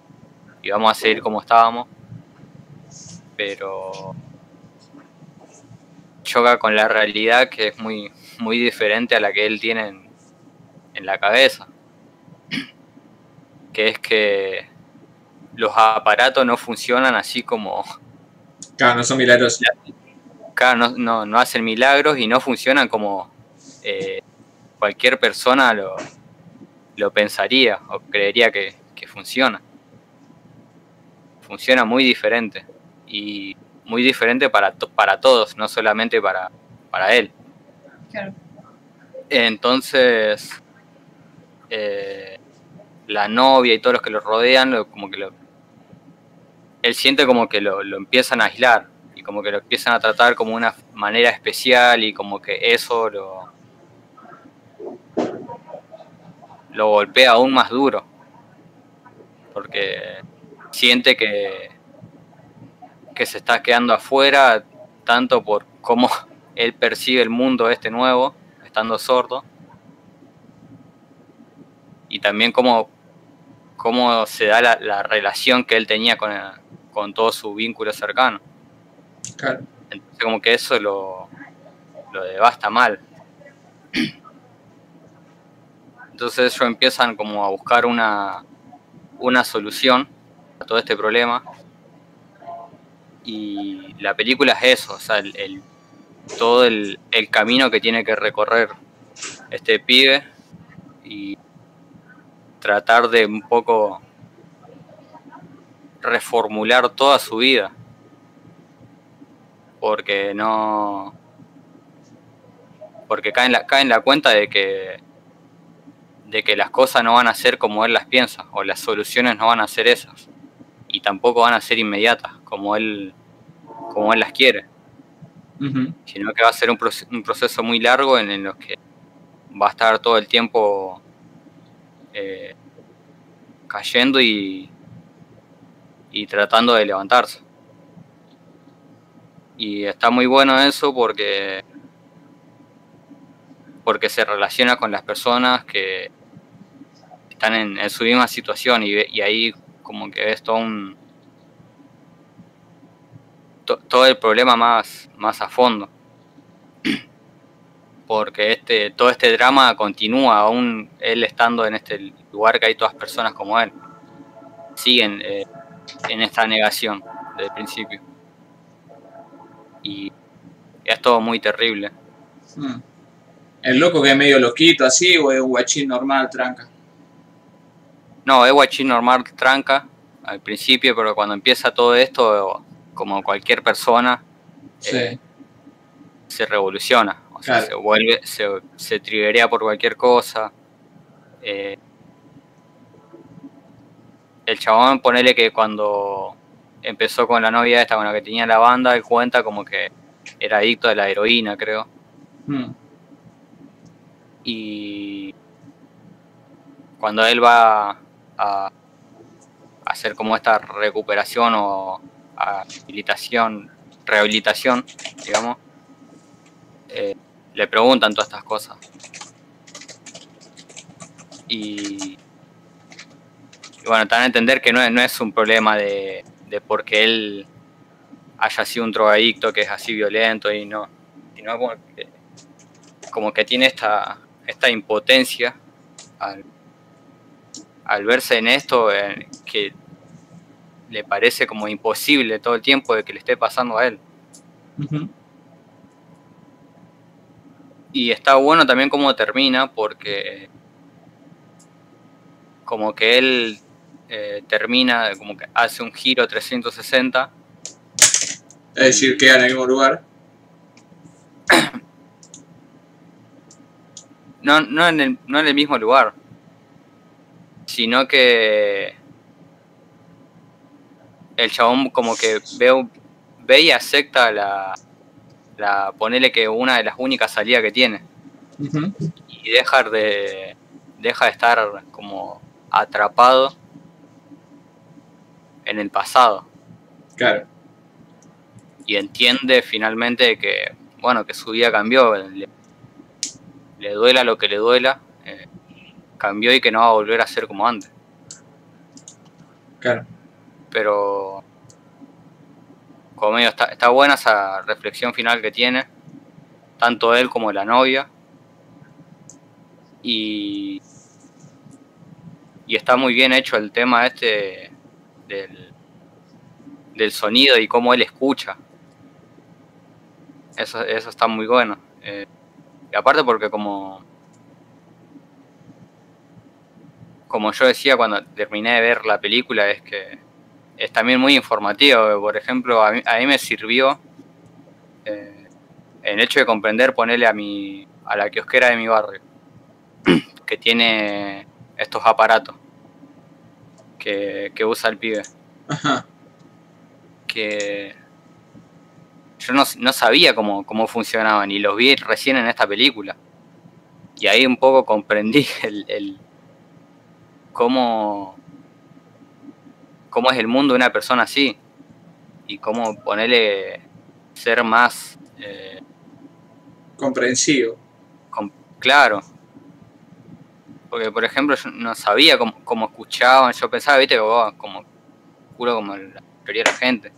y vamos a seguir como estábamos. Pero choca con la realidad que es muy, muy diferente a la que él tiene en, en la cabeza. Que es que los aparatos no funcionan así como, Claro, no son milagros. Claro, no, no, no hacen milagros y no funcionan como eh, cualquier persona lo, lo pensaría o creería que, que funciona. Funciona muy diferente y muy diferente para, to- para todos, no solamente para, para él. Claro. Entonces, eh, la novia y todos los que lo rodean, lo- como que lo, él siente como que lo, lo empiezan a aislar y como que lo empiezan a tratar como una manera especial y como que eso lo, lo golpea aún más duro. Porque siente que, que se está quedando afuera, tanto por cómo él percibe el mundo este nuevo, estando sordo, y también cómo, cómo se da la, la relación que él tenía con, con todo su vínculo cercano. Claro. Entonces como que eso lo, lo devasta mal. Entonces ellos empiezan como a buscar una, una solución a todo este problema. Y la película es eso, o sea, el, el- todo el, el camino que tiene que recorrer este pibe y tratar de un poco reformular toda su vida. Porque no. Porque cae en la, cae en la cuenta de que. de que las cosas no van a ser como él las piensa, o las soluciones no van a ser esas. Y tampoco van a ser inmediatas, como él, como él las quiere. Sino que va a ser un, proce- un proceso muy largo en, el los que va a estar todo el tiempo eh, cayendo y, y tratando de levantarse. Y está muy bueno eso porque porque se relaciona con las personas que están en, su misma situación y, ahí como que ves todo un to- todo el problema más, más a fondo porque este todo este drama continúa aún él estando en este lugar que hay todas personas como él siguen eh, en esta negación desde el principio y es todo muy terrible Mm. El loco que es medio loquito así, o es guachín normal, tranca. no es guachín normal tranca al principio pero cuando empieza todo esto como cualquier persona Sí. eh, se revoluciona, o sea, se vuelve, se, se triggerea por cualquier cosa. Eh, el chabón, ponele que cuando empezó con la novia esta con la que tenía la banda, él cuenta como que era adicto a la heroína, creo. Mm. Y cuando él va a hacer como esta recuperación o habilitación, rehabilitación, digamos, eh, le preguntan todas estas cosas. Y, bueno, te dan a entender que no es, un problema de, porque él haya sido un drogadicto que es así violento y no, sino como que, tiene esta, esta impotencia al, verse en esto que le parece como imposible todo el tiempo de que le esté pasando a él. Ujú. Y está bueno también cómo termina, porque como que él eh, termina, como que hace un giro 360 Es decir, queda en el mismo lugar. no, no, en el, no en el mismo lugar, sino que el chabón como que ve, ve y acepta la, la, ponele que una de las únicas salidas que tiene y deja de, deja de estar como atrapado en el pasado Claro. y entiende finalmente que, bueno, que su vida cambió, le, le duela lo que le duela, eh, cambió y que no va a volver a ser como antes. Claro. Pero, como digo, está, está buena esa reflexión final que tiene, tanto él como la novia, y, y está muy bien hecho el tema este del, del sonido y cómo él escucha. Eso, eso está muy bueno. Eh, y aparte porque como como yo decía cuando terminé de ver la película es que es también muy informativo. Por ejemplo, a mí, a mí me sirvió eh, el hecho de comprender, ponerle a mi a la kiosquera de mi barrio que tiene estos aparatos que, que usa el pibe. Ajá. que yo no, no sabía cómo, cómo funcionaban y los vi recién en esta película. Y ahí un poco comprendí el, el, cómo, cómo es el mundo de una persona así y cómo ponerle ser más eh, Comprensivo. com- claro. Porque, por ejemplo, yo no sabía cómo, cómo escuchaban. Yo pensaba, viste, vos, como, juro como la mayoría de la gente,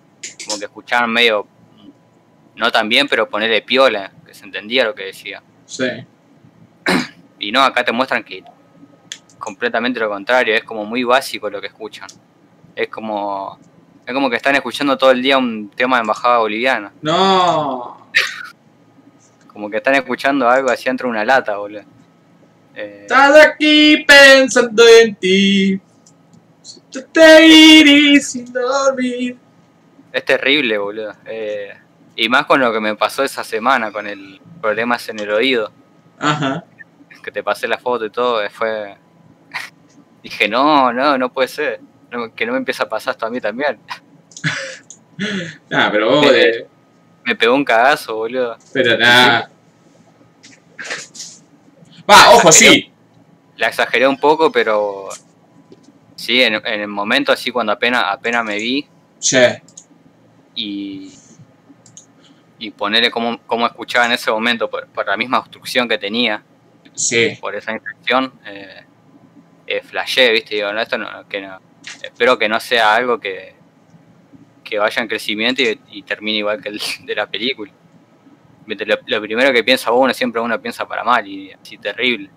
como que escuchaban medio, no tan bien, pero ponerle piola, que se entendía lo que decía. Sí. Y no, acá te muestran que completamente lo contrario, es como muy básico lo que escuchan. Es como es como que están escuchando todo el día un tema de embajada boliviana. No. Como que están escuchando algo así entre una lata, boludo. Eh, Estás aquí pensando en ti. Te iré sin dormir. es terrible, boludo. Eh, y más con lo que me pasó esa semana, con el problemas en el oído, Ajá. que te pasé la foto y todo, eh, fue... Dije, no, no, no puede ser. No, que no me empieza a pasar esto a mí también. Nah, pero vos, eh, Me pegó un cagazo, boludo. pero nada. Va, ojo, sí. la exageré un poco, pero sí, en, en el momento así cuando apenas, apenas me vi Sí. y, y ponerle cómo, cómo escuchaba en ese momento por, por la misma obstrucción que tenía, Sí. por esa infección, eh, eh, flashé, viste, digo, no, esto no, que no, espero que no sea algo que, que vaya en crecimiento y, y termine igual que el de la película. Lo, lo primero que piensa uno, siempre uno piensa para mal y así terrible.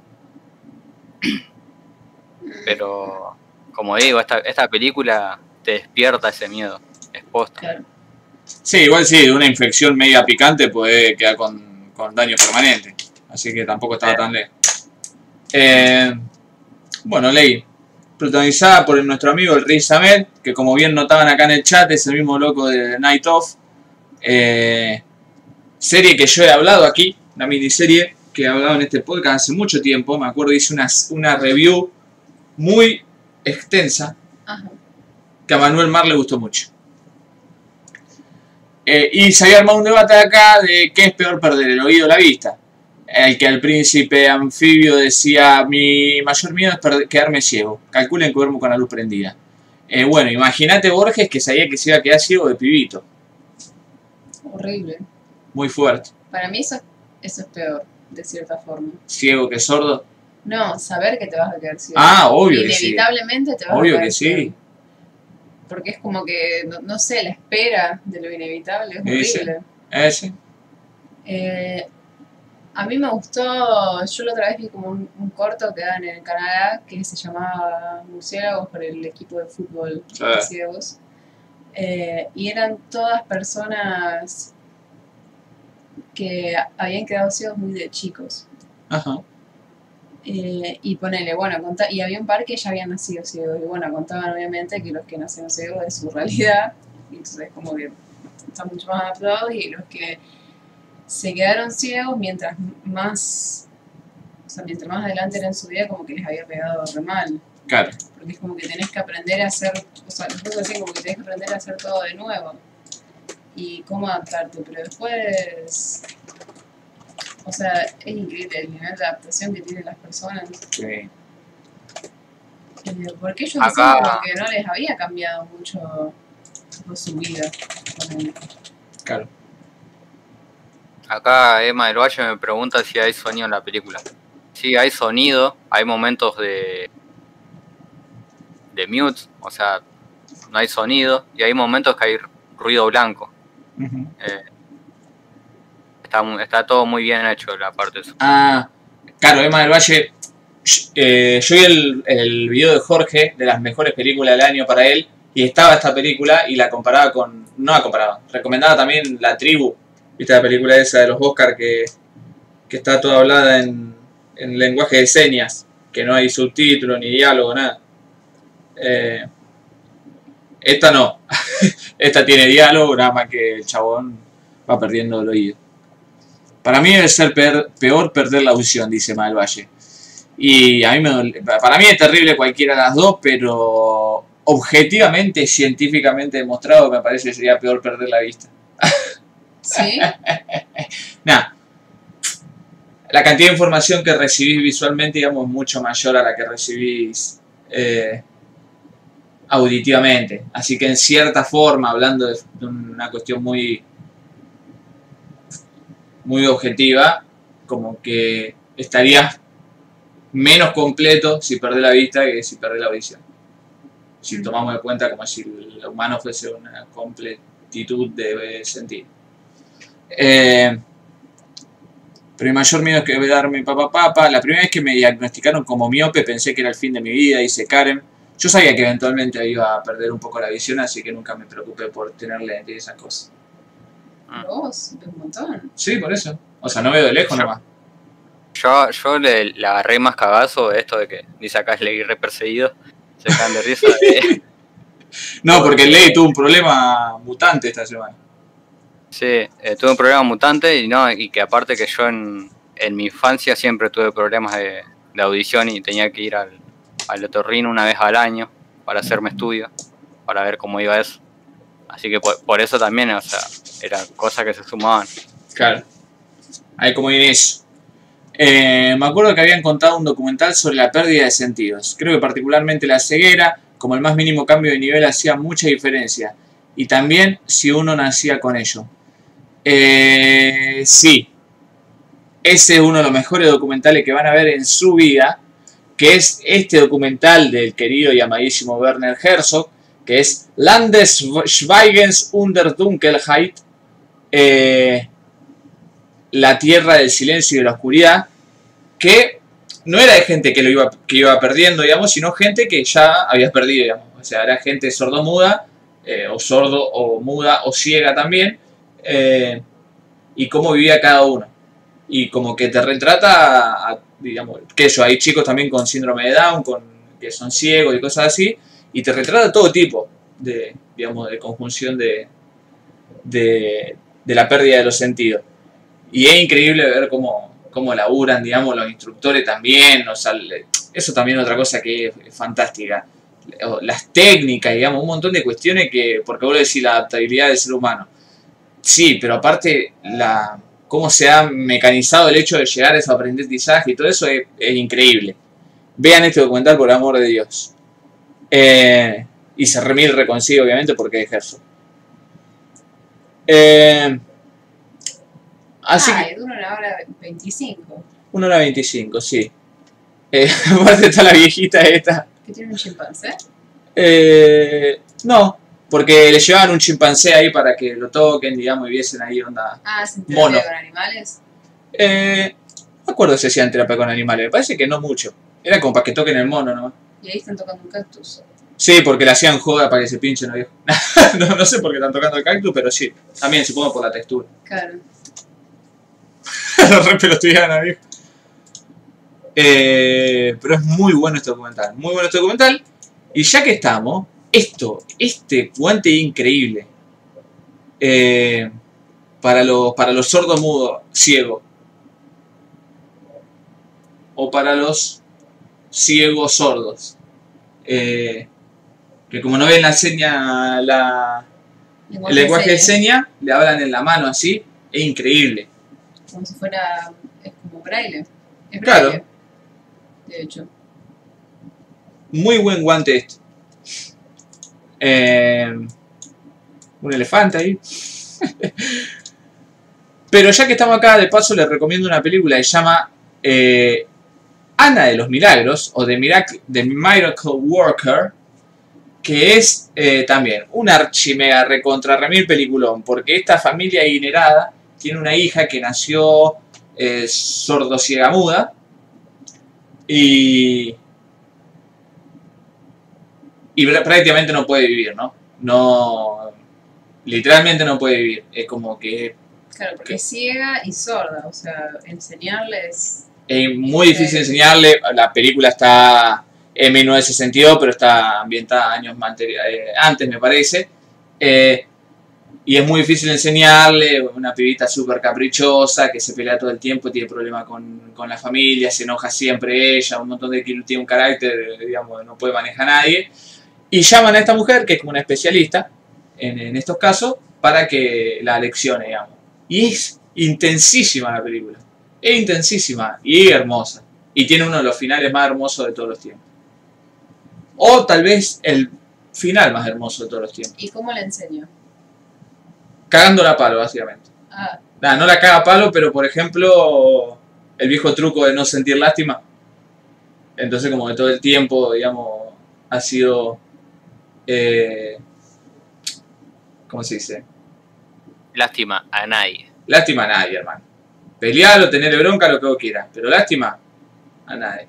Pero, como digo, esta, esta película te despierta ese miedo, es posta. Claro. Sí, igual sí, una infección media picante puede quedar con, con daño permanente. Así que tampoco estaba tan lejos. Eh, bueno, Ley. Protagonizada por nuestro amigo el Riz Ahmed, que como bien notaban acá en el chat, es el mismo loco de Night Of. Eh, serie que yo he hablado aquí, una miniserie que he hablado en este podcast hace mucho tiempo. Me acuerdo hice una, una review muy extensa Ajá. que a Manuel Mar le gustó mucho. Eh, y se había armado un debate acá de qué es peor perder, el oído o la vista. El que el príncipe anfibio decía, mi mayor miedo es quedarme ciego. Calculen que duermo con la luz prendida. Eh, bueno, imagínate Borges que sabía que se iba a quedar ciego de pibito. Horrible. Muy fuerte. Para mí eso, eso es peor, de cierta forma. Ciego que sordo. No, saber que te vas a quedar ciego. Ah, obvio que sí. Inevitablemente te vas a Obvio quedar que sí. ciego. Porque es como que, no, no sé, la espera de lo inevitable es horrible. Ese. Eh, a mí me gustó, yo la otra vez vi como un, un corto que dan en Canadá que se llamaba Murciélagos por el equipo de fútbol de Ah. ciegos. Eh, y eran todas personas que habían quedado ciegos muy de chicos. Ajá. Eh, y ponele, bueno, conta- y había un par que ya habían nacido ciegos. Y bueno, contaban obviamente que los que nacieron ciegos es su realidad. Y entonces como que están mucho más adaptados y los que se quedaron ciegos mientras más, o sea, mientras más adelante era en su vida como que les había pegado re mal. Claro. Porque es como que tenés que aprender a hacer, o sea, los así como que tenés que aprender a hacer todo de nuevo. Y cómo adaptarte, pero después, o sea, es increíble el nivel de adaptación que tienen las personas. Sí. Porque ellos Acá- decían que no les había cambiado mucho su vida. Claro. Acá Emma del Valle me pregunta si hay sonido en la película. Sí, hay sonido, hay momentos de de mute, o sea, no hay sonido, y hay momentos que hay ruido blanco. Eh, está todo muy bien hecho la parte de eso. Ah, claro, Emma del Valle. eh, yo vi el, el video de Jorge de las mejores películas del año para él y estaba esta película y la comparaba con. No la comparaba, recomendaba también La Tribu, viste la película esa de los Oscar que, que está toda hablada en, en lenguaje de señas, que no hay subtítulo ni diálogo, nada. Eh, esta no, esta tiene diálogo, nada más que el chabón va perdiendo el oído. Para mí debe ser peor perder la audición, dice Mal Valle. Y a mí me para mí es terrible cualquiera de las dos, pero objetivamente, científicamente demostrado, me parece que sería peor perder la vista. La cantidad de información que recibís visualmente, digamos, es mucho mayor a la que recibís eh, auditivamente. Así que en cierta forma, hablando de, de una cuestión muy, muy objetiva, como que estarías menos completo si perdés la vista que si perdés la audición. Si tomamos en cuenta como si el humano fuese una completitud de sentido. Eh, pero mi mayor miedo es que darme papá papa. La primera vez que me diagnosticaron como miope pensé que era el fin de mi vida, dice Karen. Yo sabía que eventualmente iba a perder un poco la visión, así que nunca me preocupé por tener lentes y esas cosas. Vos, un montón. Sí, por eso. O sea, no veo de lejos nomás. Yo, yo le, le agarré más cagazo de esto de que dice acá es Ley re perseguido. Se caen de risa. de- No, porque Ley tuvo un problema mutante esta semana. Sí, eh, tuve un problema mutante y no y que aparte que yo en, en mi infancia siempre tuve problemas de, de audición y tenía que ir al, al otorrino una vez al año para hacerme estudio, para ver cómo iba eso. Así que por, por eso también, o sea, eran cosas que se sumaban. Claro. Ahí como Inés. Eh, me acuerdo que habían contado un documental sobre la pérdida de sentidos. Creo que particularmente la ceguera, como el más mínimo cambio de nivel, hacía mucha diferencia. Y también si uno nacía con ello. Eh, sí. Ese es uno de los mejores documentales que van a ver en su vida. Que es este documental del querido y amadísimo Werner Herzog. Que es Landesschweigens unter Dunkelheit. Eh, la tierra del silencio y de la oscuridad, que no era de gente que lo iba, que iba perdiendo, digamos, sino gente que ya había perdido, digamos. O sea, era gente sordomuda, eh, o sordo, o muda, o ciega también, eh, y cómo vivía cada uno. Y como que te retrata, digamos, que eso, hay chicos también con síndrome de Down, con, que son ciegos y cosas así, y te retrata todo tipo de, digamos, de conjunción de, de, de la pérdida de los sentidos. Y es increíble ver cómo, cómo laburan, digamos, los instructores también. O sea, eso también es otra cosa que es, fantástica. Las técnicas, digamos, un montón de cuestiones que, porque vos decís la adaptabilidad del ser humano. Sí, pero aparte, la, cómo se ha mecanizado el hecho de llegar a ese aprendizaje y todo eso es, es increíble. Vean este documental, por el amor de Dios. Eh, y se remil reconsigue, obviamente, porque es Herzog. Eh, así que... Ay, dura una hora 25. 1 hora 25, sí. Eh, aparte está la viejita esta. ¿Que tiene un chimpancé? Eh, no, porque le llevaban un chimpancé ahí para que lo toquen, digamos, y viesen ahí onda. Ah, ¿se Mono. terapia con animales? Eh, no me acuerdo si hacían terapia con animales, me parece que no mucho. Era como para que toquen el mono nomás. Y ahí están tocando un cactus. Sí, porque le hacían joda para que se pinchen los viejos. no, no sé por qué están tocando el cactus, pero sí. También supongo por la textura. Claro. Los re pelotudianos, viejo. Eh, pero es muy bueno este documental. Muy bueno este documental. Y ya que estamos, esto, este guante increíble. eh, para los, para los sordos mudos, ciegos. O para los ciegos sordos. Eh, que como no ven la seña, la, el lenguaje de seña, le hablan en la mano así. Es increíble. Como si fuera. Es como braille. Es Claro. braille. De hecho. Muy buen guante este. Eh, un elefante ahí. Pero ya que estamos acá, de paso les recomiendo una película que se llama eh, Ana de los Milagros, o The Miracle, Miracle Worker, que es eh, también un archimega recontra remil peliculón, porque esta familia adinerada tiene una hija que nació eh, sordo ciega muda, y y prá- prácticamente no puede vivir, ¿no? No, literalmente no puede vivir. Es como que Claro, porque es ciega y sorda. O sea, enseñarles. es muy difícil enseñarle. La película está en 1962, pero está ambientada años eh, antes, me parece. Eh, y es muy difícil enseñarle. Una pibita súper caprichosa que se pelea todo el tiempo, tiene problemas con, con la familia, se enoja siempre ella, un montón de que tiene un carácter, digamos, no puede manejar a nadie. Y llaman a esta mujer, que es como una especialista en, en estos casos, para que la leccione, digamos. Y es intensísima la película. Es intensísima y hermosa. Y tiene uno de los finales más hermosos de todos los tiempos. O tal vez el final más hermoso de todos los tiempos. ¿Y cómo le enseño? Cagando la palo, básicamente. Ah, no la caga a palo, pero por ejemplo, el viejo truco de no sentir lástima. Entonces, como que todo el tiempo, digamos, ha sido. Eh, ¿Cómo se dice? Lástima a nadie. Lástima a nadie, hermano. Pelealo, tenerle bronca, lo que vos quieras. Pero lástima a nadie.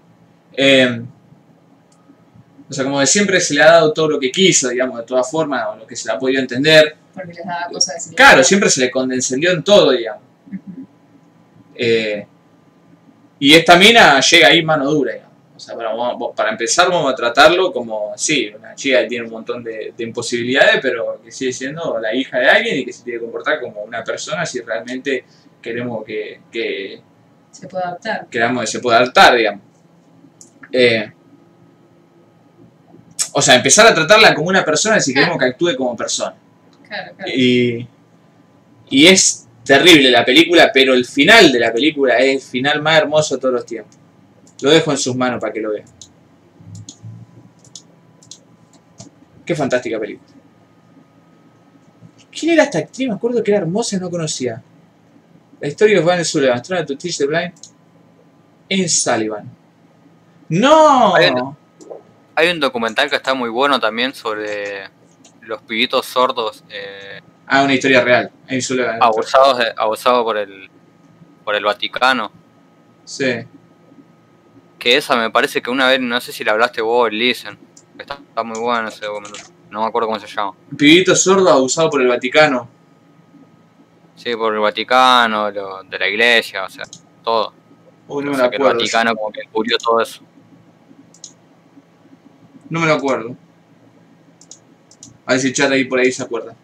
Eh, o sea, como de siempre se le ha dado todo lo que quiso, digamos, de todas formas, o lo que se le ha podido entender. porque les daba cosas de. Claro, siempre se le condescendió en todo, digamos. Eh, y esta mina llega ahí mano dura, digamos. Sea, para, vamos- para empezar vamos a tratarlo como, sí, una chica que tiene un montón de, de imposibilidades, pero que sigue siendo la hija de alguien y que se tiene que comportar como una persona si realmente queremos que, que, Se puede adaptar. queramos que se pueda adaptar, digamos. Eh, o sea, empezar a tratarla como una persona si queremos que actúe como persona. Claro, claro. Y, y es terrible la película, pero el final de la película es el final más hermoso de todos los tiempos. Lo dejo en sus manos para que lo vean. Qué fantástica película. ¿Quién era esta actriz? Me acuerdo que era hermosa y no conocía. La historia de Van Sullivan, Trying to Teach the Blind. En Sullivan. ¡No! Hay un documental que está muy bueno también sobre los pibitos sordos eh, Ah, una historia real. En Sullivan. abusados, de- abusados por el por el Vaticano. Sí. Que esa me parece que una vez, no sé si la hablaste vos, Listen. Está, está muy bueno ese documental. No me acuerdo cómo se llama. Pibito sordo abusado por el Vaticano. Sí, por el Vaticano, lo- de la iglesia, o sea, todo. Uy, no O me lo que el acuerdo. Vaticano como que cubrió todo eso. No me lo acuerdo. A ver si chat ahí por ahí se acuerda.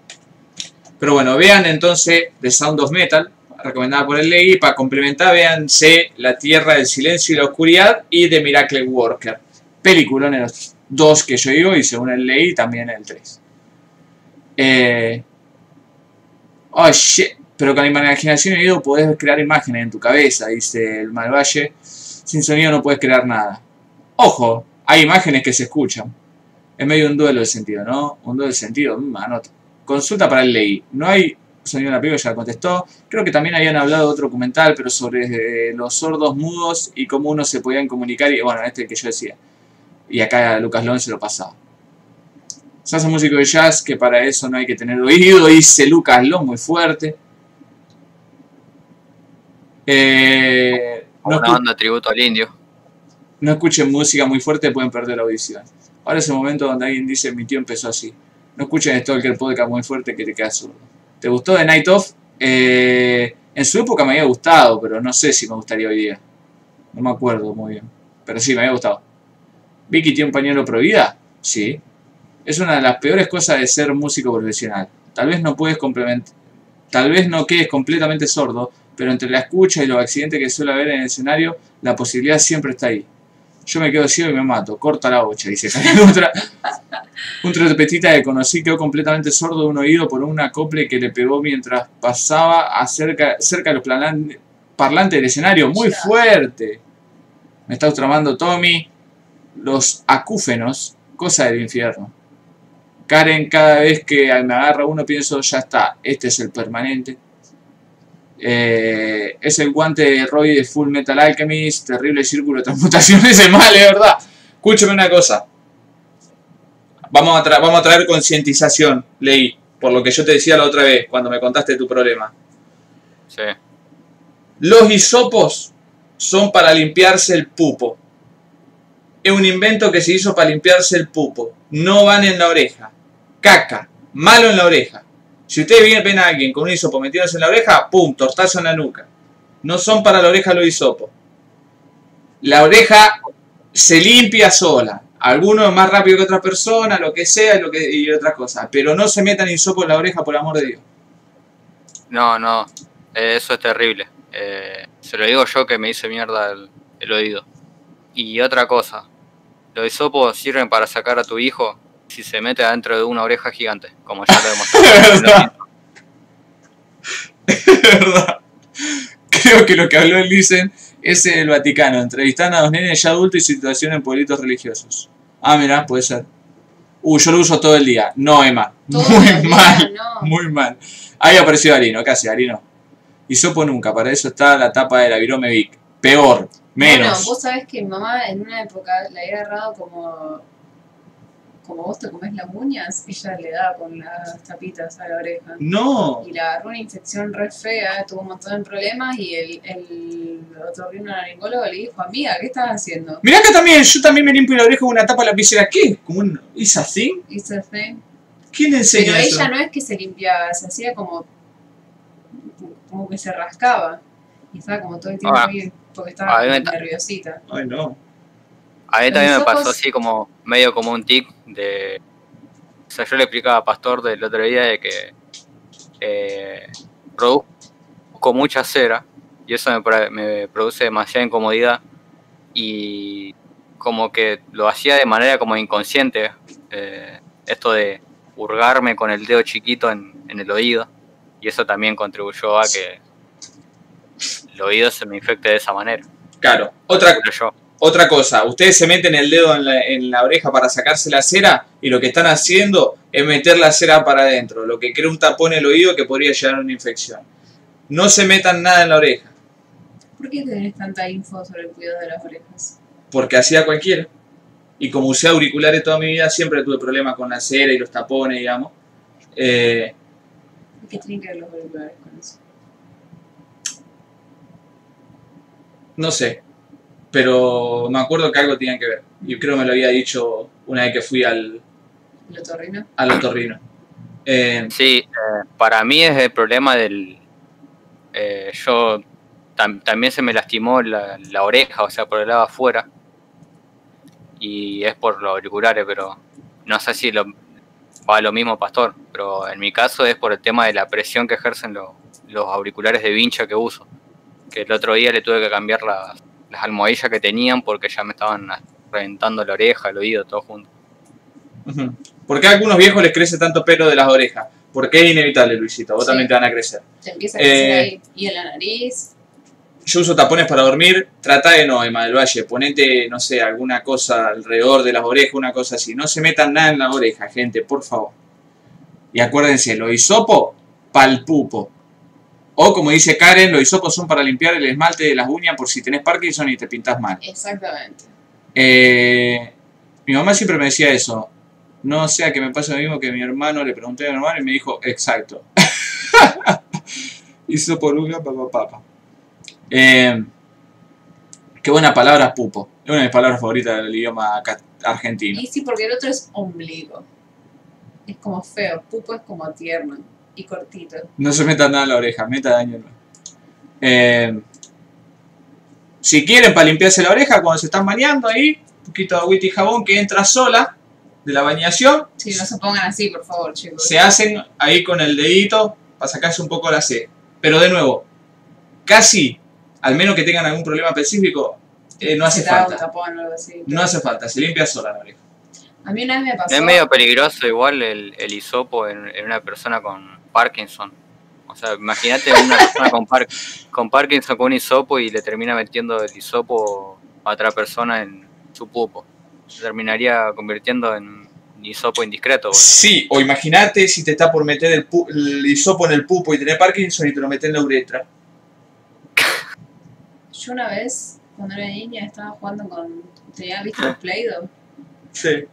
Pero bueno, vean entonces The Sound of Metal, recomendada por el Ley. Para complementar, véanse La Tierra del Silencio y la Oscuridad y The Miracle Worker. Peliculón en los dos que yo digo y según el Ley también el 3. Eh... Oh shit. Pero con la imaginación y oído podés crear imágenes en tu cabeza, dice el Malvalle. Sin sonido no puedes crear nada. Ojo, hay imágenes que se escuchan. Es medio un duelo de sentido, ¿no? Un duelo de sentido, mm, anota. Consulta para el ley. No hay sonido en la película, ya contestó. Creo que también habían hablado de otro documental, pero sobre eh, los sordos mudos y cómo uno se podían comunicar. Y bueno, este que yo decía. Y acá Lucas Lón se lo pasaba. Se hace músico de jazz, que para eso no hay que tener oído, dice Lucas Lón muy fuerte. Eh, no una banda de tributo al indio. no escuchen música muy fuerte, pueden perder la audición. Ahora es el momento donde alguien dice, mi tío empezó así. No escuchen Stalker Podcast muy fuerte que te quedas sordo. ¿Te gustó The Night Of? Eh, en su época me había gustado, pero no sé si me gustaría hoy día. No me acuerdo muy bien. Pero sí, me había gustado. ¿Vicky tiene un pañuelo pro vida? Sí. Es una de las peores cosas de ser músico profesional. Tal vez no puedes complementar... Tal vez no quedes completamente sordo, pero entre la escucha y los accidentes que suele haber en el escenario, la posibilidad siempre está ahí. Yo me quedo ciego y me mato. Corta la bocha, dice. Otra, un trompetista que conocí quedó completamente sordo de un oído por un acople que le pegó mientras pasaba acerca, cerca de los parlantes del escenario. Muy fuerte. Me está tramando Tommy. Los acúfenos, cosa del infierno. Karen, cada vez que me agarra uno pienso, ya está, este es el permanente. Eh, es el guante de Roy de Full Metal Alchemist, terrible círculo de transmutaciones de mal, es verdad. Escúchame una cosa. Vamos a, tra- vamos a traer concientización, Leí, por lo que yo te decía la otra vez, cuando me contaste tu problema. Sí. Los hisopos son para limpiarse el pupo. Es un invento que se hizo para limpiarse el pupo. No van en la oreja. Caca. Malo en la oreja. Si ustedes ven, ven a alguien con un hisopo metiéndose en la oreja, pum, tortazo en la nuca. No son para la oreja los hisopos. La oreja se limpia sola. Algunos más rápido que otra persona, lo que sea, lo que, y otras cosas. Pero no se metan hisopo en la oreja, por amor de Dios. No, no. eh, eso es terrible. Eh, se lo digo yo que me hice mierda el, el oído. Y otra cosa. Los hisopos sirven para sacar a tu hijo si se mete adentro de una oreja gigante, como ya lo demostré. Es verdad. Creo que lo que habló el Listen es el Vaticano, entrevistando a dos nenes ya adultos y situaciones en pueblitos religiosos. Ah, mira, puede ser. Uh, yo lo uso todo el día. No, Emma. Todo muy día, mal. no. Muy mal. Ahí apareció Arino, casi, Arino. Hisopo nunca, para eso está la tapa de la Virome Vic. Peor, menos. Bueno, vos sabés que mi mamá en una época le había agarrado como. Como vos te comés las uñas, ella le daba con las tapitas a la oreja. No. Y le agarró una infección re fea, tuvo un montón de problemas y el, el otorrinolaringólogo le dijo, amiga, ¿qué estás haciendo? Mirá acá también, yo también me limpio la oreja con una tapa de lapicera. ¿Qué? ¿Como un is a thing? A thing. ¿Quién le enseña Pero eso? ella no es que se limpiaba, se hacía como, como que se rascaba. Y estaba como todo el tiempo Ah. bien, porque estaba nerviosita. Ay, no. A mí también me pasó así como medio como un tic de... O sea, yo le explicaba a Pastor del otro día de que eh, produzco mucha cera y eso me, pro- me produce demasiada incomodidad y como que lo hacía de manera como inconsciente eh, esto de hurgarme con el dedo chiquito en, en el oído y eso también contribuyó a que el oído se me infecte de esa manera. Claro. Otra, yo, otra cosa, ustedes se meten el dedo en la, en la oreja para sacarse la cera y lo que están haciendo es meter la cera para adentro, lo que crea un tapón en el oído que podría llegar a una infección. No se metan nada en la oreja, ¿Por qué tenés tanta info sobre el cuidado de las orejas? porque hacía cualquiera. Y como usé auriculares toda mi vida, siempre tuve problemas con la cera y los tapones, digamos. Eh, ¿Qué tienen que ver los auriculares con eso? no sé, pero me acuerdo que algo tenían que ver. Y creo que me lo había dicho una vez que fui al, ¿El otorrino? al otorrino. Eh, Sí, eh, para mí es el problema del... eh, yo tam- también se me lastimó la, la oreja, o sea, por el lado afuera. Y es por los auriculares, pero no sé si lo, va lo mismo, Pastor. Pero en mi caso es por el tema de la presión que ejercen lo- los auriculares de vincha que uso. Que el otro día le tuve que cambiar las, las almohadillas que tenían porque ya me estaban reventando la oreja, el oído, todo junto. ¿Por qué a algunos viejos les crece tanto pelo de las orejas? Porque es inevitable, Luisito. Vos Sí. también te van a crecer. Te empieza a crecer Eh, ahí. Y en la nariz. Yo uso tapones para dormir. Trata de no, Emma del Valle. Ponete, no sé, alguna cosa alrededor de las orejas, una cosa así. No se metan nada en la oreja, gente, por favor. Y acuérdense, lo hisopo, pal pupo. O como dice Karen, los hisopos son para limpiar el esmalte de las uñas por si tenés Parkinson y te pintas mal. Exactamente. Eh, mi mamá siempre me decía eso. No sea que me pase lo mismo que mi hermano, le pregunté a mi hermano y me dijo, exacto. Hizo por una papá papa. Eh, qué buena palabra pupo. Es una de mis palabras favoritas del idioma argentino. Y sí, porque el otro es ombligo. Es como feo. Pupo es como tierno y cortito. No se meta nada en la oreja, meta daño. no. Eh, si quieren para limpiarse la oreja cuando se están bañando ahí, un poquito de agüita y jabón que entra sola de la bañación, Sí, no se pongan así, por favor, chicos. se hacen ahí con el dedito para sacarse un poco la sed. Pero de nuevo, casi, al menos que tengan algún problema específico, eh, no hace falta. tapón o algo así. No hace falta, se limpia sola la oreja. A mí una vez me pasó. Es medio peligroso igual el, el hisopo en, en una persona con Parkinson. O sea, imagínate una persona con, par- con Parkinson con un hisopo y le termina metiendo el hisopo a otra persona en su pupo. Se terminaría convirtiendo en un hisopo indiscreto. boludo. Sí, o imagínate si te está por meter el, pu- el hisopo en el pupo y tenés Parkinson y te lo metes en la uretra. Yo una vez, cuando era niña, estaba jugando con. Tenía visto los Play-Doh. Sí.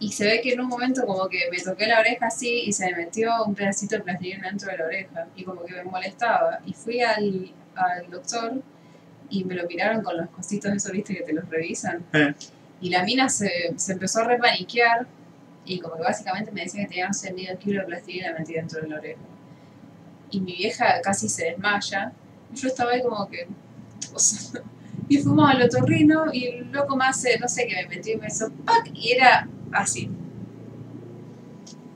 Y se ve que en un momento como que me toqué la oreja así y se me metió un pedacito de plastilina dentro de la oreja. Y como que me molestaba. Y fui al, al doctor y me lo miraron con los cositos esos, viste, que te los revisan. Eh. Y la mina se, se empezó a repaniquear y como que básicamente me decía que tenía no sé, medio kilo de plastilina metida dentro de la oreja. Y mi vieja casi se desmaya. Y yo estaba ahí como que... o sea, y fuimos al otorrino y el loco me hace, no sé, que me metió y me hizo ¡pac! Y era así.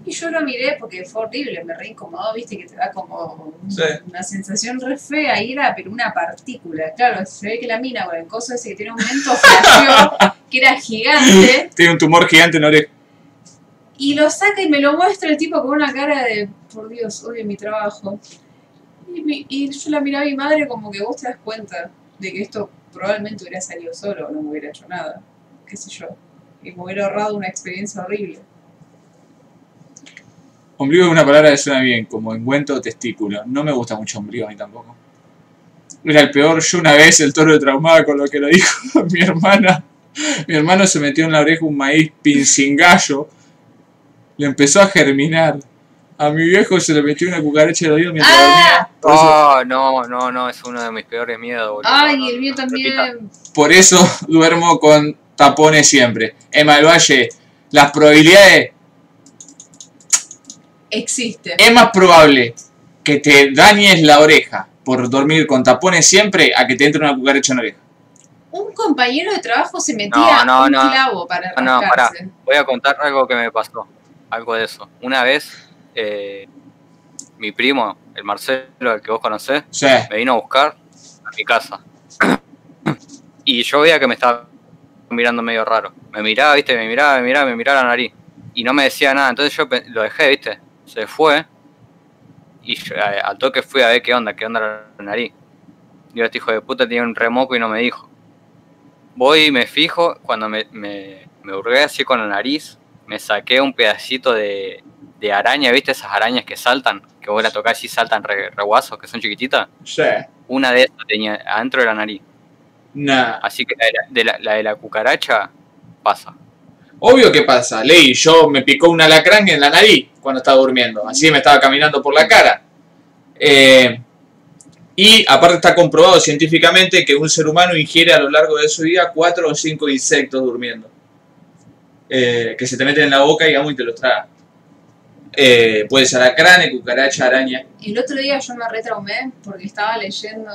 Y yo lo miré porque fue horrible, me re incomodó, viste, que te da como Sí. una sensación re fea y era pero una partícula. Claro, se ve que la mina con el coso ese que tiene un aumento flasheó que era gigante Tiene un tumor gigante en la oreja. y lo saca y me lo muestra el tipo con una cara de, por Dios, odio mi trabajo. Y, mi- y yo la miraba a mi madre como que vos te das cuenta de que esto probablemente hubiera salido solo no me hubiera hecho nada. Qué sé yo. Y me hubiera ahorrado una experiencia horrible. Ombligo es una palabra que suena bien, como engüento o testículo. No me gusta mucho ombligo a mí tampoco. Era el peor. Yo una vez el toro de traumada con lo que lo dijo mi hermana. Mi hermano se metió en la oreja un maíz pincingallo. Le empezó a germinar. A mi viejo se le metió una cucaracha el oído mientras ¡Ah! dormía. Eso, Oh, no, no, no, es uno de mis peores miedos, boludo. Ay, No, el mío no, también. repita. por eso duermo con tapones siempre. Emma del Valle, las probabilidades Existe. es más probable que te dañes la oreja por dormir con tapones siempre a que te entre una cucaracha en la oreja. Un compañero de trabajo se metía No, no, un no. clavo para No, no, pará. rascarse. Voy a contar algo que me pasó. Algo de eso. Una vez, eh, mi primo, el Marcelo, el que vos conocés, Sí, me vino a buscar a mi casa. y yo veía que me estaba mirando medio raro. Me miraba, viste, me miraba, me miraba, me miraba la nariz. Y no me decía nada. Entonces yo lo dejé, viste. Se fue. Y yo, al toque fui a ver qué onda, qué onda la nariz. Y este hijo de puta tenía un remoco y no me dijo. Voy y me fijo, cuando me, me, me hurgué así con la nariz, me saqué un pedacito de, de araña, ¿viste? Esas arañas que saltan, que vos la tocás y saltan re, reguazos, que son chiquititas. sí. Una de esas tenía adentro de la nariz. Nah. Así que la de la, de la, la de la cucaracha pasa. Obvio que pasa, Ley, yo me picó un alacrán en la nariz cuando estaba durmiendo, así me estaba caminando por la cara. Eh, y aparte está comprobado científicamente que un ser humano ingiere a lo largo de su vida cuatro o cinco insectos durmiendo. Eh, que se te meten en la boca y y te los traga. Eh, puede ser alacrán, cucaracha, araña. El otro día yo me retraumé porque estaba leyendo,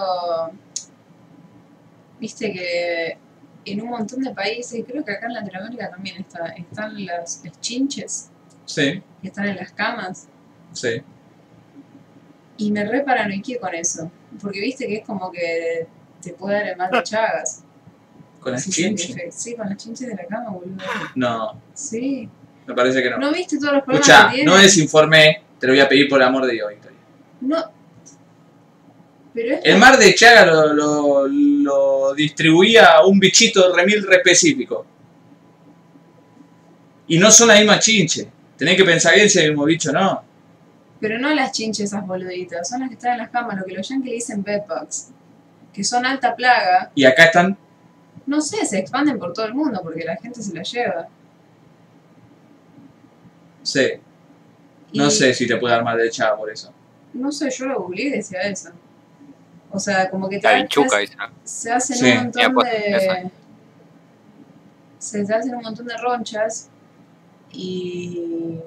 viste que en un montón de países, y creo que acá en Latinoamérica también está, están las, las chinches Sí, que están en las camas. sí. Y me re paranoiqué con eso. Porque viste que es como que te puede dar el mal de Chagas. ¿Con las Sí, chinches? sí, Sí, con las chinches de la cama, boludo. No, Sí. Me parece que no. ¿No viste todos los problemas que tiene? no desinformé, te lo voy a pedir por el amor de Dios, Victoria. No. Pero es El mar de Chaga lo, lo, lo distribuía un bichito remil re específico. Y no son la misma chinche. Tenés que pensar bien si es el mismo bicho o no. Pero no las chinches esas boluditas, son las que están en las camas, lo que los yankees le dicen bedbugs, que son alta plaga. Y acá están. No sé, se expanden por todo el mundo porque la gente se las lleva. Sí. No Y- sé si te puede dar mal de Chaga por eso. No sé, yo lo googleé y decía eso. O sea, como que te La se, hacen Sí. un montón pues, de. esa. Se te hacen un montón de ronchas y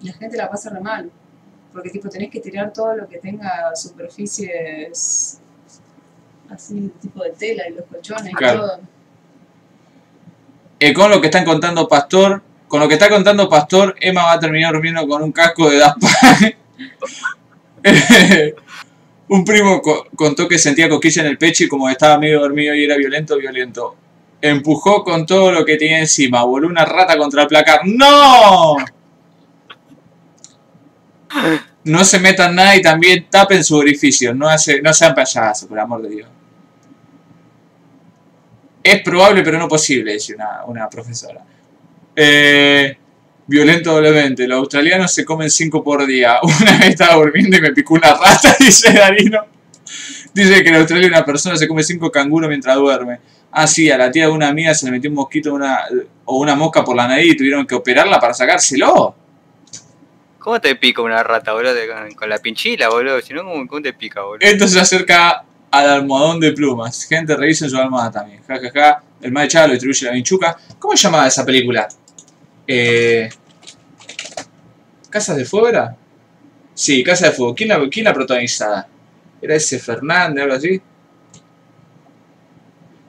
la gente la pasa re mal. Porque tipo tenés que tirar todo lo que tenga superficies así tipo de tela y los colchones Claro. y todo. Eh, con lo que están contando Pastor, con lo que está contando Pastor, Emma va a terminar durmiendo con un casco de Daft un primo co- contó que sentía coquilla en el pecho y como estaba medio dormido y era violento, violento. Empujó con todo lo que tenía encima, voló una rata contra el placar. ¡No! No se metan nada y también tapen su orificio. No, hace, no sean payasos, por amor de Dios. Es probable, pero no posible, dice una, una profesora. Eh, violento doblemente. Los australianos se comen cinco por día. Una vez estaba durmiendo y me picó una rata, dice Darino. Dice que en Australia una persona se come cinco canguros mientras duerme. Ah, sí, a la tía de una amiga se le metió un mosquito una, o una mosca por la nariz y tuvieron que operarla para sacárselo. ¿Cómo te pica una rata, boludo? Con, con la pinchila, boludo. Si no, ¿cómo, cómo te pica, boludo? Esto se acerca al almohadón de plumas. Gente, revisen su almohada también. Ja, ja, ja. El más echado lo distribuye la vinchuca. ¿Cómo se llamaba esa película? Eh... ¿Casas de Fuego era? Sí, Casa de Fuego. ¿Quién la, quién la protagonizaba? ¿Era ese Fernández, algo así?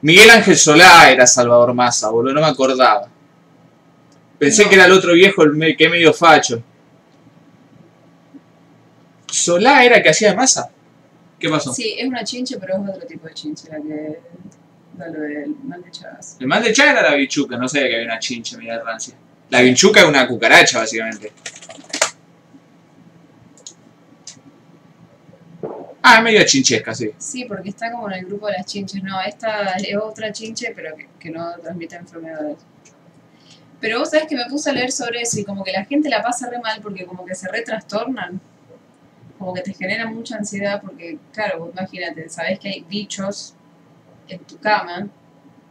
Miguel Ángel Solá era Salvador Massa, boludo, no me acordaba. Pensé No. que era el otro viejo, el que medio facho. ¿Solá era el que hacía de masa? ¿Qué pasó? Sí, es una chinche, pero es otro tipo de chinche la que del mal de Chagas. El mal de Chaga era la bichuca, no sabía que había una chinche media rancia. La vinchuca es una cucaracha, básicamente. Ah, es medio chinchesca, sí. Sí, porque está como en el grupo de las chinches. No, esta es otra chinche, pero que, que no transmite enfermedades. Pero vos sabés que me puse a leer sobre eso y como que la gente la pasa re mal porque como que se re trastornan. Como que te genera mucha ansiedad porque, claro, imagínate, sabés que hay bichos en tu cama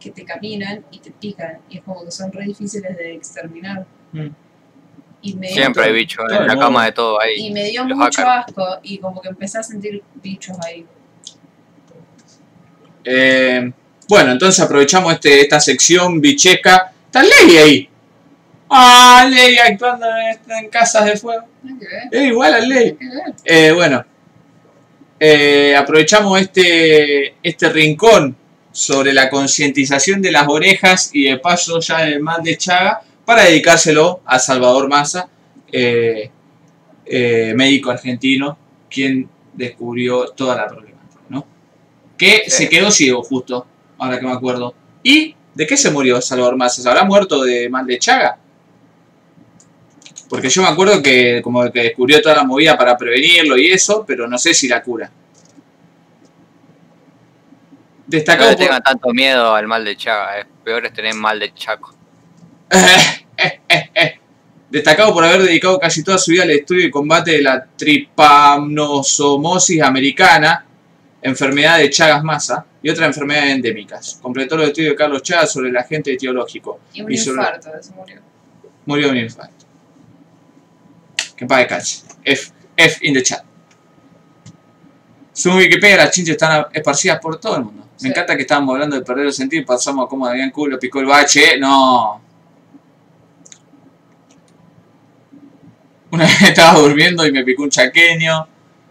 que te caminan y te pican y es como que son re difíciles de exterminar. Mm. Y me Siempre hay bichos en la mundo. cama de todo ahí. y me dio mucho ácaros. asco y como que empecé a sentir bichos ahí. Eh, bueno, entonces aprovechamos este, esta sección bicheca. Está Ley ahí. Ah, Ley actuando en, en Casas de Fuego. Nada que ver, Es igual a Ley. Eh, bueno, eh, aprovechamos este, este rincón sobre la concientización de las orejas y de paso ya del mal de Chaga para dedicárselo a Salvador Massa, eh, eh, médico argentino, quien descubrió toda la problemática, ¿no? Que Sí. se quedó ciego justo, ahora que me acuerdo. ¿Y de qué se murió Salvador Massa? ¿Se habrá muerto de mal de Chaga? Porque yo me acuerdo que como que descubrió toda la movida para prevenirlo y eso, pero no sé si la cura. No Destacado le por... tengan tanto miedo al mal de Chaga, es peor es tener mal de Chaco. Destacado por haber dedicado casi toda su vida al estudio y combate de la tripanosomosis americana, enfermedad de Chagas Massa y otras enfermedades endémicas. Completó los estudios de Carlos Chagas sobre el agente etiológico. Y un Y sobre- infarto, se murió. Murió de un infarto. Que paz descanse. F, F in the chat. Su Wikipedia, las chinches están esparcidas por todo el mundo. Me Sí. encanta que estábamos hablando de perder el sentido y pasamos a cómo Damián Culo picó el bache. No. Una vez estaba durmiendo y me picó un chaqueño.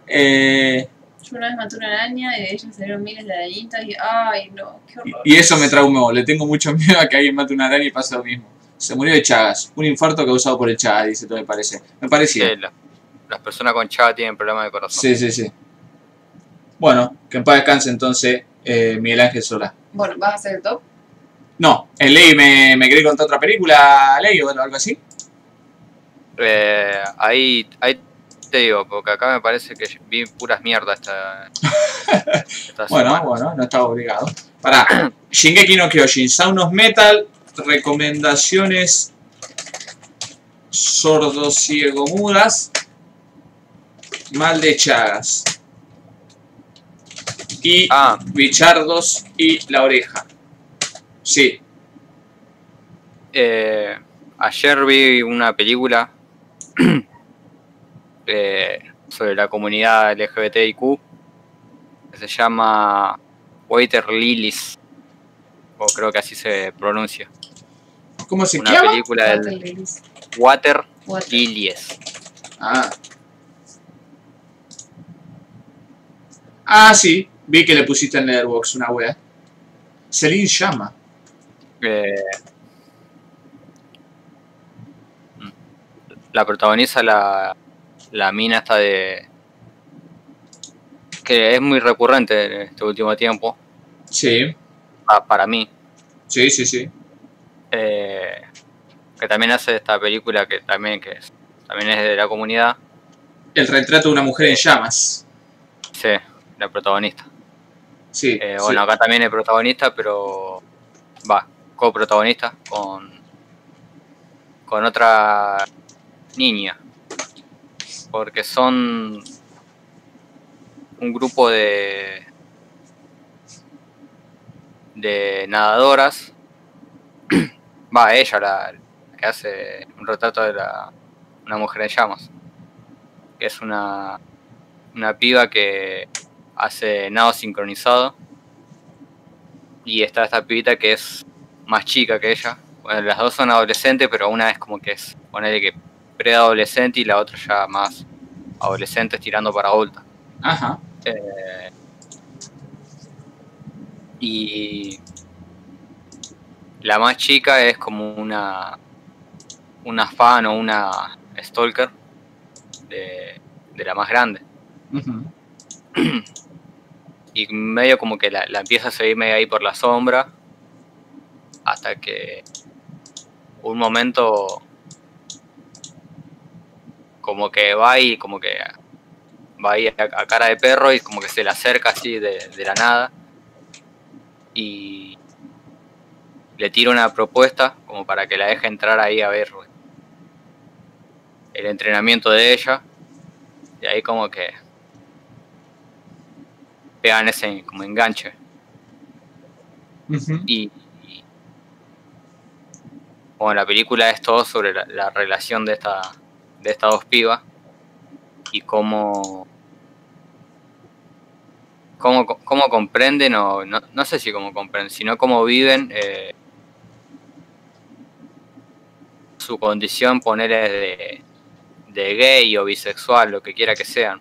Eh, Yo una vez maté una araña y de ella salieron miles de arañitas y ¡ay no! ¡Qué horror! y eso me traumó. Le tengo mucho miedo a que alguien mate una araña y pase lo mismo. Se murió de Chagas. Un infarto causado por el Chagas, dice todo me parece. Me parecía. Sí, la- las personas con Chaga tienen problemas de corazón. Sí, sí, sí. Bueno, que en paz descanse entonces eh, Miguel Ángel Solá. Bueno, ¿vas a hacer el top? No, el Ley me, me quería contar otra película, Ley, o algo así. Eh, ahí, ahí te digo, porque acá me parece que vi puras mierdas esta, esta Bueno, bueno, no estaba obligado. Pará, Shingeki no Kyojin, Sound of Metal, recomendaciones sordos ciego mudas, mal de Chagas. Y Ah, Bichardos y la oreja. Sí, eh, ayer vi una película eh, sobre la comunidad LGBTIQ que se llama Waiter Lilies, o creo que así se pronuncia. ¿cómo se Una llama? película Water del Lilies. Water Water. Lilies. Ah. Ah, sí. Vi que le pusiste en Letterboxd una wea. Celine llama. Eh, la protagoniza la, la mina esta de... que es muy recurrente en este último tiempo, Sí, pa- para mí, sí, sí, sí. eh, que también hace esta película que también, que es, también es de la comunidad, El retrato de una mujer en llamas. sí, la protagonista. Sí. Eh, sí. bueno, acá también es protagonista, pero va, coprotagonista con, con otra niña. Porque son un grupo de de nadadoras. Va, ella la la que hace un retrato de la, una mujer en llamas. Que es una, una piba que hace nado sincronizado. Y está esta pibita que es más chica que ella. Bueno, las dos son adolescentes, pero una es como que es, ponele que preadolescente y la otra ya más adolescente tirando para adulta. Ajá. Eh, y la más chica es como una una fan o una stalker de, de la más grande. y medio como que la, empieza a seguir medio ahí por la sombra hasta que un momento como que va y como que va ahí a, a cara de perro y como que se le acerca así de, de la nada y le tira una propuesta como para que la deje entrar ahí a ver el entrenamiento de ella. Y ahí como que pegan ese como enganche. Y, y- bueno, la película es todo sobre la, la relación de esta de estas dos pibas y cómo cómo, cómo comprenden o no, no sé si cómo comprenden, sino cómo viven eh, su condición, ponerle de, de gay o bisexual, lo que quiera que sean,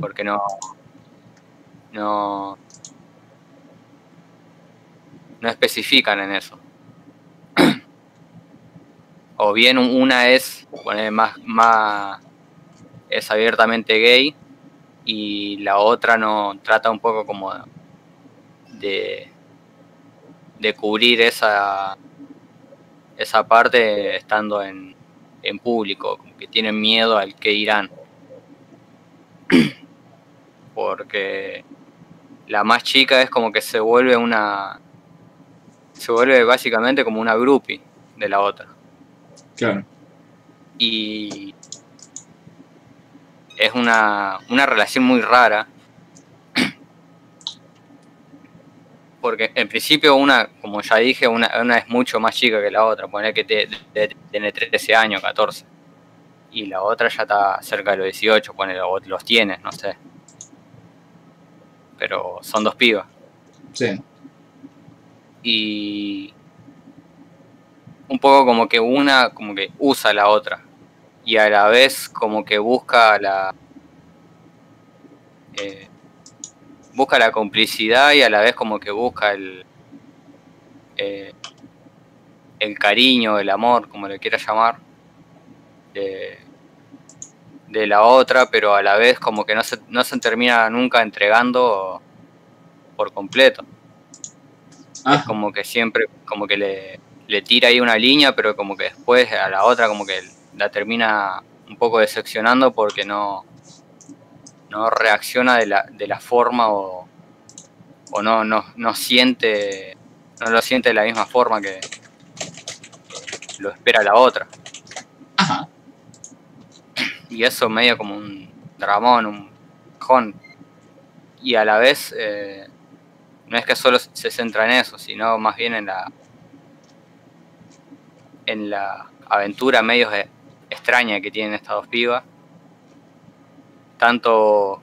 porque no no no especifican en eso. o bien una es más más es abiertamente gay y la otra no trata un poco como de de cubrir esa esa parte estando en, en público, como que tienen miedo al que dirán. Porque la más chica es como que se vuelve una se vuelve básicamente como una groupie de la otra. Claro. y es una, una relación muy rara. Porque en principio una, como ya dije, una, una es mucho más chica que la otra, poner que tiene 13 años, 14 y la otra ya está cerca de los 18, poner, o los tiene, no sé pero son dos pibas Sí. y un poco como que una como que usa a la otra y a la vez como que busca la eh, busca la complicidad y a la vez como que busca el eh, el cariño el amor como le quiera llamar de, de la otra pero a la vez como que no se, no se termina nunca entregando por completo Ah, es como que siempre como que le, le tira ahí una línea, pero como que después a la otra como que la termina un poco decepcionando porque no, no reacciona de la, de la forma o, o no, no, no siente, no lo siente de la misma forma que lo espera la otra. Y eso medio como un dramón, un bajón. Y a la vez eh, no es que solo se centra en eso, sino más bien en la en la aventura medio e- extraña que tienen estas dos pibas. Tanto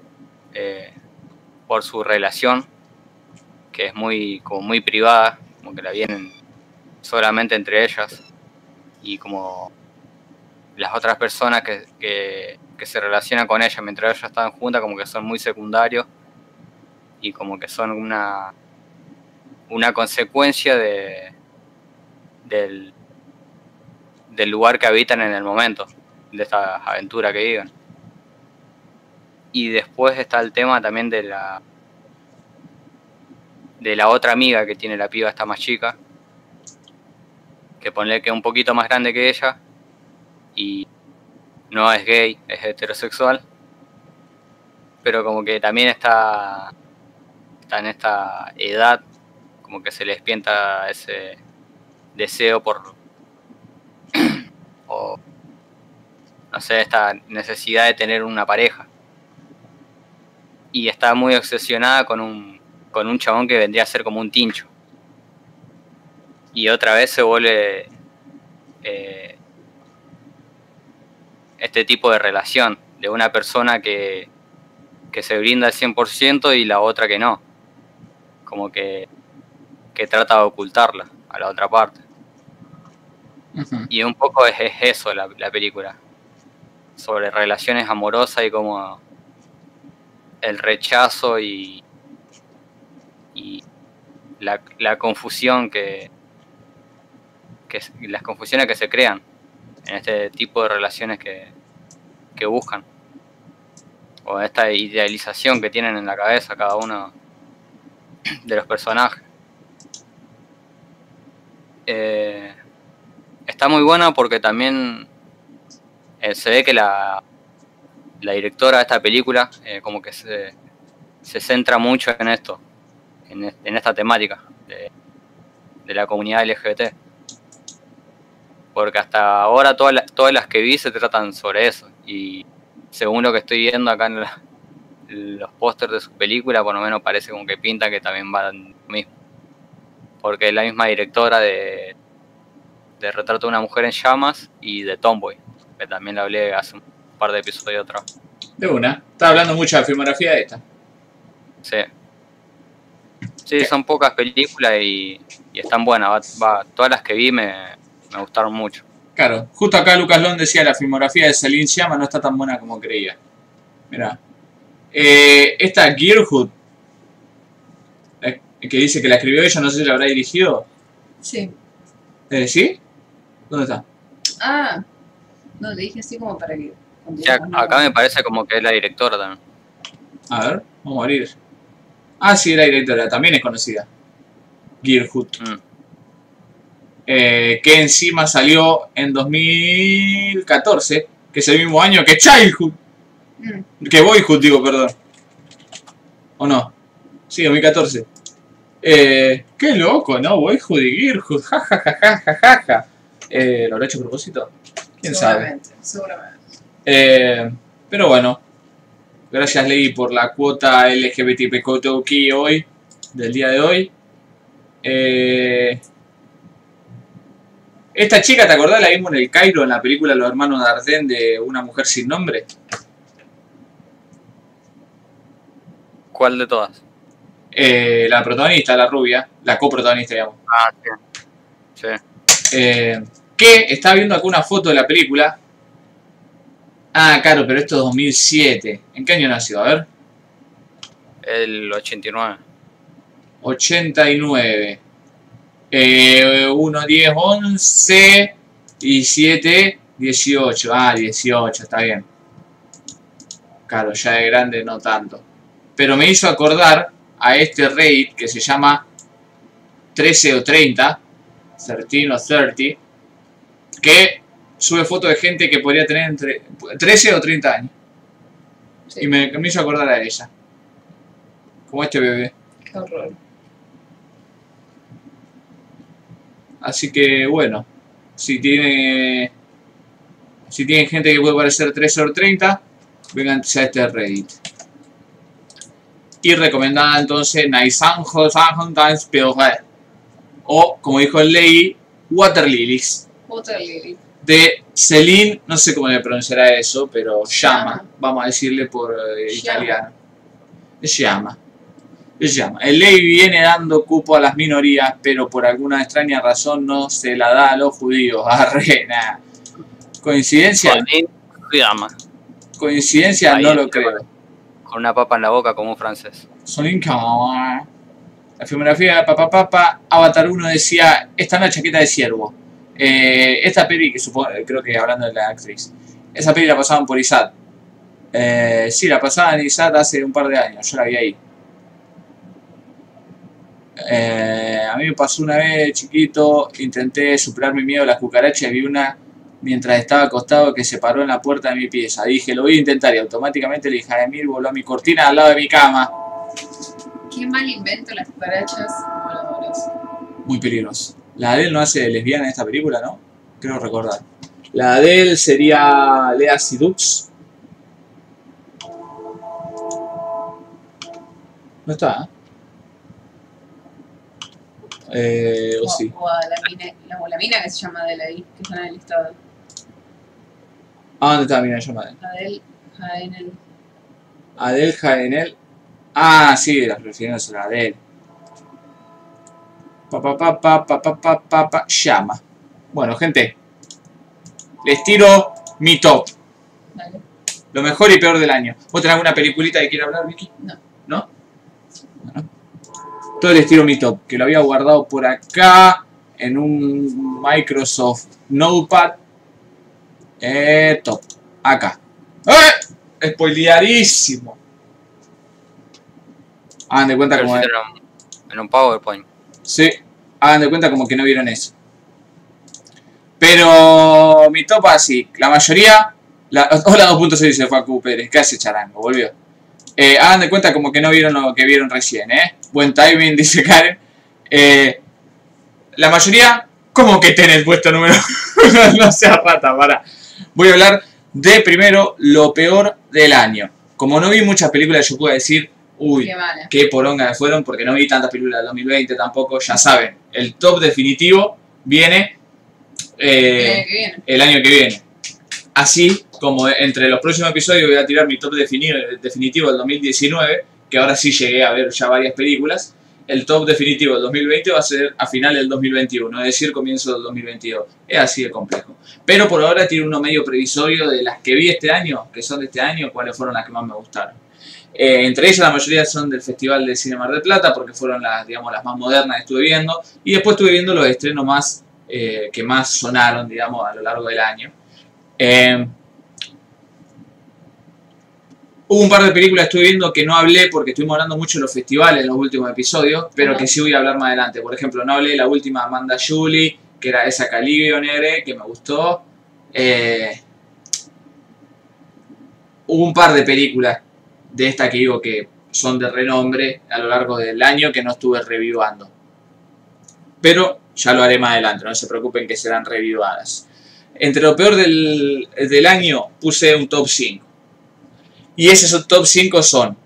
eh, por su relación, que es muy, como muy privada, como que la vienen solamente entre ellas, y como las otras personas que, que, se relacionan con ella mientras ellas están juntas, como que son muy secundarios y como que son una, una consecuencia de, del, del lugar que habitan en el momento, de esta aventura que viven. Y después está el tema también de la de la otra amiga que tiene la piba esta más chica, que ponle que es un poquito más grande que ella y no es gay, es heterosexual, pero como que también está, está en esta edad, como que se le despienta ese deseo por, o no sé, esta necesidad de tener una pareja. Y está muy obsesionada con un, con un chabón que vendría a ser como un tincho. Y otra vez se vuelve eh, este tipo de relación de una persona que, que se brinda al 100% y la otra que no. Como que, que trata de ocultarla a la otra parte. Y un poco es, es eso la, la película. Sobre relaciones amorosas y como el rechazo y, y la, la confusión que, que las confusiones que se crean en este tipo de relaciones que, que buscan. O esta idealización que tienen en la cabeza cada uno de los personajes. Eh, está muy buena porque también eh, se ve que la, la directora de esta película eh, como que se, se centra mucho en esto, en, es- en esta temática de, de la comunidad LGBT. Porque hasta ahora todas las, todas las que vi se tratan sobre eso. Y según lo que estoy viendo acá en la- los pósters de su película, por lo menos parece como que pinta que también va en lo mismo. Porque es la misma directora de, de Retrato de una mujer en llamas y de Tomboy, que también la hablé hace un par de episodios atrás. De una. Estaba hablando mucho de la filmografía de esta. Sí. Sí, son pocas películas y, y están buenas. Va- va- todas las que vi me, me gustaron mucho. Claro, justo acá Lucas Lón decía la filmografía de Celine Sciamma no está tan buena como creía. Mirá. Eh, esta Gearhood, que dice que la escribió ella, no sé si la habrá dirigido. Sí. Eh, ¿Sí? ¿Dónde está? Ah, no, le dije así como para que. Sí, ac- acá me parece como que es la directora también. A ver, vamos a abrir. Ah, sí, la directora, también es conocida. Gearhood. Mm. Eh, que encima salió en 2014, que es el mismo año que Childhood. Mm, Que Boyhood, digo, perdón. ¿O no? Sí, 2014. Eh, qué loco, ¿no? Boyhood y Gearhood. Ja, ja, ja, ja, ja, ja, ja. Eh, ¿Lo habrá hecho a propósito? ¿Quién sabe? seguramente, seguramente. Eh, pero bueno. Gracias, Ley, por la cuota LGBTQ hoy, del día de hoy. Eh, esta chica, ¿te acordás? La vimos en el Cairo, en la película Los Hermanos Dardenne de Una Mujer Sin Nombre. ¿Cuál de todas? Eh, la protagonista, la rubia, la coprotagonista, digamos. Ah, sí. Sí. Eh, que está viendo acá una foto de la película. Ah, claro, pero esto es 2007. ¿En qué año nació? A ver. El 89. 89. Eh, 1, 10, 11. Y 7, 18. Ah, 18, está bien. Claro, ya de grande no tanto. Pero me hizo acordar a este Reddit que se llama 13 o 30. 13 o 30. Que sube fotos de gente que podría tener entre 13 o 30 años. Sí, Y me, me hizo acordar a ella. Como este bebé. qué horror. Así que bueno, si tiene si tienen gente que puede parecer 13 o 30, vengan a este Reddit. Y recomendada entonces Naisanjo Times o como dijo el Ley, Water Lilies Water Lily. de Celine, no sé cómo le pronunciará eso, pero llama, vamos a decirle por eh, italiano. Llama. Llama. El ley viene dando cupo a las minorías, pero por alguna extraña razón no se la da a los judíos. Arre, nah. Coincidencia, Llama. coincidencia no lo creo. Con una papa en la boca como un francés. Son incómodos. La filmografía de Papá Papa, Avatar 1 decía, esta es una chaqueta de ciervo. Eh, esta peli, que supongo, creo que hablando de la actriz, esa peli la pasaban por ISAT. Eh, sí, la pasaban en ISAT hace un par de años, yo la vi ahí. Eh, a mí me pasó una vez chiquito, intenté superar mi miedo a las cucarachas y vi una mientras estaba acostado que se paró en la puerta de mi pieza. Dije, lo voy a intentar y automáticamente el hija de Mir voló a mi cortina al lado de mi cama. Qué mal invento las cucarachas voladoras. Muy peligroso. La Adele no hace de lesbiana en esta película, ¿no? Creo recordar. La Adele sería Lea Sidux. No está, ¿eh? Eh, o sí. O a la mina, la, o la mina que se llama Adele ahí, que está en el listado. Ah, ¿dónde está? Mira, llamada. Adele Jaenel. Adele Jaenel. Ah, sí, las refiriéndose a la Adele. Pa pa pa pa pa pa pa pa pa llama. Bueno, gente. Les tiro mi top. Dale. Lo mejor y peor del año. ¿Vos tenés alguna peliculita que quiera hablar, Vicky? No. Entonces les tiro mi top, que lo había guardado por acá en un Microsoft Notepad. Eh, top. Acá. ¡Eh! Spoileadísimo. Hagan de cuenta Pero como... sí era un- en un PowerPoint. Sí, hagan de cuenta como que no vieron eso. Pero mi top así, la mayoría... La, hola 2.6 dice Facu Pérez, ¿qué hace charango? Volvió. Eh, hagan de cuenta como que no vieron lo que vieron recién, ¿eh? Buen timing, dice Karen. Eh, la mayoría, como que tenés puesto número no, sea rata, para. Voy a hablar de primero lo peor del año. Como no vi muchas películas, yo puedo decir, uy, Qué mala. qué poronga que fueron, porque no vi tantas películas del 2020 tampoco, ya saben. El top definitivo viene eh, El año viene. el año que viene. Así como entre los próximos episodios voy a tirar mi top defini- definitivo del 2019, que ahora sí llegué a ver ya varias películas. El top definitivo del 2020 va a ser a final del 2021, es decir, comienzo del 2022. Es así de complejo. Pero por ahora tiene uno medio previsorio de las que vi este año, que son de este año, cuáles fueron las que más me gustaron. Eh, entre ellas la mayoría son del Festival de Cine Mar del Plata, porque fueron las, digamos, las más modernas que estuve viendo. Y después estuve viendo los estrenos más eh, que más sonaron, digamos, a lo largo del año. Eh, hubo un par de películas que estuve viendo que no hablé porque estuvimos hablando mucho de los festivales en los últimos episodios, pero que sí voy a hablar más adelante. Por ejemplo, no hablé de la última Amanda Julie, que era esa Calibio Nere, que me gustó. Eh, hubo un par de películas de esta que digo que son de renombre a lo largo del año que no estuve reviewando. Pero ya lo haré más adelante, no se preocupen que serán reviewadas. Entre lo peor del, del año puse un top 5. Y esos top 5 son,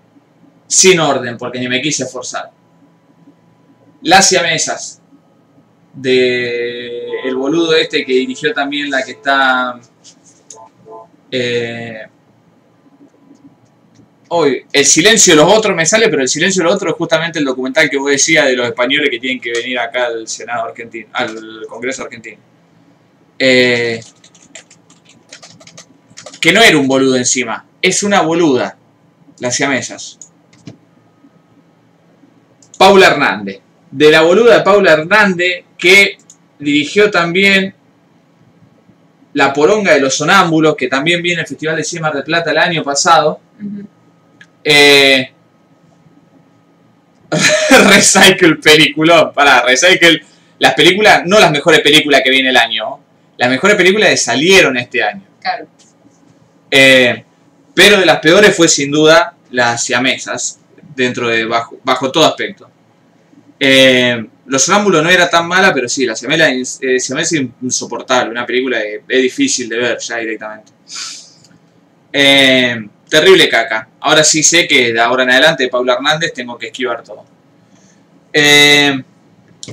sin orden, porque ni me quise forzar. Las siamesas, de el boludo este que dirigió también la que está... Eh, hoy, El silencio de los otros me sale, pero El silencio de los otros es justamente el documental que vos decías de los españoles que tienen que venir acá al Senado argentino, al Congreso argentino. Eh, que no era un boludo encima, es una boluda, las siamesas. Paula Hernández. De la boluda de Paula Hernández que dirigió también La Poronga de los Sonámbulos, que también viene el Festival de Cine Mar del Plata el año pasado. Ujú. Eh, Recycle peliculón. Para, Recycle. Las películas, no las mejores películas que viene el año. Las mejores películas que salieron este año. Claro. Eh, pero de las peores fue sin duda las siamesas, dentro de bajo, bajo todo aspecto. Eh, Los Sonámbulos no era tan mala, pero sí, la siamesa, eh, siamesa es insoportable, una película que es difícil de ver ya directamente. Eh, terrible caca. Ahora sí sé que de ahora en adelante de Paula Hernández tengo que esquivar todo. Eh,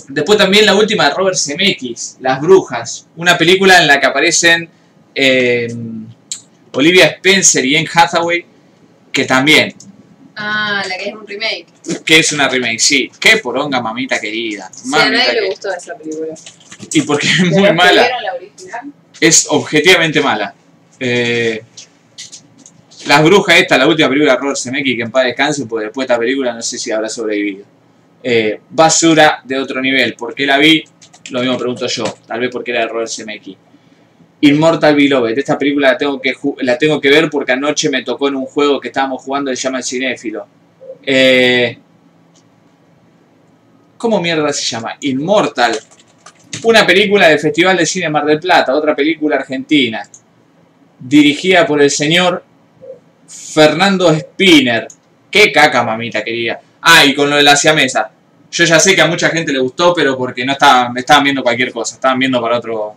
después también la última de Robert Zemeckis, Las Brujas, una película en la que aparecen eh, Olivia Spencer y Anne Hathaway, que también, Ah, la que es un remake. que es una remake, sí, qué poronga mamita querida, Sí, a mamita nadie le gustó esa película. y porque es ¿De muy mala, la original? es objetivamente mala. Eh, Las Brujas esta, la última película de Robert Zemeckis, que en paz descanse, porque después de esta película no sé si habrá sobrevivido. Eh, basura de otro nivel, ¿por qué la vi? Lo mismo pregunto yo, tal vez porque era de Robert Zemeckis. Immortal Beloved, esta película la tengo, que la tengo que ver porque anoche me tocó en un juego que estábamos jugando que se llama El Cinéfilo. Eh, ¿Cómo mierda se llama? Immortal. Una película del Festival de Cine Mar del Plata, otra película argentina, dirigida por el señor Fernando Spinner. Qué caca, mamita querida. Ah, y con lo de la siamesa. Yo ya sé que a mucha gente le gustó, pero porque no estaban, me estaban viendo cualquier cosa. Estaban viendo para otro.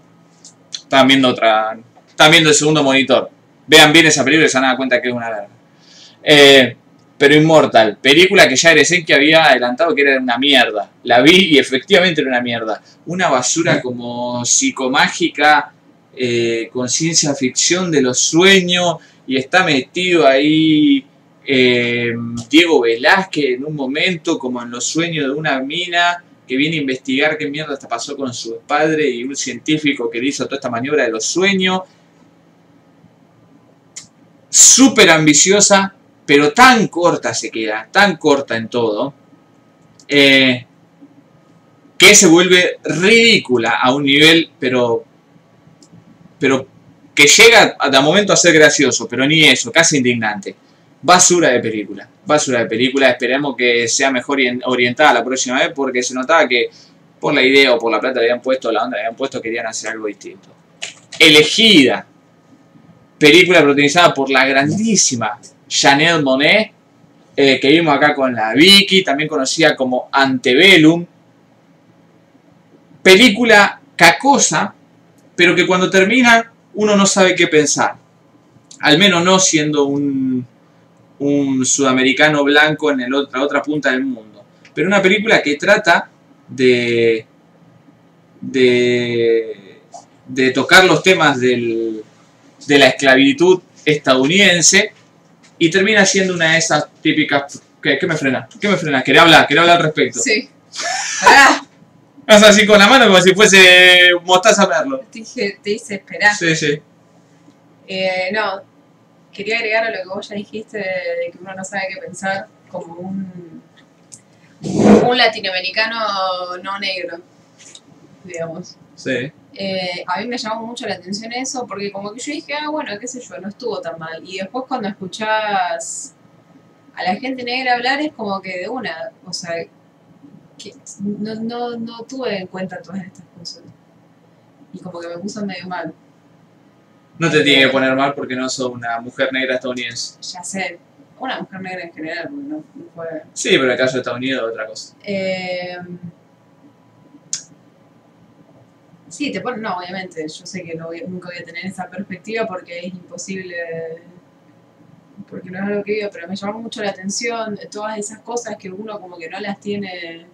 Estaban viendo otra. Estaban viendo el segundo monitor. Vean bien esa película y se van a cuenta que es una verga. Eh, pero Immortal, película que ya que había adelantado que era una mierda. La vi y efectivamente era una mierda. Una basura como psicomágica, eh, con ciencia ficción de los sueños, y está metido ahí eh, Diego Velázquez en un momento, como en los sueños de una mina que viene a investigar qué mierda pasó con su padre y un científico que le hizo toda esta maniobra de los sueños. Súper ambiciosa, pero tan corta se queda, tan corta en todo, eh, que se vuelve ridícula a un nivel, pero, pero que llega de momento a ser gracioso, pero ni eso, casi indignante. Basura de película, basura de película, esperemos que sea mejor orien- orientada la próxima vez, porque se notaba que por la idea o por la plata le habían puesto, la onda le habían puesto, querían hacer algo distinto. Elegida, película protagonizada por la grandísima Janelle Monet, eh, que vimos acá con la Vicky, también conocida como Antebellum. película cacosa, pero que cuando termina uno no sabe qué pensar. Al menos no siendo un, un sudamericano blanco en el otra, la otra punta del mundo. Pero una película que trata de, de, de tocar los temas del, de la esclavitud estadounidense y termina siendo una de esas típicas... ¿Qué, qué me frena? ¿Qué me frena? Quería hablar, quería hablar al respecto. Sí. Pará, Haz así con la mano como si fuese mostaza merlo. te dije, te hice esperar. Sí, sí. Eh, no, quería agregar a lo que vos ya dijiste de, que uno no sabe qué pensar como un, un latinoamericano no negro, digamos. Sí. Eh, a mí me llamó mucho la atención eso porque como que yo dije, ah, bueno, qué sé yo, no estuvo tan mal. Y después cuando escuchás a la gente negra hablar es como que de una, o sea, que no, no, no tuve en cuenta todas estas cosas. Y como que me puso medio mal. No te tiene que poner mal porque no sos una mujer negra estadounidense. Ya sé, una mujer negra en general, porque no, no fue... Sí, pero en el caso de Estados Unidos es otra cosa. Eh, sí, te pone, no, obviamente, yo sé que no voy- nunca voy a tener esa perspectiva porque es imposible, porque no es algo que vivo, pero me llamó mucho la atención todas esas cosas que uno como que no las tiene,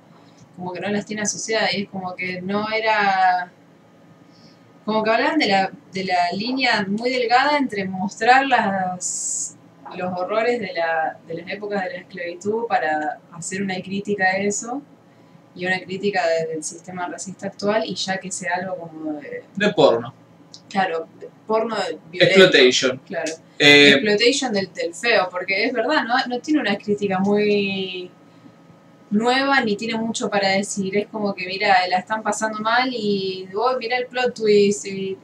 como que no las tiene asociadas y es como que no era, como que hablaban de la, de la línea muy delgada entre mostrar las, los horrores de, la, de las épocas de la esclavitud para hacer una crítica a eso y una crítica de- del sistema racista actual y ya que sea algo como de, De porno. claro, porno de violento, Exploitation. Claro. Eh, Exploitation del, del feo, porque es verdad, ¿no? no tiene una crítica muy nueva ni tiene mucho para decir. Es como que, mira, la están pasando mal y, oh, mira el plot twist y,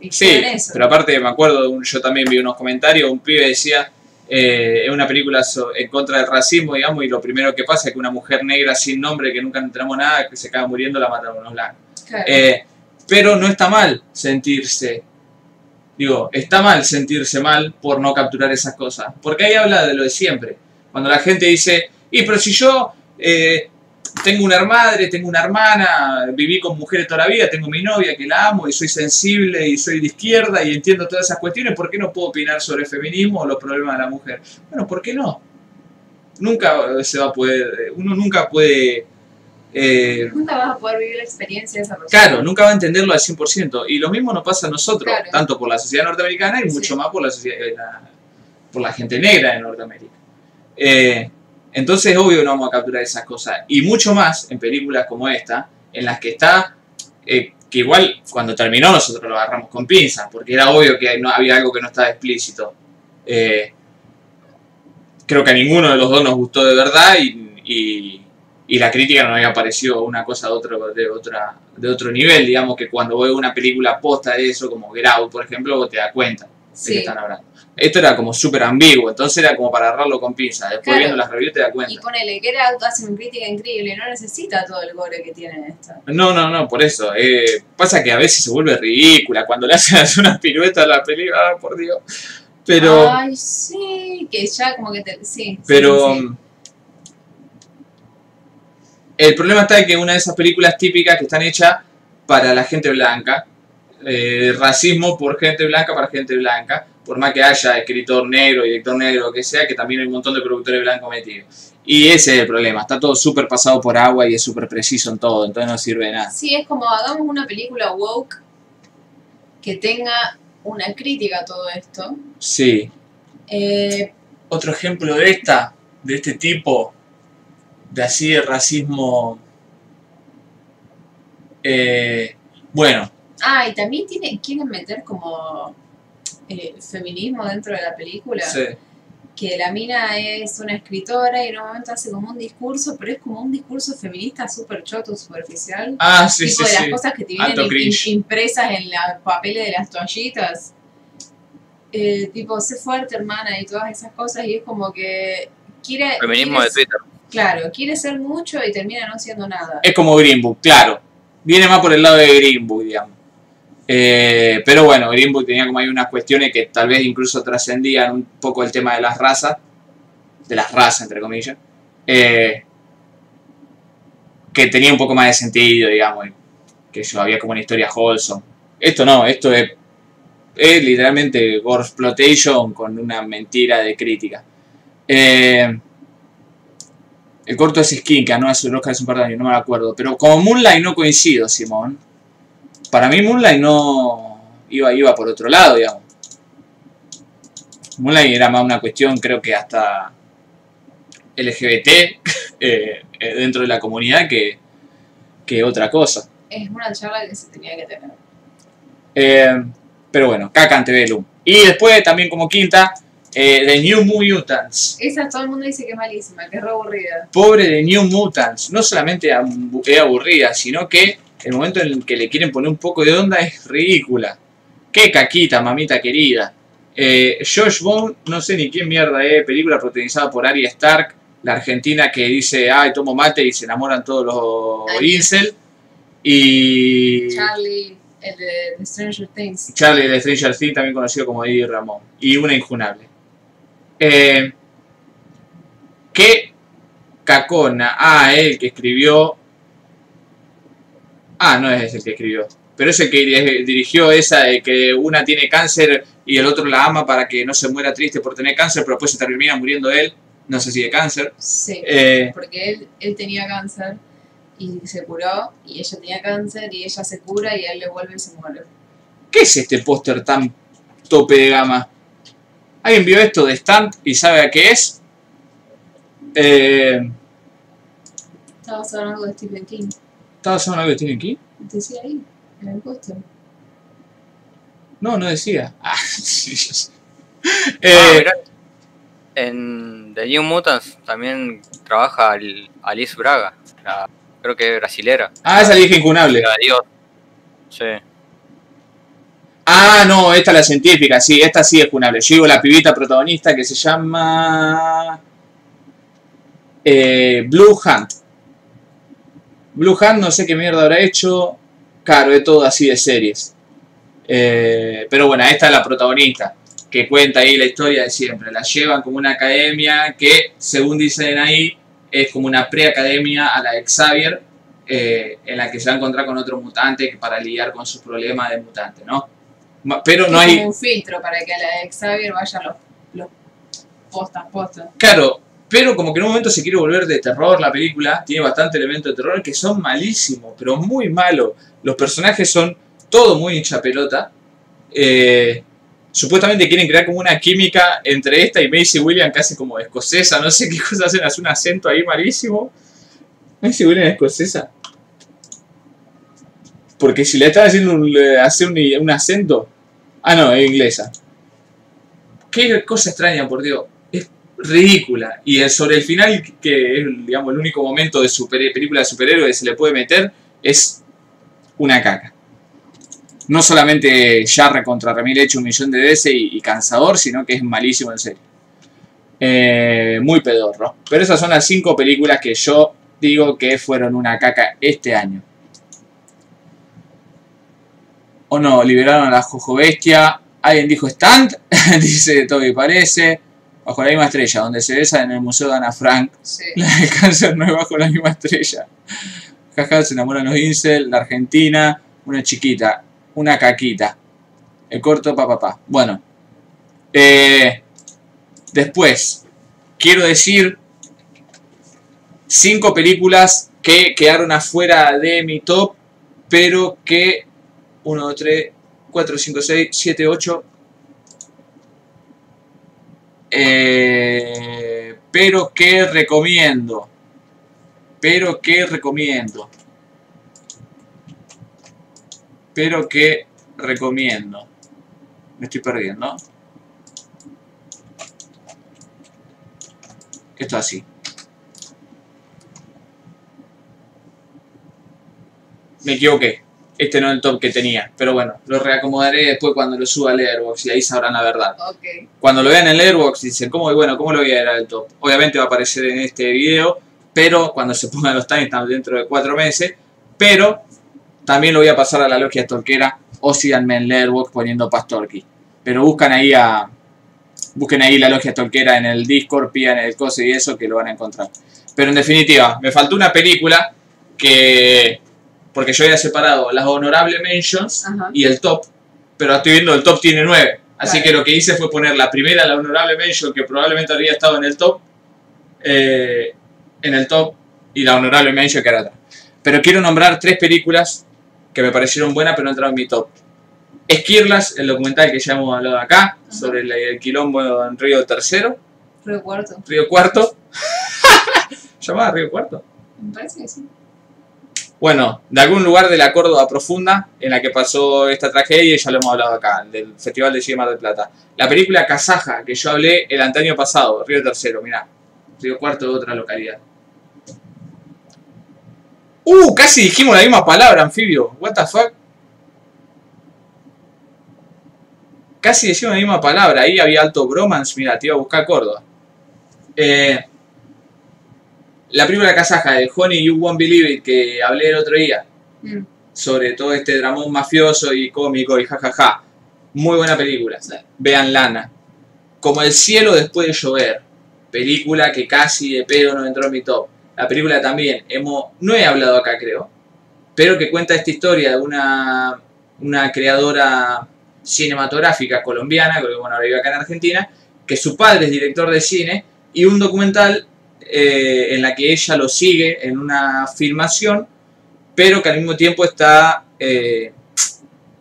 y, sí, eso. pero aparte me acuerdo, yo también vi unos comentarios, un pibe decía, eh, es una película so- en contra del racismo, digamos, y lo primero que pasa es que una mujer negra sin nombre, que nunca entramos nada, que se acaba muriendo, la mataron unos blancos. Claro. Eh, pero no está mal sentirse, digo, está mal sentirse mal por no capturar esas cosas. Porque ahí habla de lo de siempre. Cuando la gente dice, y pero si yo eh, tengo una madre, tengo una hermana, viví con mujeres toda la vida, tengo mi novia que la amo y soy sensible y soy de izquierda y entiendo todas esas cuestiones, ¿por qué no puedo opinar sobre el feminismo o los problemas de la mujer? Bueno, ¿por qué no? Nunca se va a poder, uno nunca puede... eh, Nunca vas a poder vivir la experiencia de esa persona. Claro, nunca va a entenderlo al 100%. Y lo mismo nos pasa a nosotros, Claro. tanto por la sociedad norteamericana y Sí. mucho más por la, sociedad, eh, la- por la gente negra de Norteamérica. Eh, entonces, obvio, no vamos a capturar esas cosas. Y mucho más en películas como esta, en las que está, eh, que igual cuando terminó nosotros lo agarramos con pinzas, porque era obvio que no, había algo que no estaba explícito. Eh, creo que a ninguno de los dos nos gustó de verdad y, y- y la crítica nos había parecido una cosa de otro, de otra, de otro nivel, digamos que cuando veo una película posta de eso, como Out, por ejemplo, te das cuenta de qué Sí. están hablando. Esto era como súper ambiguo, entonces era como para agarrarlo con pinzas. Después Claro. viendo las reviews te das Y cuenta. ponele que era hace una crítica increíble, no necesita todo el gore que tiene esta. No, no, no, por eso. eh, pasa que a veces se vuelve ridícula cuando le hacen unas piruetas a la película, ah, por Dios. Pero, Ay, sí, que ya como que te. Sí. pero sí. mm, el problema está en que una de esas películas típicas que están hechas para la gente blanca, eh, racismo por gente blanca para gente blanca, por más que haya escritor negro, director negro, lo que sea, que también hay un montón de productores blancos metidos. Y ese es el problema, está todo súper pasado por agua y es súper preciso en todo, entonces no sirve de nada. Sí, es como hagamos una película woke que tenga una crítica a todo esto. Sí. Eh, Otro ejemplo de esta, de este tipo, de así de racismo. eh, bueno, ah, y también tiene, quieren meter como eh, feminismo dentro de la película. sí. Que la mina es una escritora y en un momento hace como un discurso, pero es como un discurso feminista súper choto, superficial. Ah, sí, tipo sí, de las cosas que te vienen impresas en los papeles de las toallitas. Eh, tipo, sé fuerte, hermana, y todas esas cosas, y es como que quiere. Feminismo de Twitter. Claro, quiere ser mucho y termina no siendo nada. Es como Green Book, claro. Viene más por el lado de Green Book, digamos. Eh, pero bueno, Green Book tenía como ahí unas cuestiones que tal vez incluso trascendían un poco el tema de las razas, de las razas, entre comillas, eh, que tenía un poco más de sentido, digamos. que yo había como una historia wholesome. Esto no, esto es, es literalmente gore exploitation con una mentira de crítica. Eh, el corto es Skin, que ganó el Oscar hace un par de años, no me acuerdo. Pero como Moonlight no coincido, Simón. Para mí Moonlight no iba, iba por otro lado, digamos. Moonlight era más una cuestión, creo que hasta LGBT eh, eh, dentro de la comunidad que, que otra cosa. Es una charla que se tenía que tener. Eh, pero bueno, caca antebellum. Y después también como quinta, eh, The New Mutants. Esa todo el mundo dice que es malísima, que es re aburrida. Pobre de New Mutants. No solamente es aburrida, sino que el momento en el que le quieren poner un poco de onda es ridícula. Qué caquita, mamita querida. Eh, Josh Bone, no sé ni quién mierda es, película protagonizada por Arya Stark, la argentina que dice, ay, tomo mate y se enamoran todos los Ay. incel. Y Charlie, el de, de Stranger Things. Charlie de Stranger Things, también conocido como Eddie Ramón. Y una injunable. Eh, ¿Qué cacona? Ah, el que escribió... Ah, no es el que escribió. Pero es el que di- dirigió esa de que una tiene cáncer y el otro la ama para que no se muera triste por tener cáncer, pero después se termina muriendo él. No sé si de cáncer. Sí, Eh, porque él, él tenía cáncer y se curó, y ella tenía cáncer y ella se cura y él le vuelve y se muere. ¿Qué es este póster tan tope de gama? ¿Alguien vio esto de Stand y sabe a qué es? Eh, Estabas hablando de Stephen King. ¿Estaba haciendo algo que tiene aquí? Decía ahí, en el póster. No, no decía. Ah, sí, yo sé. Ah, Eh, mirá, en The New Mutants también trabaja Al- Alice Braga, la- creo que es brasilera. ah, esa dije incunable. La Dios. Sí. Ah, no, esta es la científica, sí, esta sí es funable. Yo digo la pibita protagonista que se llama... eh, Blue Hunt. Blue Hunt no sé qué mierda habrá hecho. Claro, es todo así de series. Eh, pero bueno, esta es la protagonista, que cuenta ahí la historia de siempre. La llevan como una academia que, según dicen ahí, es como una preacademia a la de Xavier, eh, en la que se va a encontrar con otro mutante para lidiar con sus problemas de mutante, ¿no? Pero no hay... un filtro para que a la de Xavier vayan los, los postas, postas. Claro, pero como que en un momento se quiere volver de terror la película, tiene bastante elementos de terror que son malísimos, pero muy malos. Los personajes son todo muy hincha pelota. Eh, supuestamente quieren crear como una química entre esta y Macy Williams, casi como escocesa, no sé qué cosa hacen, hace un acento ahí malísimo. Macy Williams es escocesa. Porque si le están haciendo un, hace un, un acento. Ah, no, es inglesa. Qué cosa extraña, por Dios. Ridícula. Y sobre el final, que es digamos, el único momento de película de superhéroes que se le puede meter, es una caca. No solamente ya contra Remil hecho un millón de veces y, y cansador, sino que es malísimo en serio. Eh, muy pedorro. Pero esas son las cinco películas que yo digo que fueron una caca este año. O no, liberaron a la Jojo Bestia. Alguien dijo stand, dice Toby parece. Bajo la misma estrella, donde se besan en el Museo de Ana Frank. Sí. La cáncer no es bajo la misma estrella. Jaja, se enamoran los incel, la Argentina, una chiquita, una caquita. El corto, pa, pa, pa. Bueno. Eh, después, quiero decir cinco películas que quedaron afuera de mi top, pero que 1, 2, 3, 4, 5, 6, 7, 8. Eh, pero que recomiendo. Pero que recomiendo. Pero que recomiendo. Me estoy perdiendo. Esto así. Me equivoqué. Este no es el top que tenía. Pero bueno, lo reacomodaré después cuando lo suba al Airbox y ahí sabrán la verdad. Cuando lo vean en el Airbox dicen, ¿cómo, bueno, ¿cómo lo voy a dar al top? Obviamente va a aparecer en este video, pero cuando se pongan los timestamps dentro de cuatro meses, pero también lo voy a pasar a la logia torquera o síganme en el Airbox poniendo Pastorki. Pero buscan ahí a... Busquen ahí la logia torquera en el Discord, pidan el coso y eso que lo van a encontrar. Pero en definitiva, me faltó una película que porque yo había separado las honorable mentions Ajá. y el top, pero estoy viendo el top tiene 9. Así Claro. que lo que hice fue poner la primera, la honorable mention, que probablemente habría estado en el top, eh, en el top, y la honorable mention que era otra. Pero quiero nombrar tres películas que me parecieron buenas, pero no entraron en mi top. Esquirlas, el documental que ya hemos hablado acá, sobre el, el quilombo en Río Tercero, Río Cuarto. Río Cuarto. ¿Llamaba Río Cuarto? Me parece que sí. Bueno, de algún lugar de la Córdoba profunda en la que pasó esta tragedia, ya lo hemos hablado acá, del Festival de Cine Mar del Plata. La película Kazaja, que yo hablé el antaño pasado, Río Tercero, mirá. Río Cuarto de otra localidad. Uh, casi dijimos la misma palabra, anfibio. What the fuck? Casi decimos la misma palabra. Ahí había alto bromance. Mira, te iba a buscar Córdoba. Eh, la película kazaja de Honey You Won't Believe It que hablé el otro día Mm. sobre todo este dramón mafioso y cómico y jajaja. Muy buena película. Vean Lana. Como el cielo después de llover. Película que casi de pedo no entró en mi top. La película también, hemos, no he hablado acá creo, pero que cuenta esta historia de una, una creadora cinematográfica colombiana, que bueno, ahora vive acá en Argentina, que su padre es director de cine, y un documental eh, en la que ella lo sigue en una filmación, pero que al mismo tiempo está eh,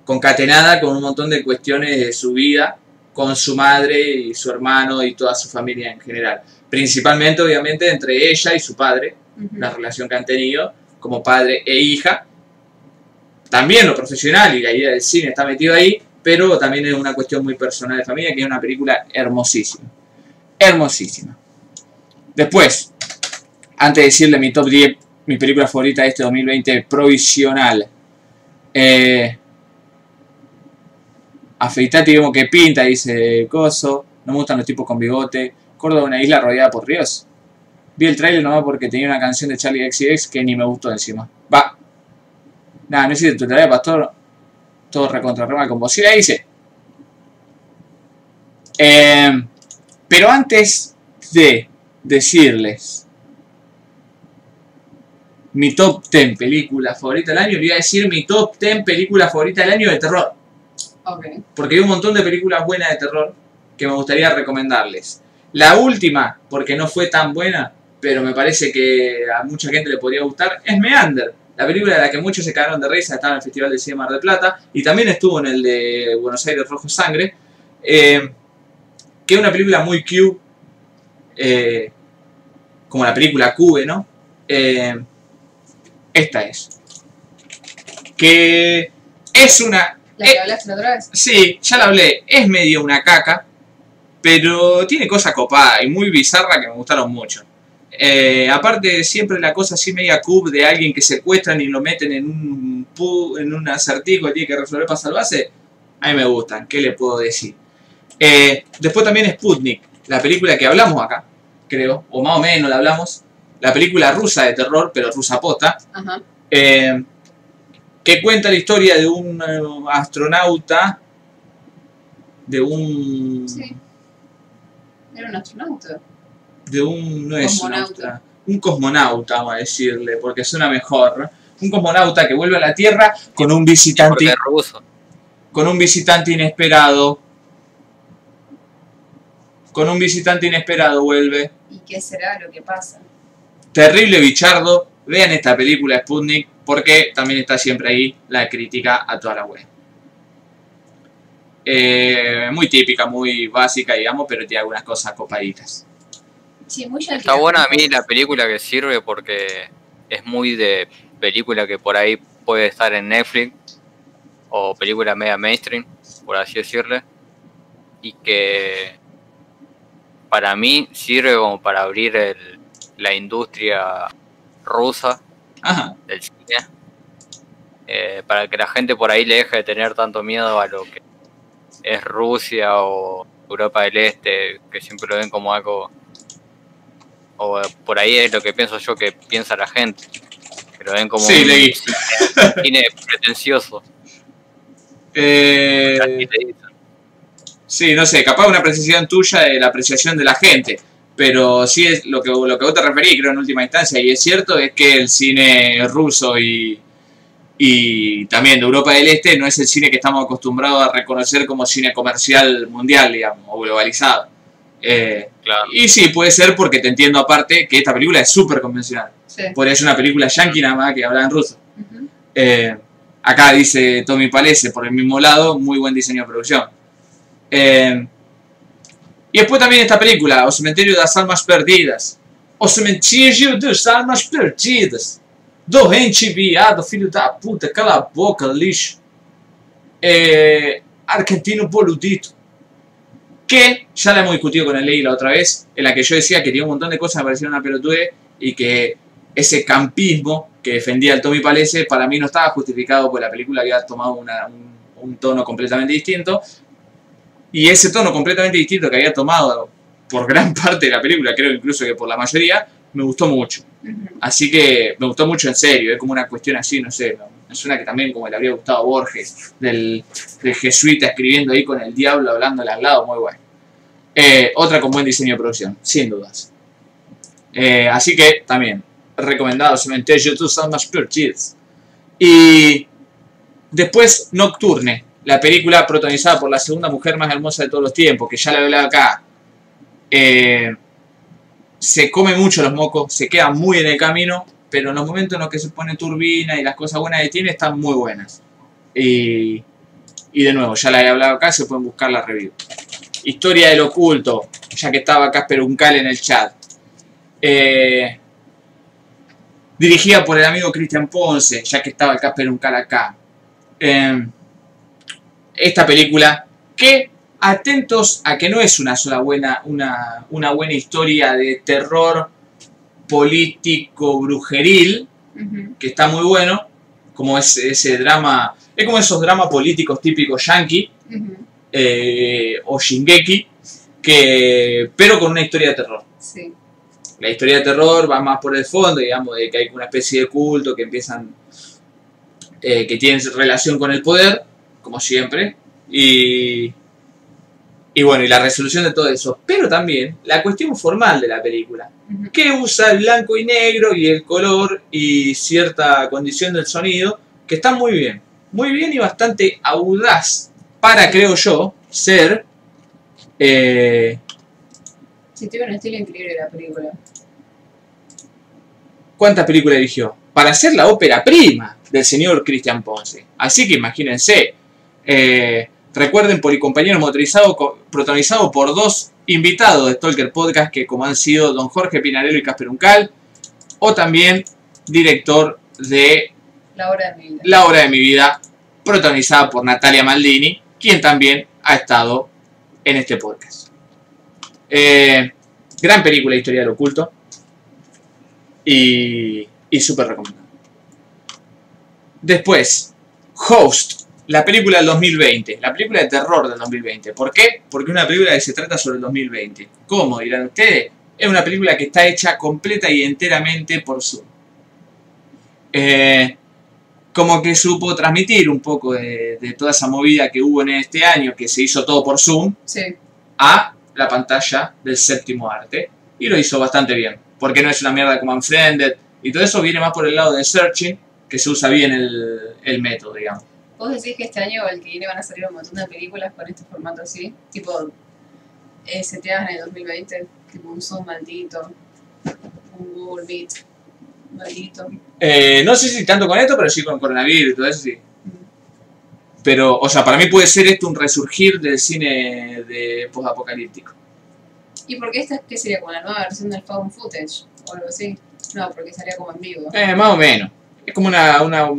concatenada con un montón de cuestiones de su vida, con su madre y su hermano y toda su familia en general. Principalmente, obviamente, entre ella y su padre, la relación que han tenido como padre e hija. También lo profesional y la idea del cine está metido ahí, pero también es una cuestión muy personal de familia, que es una película hermosísima. Hermosísima. Después, antes de decirle mi top 10, mi película favorita de este 2020 provisional. Eh, afeitate y vemos que pinta, dice Coso. No me gustan los tipos con bigote. Córdoba, una isla rodeada por ríos. Vi el trailer nomás porque tenía una canción de Charlie XCX que ni me gustó encima. Va. Nada, no hiciste tu tarea, pastor. Todo recontra rema con vos. La hice. Eh, pero antes de decirles mi top 10 película favorita del año, le voy a decir mi top 10 película favorita del año de terror. Porque hay un montón de películas buenas de terror que me gustaría recomendarles. La última, porque no fue tan buena, pero me parece que a mucha gente le podría gustar, es Meander. La película de la que muchos se cagaron de risa, estaba en el Festival de Cine Mar del Plata y también estuvo en el de Buenos Aires Rojo Sangre. eh, que es una película muy cute, eh, como la película Cube, ¿no? Eh, esta es. Que es una ¿La Eh, que hablaste la otra vez? Sí, ya la hablé. Es medio una caca, pero tiene cosas copadas y muy bizarra que me gustaron mucho. Eh, aparte, siempre la cosa así media cub de alguien que secuestran y lo meten en un, pu- en un acertijo y tiene que resolver para salvarse, a mí me gustan. ¿Qué le puedo decir? Eh, después también Sputnik, la película que hablamos acá, creo, o más o menos la hablamos. La película rusa de terror, pero rusa posta. Ajá. Eh, que cuenta la historia de un eh, astronauta, de un... Sí. Era un astronauta. de un... no es un Cosmonauta. un cosmonauta, vamos a decirle, porque suena mejor. Un cosmonauta que vuelve a la Tierra con un visitante, con un visitante inesperado. Con un visitante inesperado vuelve. ¿Y qué será lo que pasa? Terrible bichardo. Vean esta película Sputnik, porque también está siempre ahí la crítica a toda la web. Eh, muy típica, muy básica, digamos, pero tiene algunas cosas copaditas. Sí, muy Está buena a mí la película que sirve porque es muy de película que por ahí puede estar en Netflix o película media mainstream, por así decirle, y que para mí sirve como para abrir el- la industria rusa Ajá. del cine, eh, para que la gente por ahí le deje de tener tanto miedo a lo que es Rusia o Europa del Este, que siempre lo ven como algo, o por ahí es lo que pienso yo que piensa la gente, que lo ven como Sí, un leí. cine, cine pretencioso. Eh, así le dicen. Sí, no sé, capaz una apreciación tuya de la apreciación de la gente. Pero sí es lo que, lo que vos te referís, creo, en última instancia, y es cierto, es que el cine ruso y, y también de Europa del Este, no es el cine que estamos acostumbrados a reconocer como cine comercial mundial, digamos, o globalizado. Eh, Claro. y sí, puede ser porque te entiendo aparte que esta película es súper convencional. Sí. Podría ser una película yankee nada más que habla en ruso. Eh, acá dice Tommy Palese, por el mismo lado, muy buen diseño de producción. Eh, y después también esta película, O Cementerio das Almas Perdidas. O Cemitério das Almas Perdidas. Doente, viado, filho da puta, cala a boca, lixo. Eh, argentino boludito. Que ya la hemos discutido con el Ley la otra vez, en la que yo decía que tenía un montón de cosas que me parecieron una pelotude y que ese campismo que defendía el Tommy Palese para mí no estaba justificado porque la película había tomado una- un, un tono completamente distinto y ese tono completamente distinto que había tomado por gran parte de la película, creo incluso que por la mayoría, me gustó mucho. Así que me gustó mucho en serio, es como una cuestión así, no sé, me suena que también como le habría gustado a Borges, del, del jesuita escribiendo ahí con el diablo hablándole al lado, muy bueno. Eh, otra con buen diseño de producción, sin dudas. Eh, así que también, recomendado Cementerio tus almas perdidas. Y después Nocturne, la película protagonizada por la segunda mujer más hermosa de todos los tiempos, que ya la he hablado acá. Eh, se come mucho los mocos, se queda muy en el camino, pero en los momentos en los que se pone turbina y las cosas buenas que tiene están muy buenas. Y, y de nuevo, ya la he hablado acá, se pueden buscar la review. Historia del oculto, ya que estaba Casper Uncal en el chat. Eh, dirigida por el amigo Cristian Ponce, ya que estaba el Casper Uncal acá. Eh, esta película, que atentos a que no es una sola buena, una, una buena historia de terror político brujeril, que está muy bueno, como ese, ese drama, es como esos dramas políticos típicos yankee eh, o shingeki, que, pero con una historia de terror. Sí. La historia de terror va más por el fondo, digamos, de que hay una especie de culto que empiezan, eh, que tienen relación con el poder, como siempre, y, y bueno, y la resolución de todo eso. Pero también la cuestión formal de la película, que usa el blanco y negro y el color y cierta condición del sonido, que está muy bien, muy bien y bastante audaz para, creo yo, ser... eh, Sí, tiene un estilo increíble la película. ¿Cuántas películas dirigió? Para hacer la ópera prima del señor Cristian Ponce. Así que imagínense. Eh, recuerden Policompañero Motorizado, protagonizado por dos invitados de Stalker Podcast, que como han sido don Jorge Pinarello y Casper Uncal, o también director de La hora de mi vida. La Hora de mi Vida, protagonizada por Natalia Maldini, quien también ha estado en este podcast. Eh, gran película, Historia del Oculto, y, y súper recomendable. Después, Host, la película del 2020, la película de terror del 2020. ¿Por qué? Porque es una película que se trata sobre el 2020. ¿Cómo? Dirán ustedes. Es una película que está hecha completa y enteramente por Zoom. Eh, como que supo transmitir un poco de, de toda esa movida que hubo en este año, que se hizo todo por Zoom, Sí. a la pantalla del séptimo arte. Y lo hizo bastante bien. Porque no es una mierda como Unfriended. Y todo eso viene más por el lado de searching, que se usa bien el, el método, digamos. ¿Vos decís que este año o el que viene van a salir un montón de películas con este formato así? Tipo, eh, seteadas en el 2020, tipo un Zoom maldito, un Google Meet maldito. Eh, no sé si tanto con esto, pero sí con coronavirus y todo eso, sí. Pero, o sea, para mí puede ser esto un resurgir del cine de post-apocalíptico. ¿Y por qué esta qué sería como la nueva versión del found footage o algo así? No, porque salía como en vivo. Eh, más o menos. Es como una, una...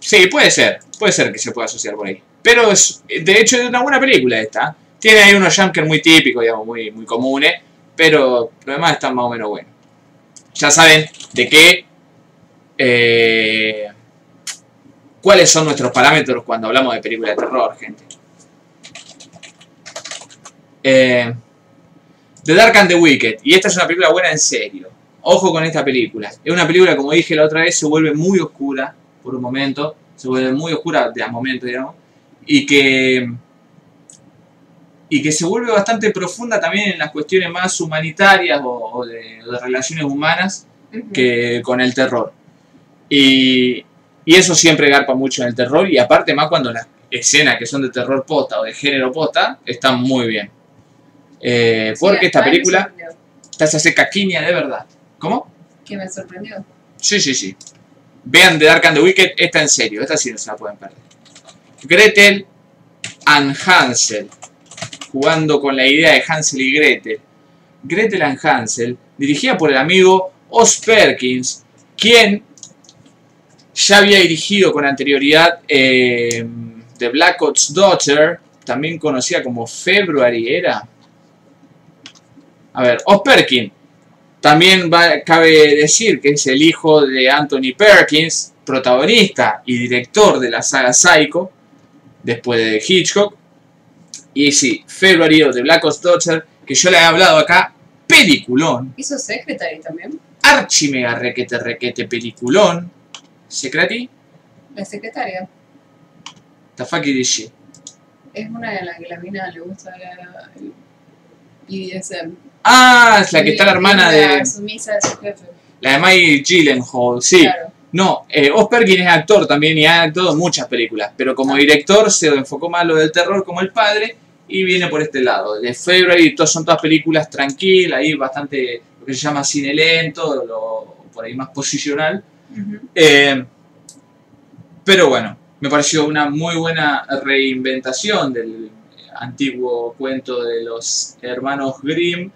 Sí, puede ser. Puede ser que se pueda asociar por ahí. Pero es, de hecho es una buena película esta. Tiene ahí unos jumpers muy típicos, digamos, muy, muy comunes. Pero lo demás está más o menos bueno. Ya saben de qué... eh, ¿Cuáles son nuestros parámetros cuando hablamos de películas de terror, gente? Eh, The Dark and the Wicked. Y esta es una película buena en serio. Ojo con esta película. Es una película, como dije la otra vez, se vuelve muy oscura por un momento. Se vuelve muy oscura de a momento, digamos. Y que. Y que se vuelve bastante profunda también en las cuestiones más humanitarias o, o de, de relaciones humanas Ujú. que con el terror. Y, y eso siempre garpa mucho en el terror. Y aparte más cuando las escenas que son de terror posta o de género posta están muy bien. Eh, Sí, porque esta película sorprendió. te hace caquiña de verdad. ¿Cómo? Que me sorprendió. Sí, sí, sí. Vean The Dark and the Wicked, esta en serio, esta sí no se la pueden perder. Gretel and Hansel, jugando con la idea de Hansel y Gretel. Gretel and Hansel, dirigida por el amigo Os Perkins, quien ya había dirigido con anterioridad eh, The Black Ops Daughter, también conocida como February, ¿era? A ver, Os Perkins también va- cabe decir que es el hijo de Anthony Perkins, protagonista y director de la saga Psycho, después de Hitchcock. Y sí, February de Black Ops Daughter, que yo le he hablado acá, peliculón, ¿Hizo Secretary también? archi mega requete requete peliculón. Secreti, La secretaria. the fuck is? Es una de las que la mina le gusta la, el BDSM. Ah, es la que está la hermana de sumisa de su jefe. la de Mike Gyllenhaal, sí. Claro. No, eh, Perkins es actor también y ha actuado en muchas películas, pero como Ah. director se enfocó más lo del terror como el padre y viene por este lado. De February son todas películas tranquilas, ahí bastante lo que se llama cine lento, lo, por ahí más posicional. Eh, pero bueno, me pareció una muy buena reinventación del antiguo cuento de los hermanos Grimm,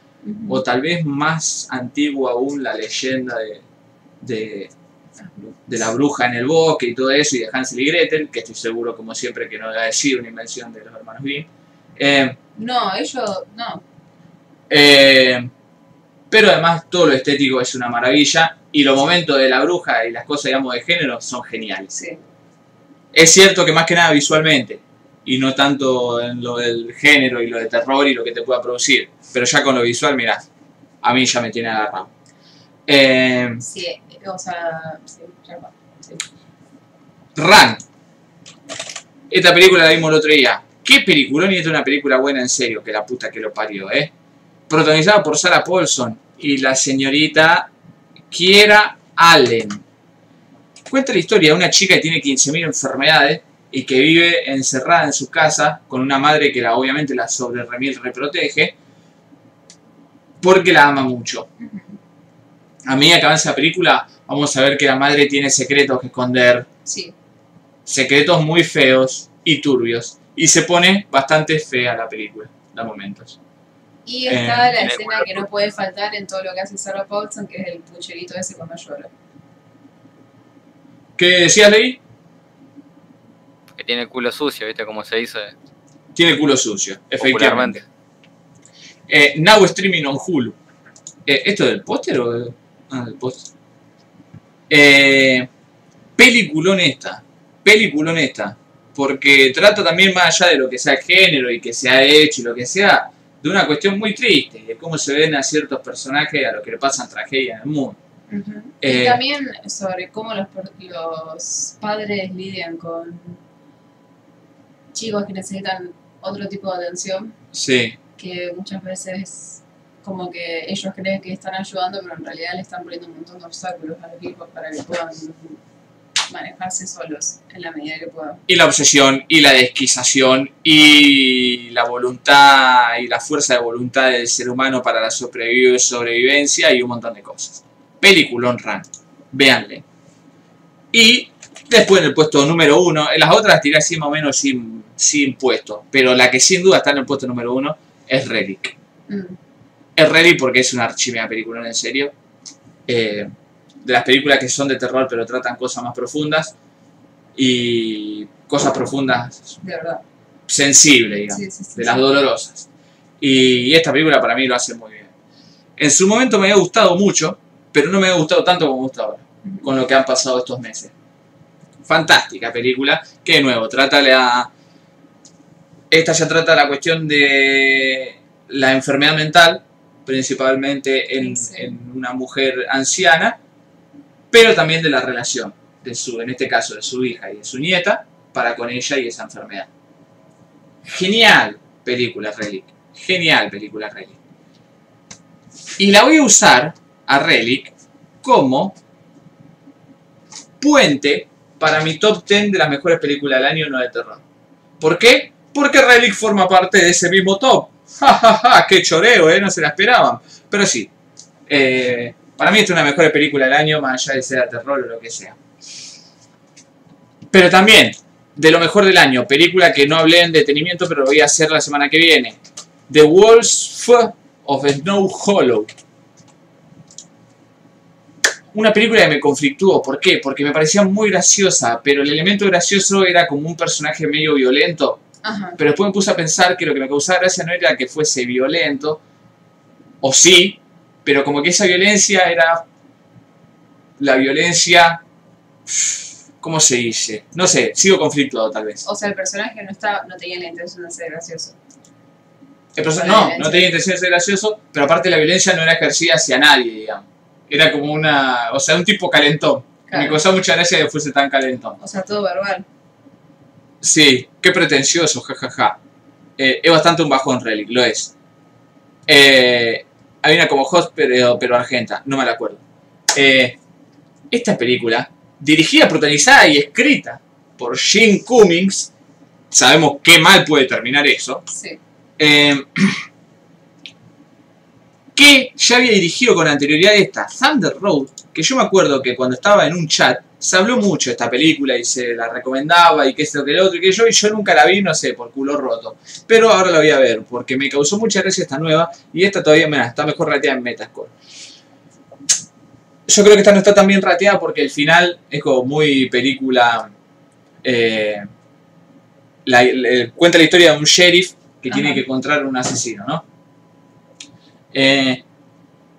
O tal vez más antiguo aún la leyenda de, de, de la bruja en el bosque y todo eso, y de Hansel y Gretel, que estoy seguro, como siempre, que no va a decir una invención de los hermanos Grimm. Eh, No, ellos, no. eh, pero además todo lo estético es una maravilla, y los momentos de la bruja y las cosas, digamos, de género son geniales. Sí. Es cierto que más que nada visualmente, y no tanto en lo del género y lo de terror y lo que te pueda producir, pero ya con lo visual, mirá, a mí ya me tiene agarrado. Eh, Sí, o sea, sí, ya va. Sí. Ran. Esta película la vimos el otro día. Qué peliculón y esta es una película buena en serio, que la puta que lo parió, ¿eh? Protagonizada por Sarah Paulson y la señorita Kiera Allen. Cuenta la historia de una chica que tiene 15.000 enfermedades y que vive encerrada en su casa con una madre que la, obviamente la sobre remil reprotege porque la ama mucho. A medida que avanza la película, vamos a ver que la madre tiene secretos que esconder, Sí. secretos muy feos y turbios. Y se pone bastante fea la película, da momentos. Y Eh, está la tiene escena que no puede faltar en todo lo que hace Sarah Paulson, que es el pucherito ese cuando llora. ¿Qué decías, Ley? Que tiene el culo sucio, ¿viste? Como se dice Tiene culo sucio, efectivamente. Eh, now streaming on Hulu. Eh, ¿Esto del póster o de- Ah, del póster. Eh, peliculón esta. Peliculón esta. Porque trata también más allá de lo que sea el género y que se ha hecho y lo que sea, de una cuestión muy triste, de cómo se ven a ciertos personajes a los que le pasan tragedia en el mundo. Eh, y también sobre cómo los, los padres lidian con chicos que necesitan otro tipo de atención, Sí, que muchas veces como que ellos creen que están ayudando, pero en realidad le están poniendo un montón de obstáculos a los hijos para que puedan manejarse solos en la medida que puedan. y la obsesión y la desquización y la voluntad y la fuerza de voluntad del ser humano para la sobreviv- sobrevivencia y un montón de cosas. Peliculón Run, véanle. Y después en el puesto número uno, en las otras tiré así más o menos sin, sin puesto, pero la que sin duda está en el puesto número uno es Relic. Mm. Es Relic porque es una archimea película en serio. Eh, de las películas que son de terror pero tratan cosas más profundas y cosas profundas De verdad. sensibles, digamos, Sí, sí, sí, de las dolorosas. Y esta película para mí lo hace muy bien. En su momento me había gustado mucho, pero no me había gustado tanto como me gusta ahora, con lo que han pasado estos meses. Fantástica película, que de nuevo, trata la... Esta ya trata la cuestión de la enfermedad mental, principalmente en, una mujer anciana, pero también de la relación, de su, en este caso de su hija y de su nieta, para con ella y esa enfermedad. Genial película Relic. Genial película Relic. Y la voy a usar a Relic como puente para mi top 10 de las mejores películas del año no de terror. ¿Por qué? Porque Relic forma parte de ese mismo top. Ja, ja, ja, qué choreo, ¿eh? No se la esperaban. Pero sí, eh, para mí esta es una mejor película del año, más allá de ser terror o lo que sea. Pero también, de lo mejor del año, película que no hablé en detenimiento, pero lo voy a hacer la semana que viene. The Wolf of Snow Hollow. Una película que me conflictuó, ¿por qué? Porque me parecía muy graciosa, pero el elemento gracioso era como un personaje medio violento. Ajá. Pero después me puse a pensar que lo que me causaba gracia no era que fuese violento, o sí, pero como que esa violencia era la violencia... ¿Cómo se dice? No sé, sigo conflictuado tal vez. O sea, el personaje no, estaba, no tenía la intención de ser gracioso. El no, violencia. no tenía intención de ser gracioso, pero aparte la violencia no era ejercida hacia nadie, digamos. Era como una... O sea, un tipo calentón. Claro. Me causaba mucha gracia que fuese tan calentón. O sea, todo verbal. Sí, qué pretencioso, jajaja. Eh, es bastante un bajón Relic, lo es. Eh, hay una como Hot, pero, pero argenta, no me la acuerdo. Eh, esta película, dirigida, protagonizada y escrita por Jim Cummings, sabemos qué mal puede terminar eso, Sí. que ya había dirigido con anterioridad esta, Thunder Road, que yo me acuerdo que cuando estaba en un chat se habló mucho de esta película y se la recomendaba y que esto que el otro y que yo, y yo nunca la vi, no sé, por culo roto. Pero ahora la voy a ver, porque me causó mucha gracia esta nueva y esta todavía mira, está mejor rateada en Metascore. Yo creo que esta no está tan bien rateada porque el final es como muy película... eh, la- la- cuenta la historia de un sheriff que tiene que encontrar un asesino, ¿no? Eh,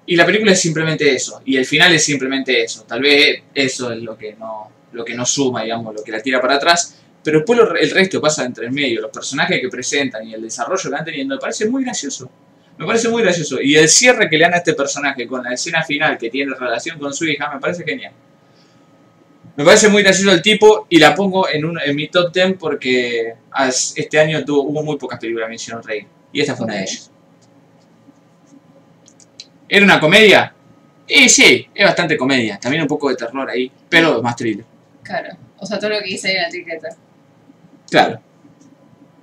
y la película es simplemente eso, y el final es simplemente eso. Tal vez eso es lo que no, lo que no suma, digamos, lo que la tira para atrás. Pero después lo- el resto pasa entre el medio, los personajes que presentan y el desarrollo que van teniendo, me parece muy gracioso. Me parece muy gracioso. Y el cierre que le dan a este personaje con la escena final que tiene relación con su hija, me parece genial. Me parece muy gracioso el tipo y la pongo en, un, en mi top 10 porque as- este año tuvo, hubo muy pocas películas que me hicieron reír. Y esta fue una de ellas. ¿Era una comedia? Eh, sí, es bastante comedia. También un poco de terror ahí, pero más thriller. Claro. O sea, todo lo que dice ahí en la etiqueta. Claro.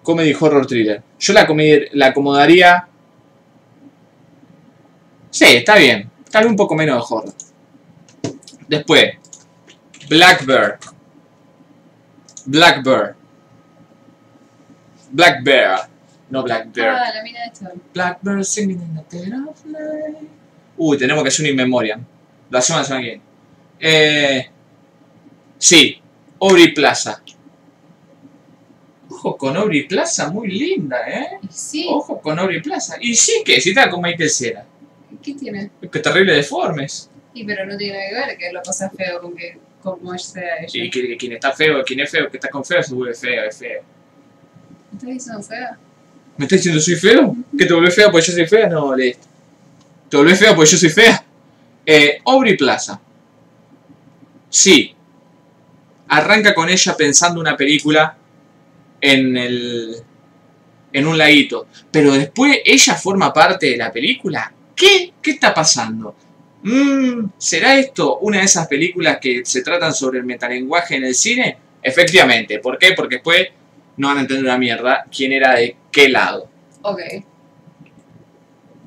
Comedy horror thriller. Yo la, comedia- la acomodaría... Sí, está bien. Tal vez un poco menos de horror. Después. Blackbird. Blackbird. Black Bear. No Black Bear. Ah, la mina esta. Blackbird singing in the dead of night. Uy, tenemos que hacer un in memoriam. La semana que viene. Eh, sí, Aubrey Plaza. Ojo con Aubrey Plaza, muy linda, ¿eh? Sí, Ojo con Aubrey Plaza. Y sí, que si está con Michael Cera. ¿qué tiene? Qué terrible deformes. Y pero no tiene que ver que lo pasa feo con que como sea ella. Y que, que quien está feo, quien es feo, que está con feo, se vuelve feo, es feo. ¿Me estás diciendo fea? ¿Me estás diciendo soy feo? ¿Que te volvés fea porque yo soy fea? No, listo. ¿Te volvés fea porque yo soy fea? Eh, Aubrey Plaza. Sí. Arranca con ella pensando una película en el. en un laguito. Pero después ella forma parte de la película. ¿Qué? ¿Qué está pasando? Mm, ¿Será esto una de esas películas que se tratan sobre el metalenguaje en el cine? Efectivamente. ¿Por qué? Porque después no van a entender una mierda quién era de qué lado. Ok.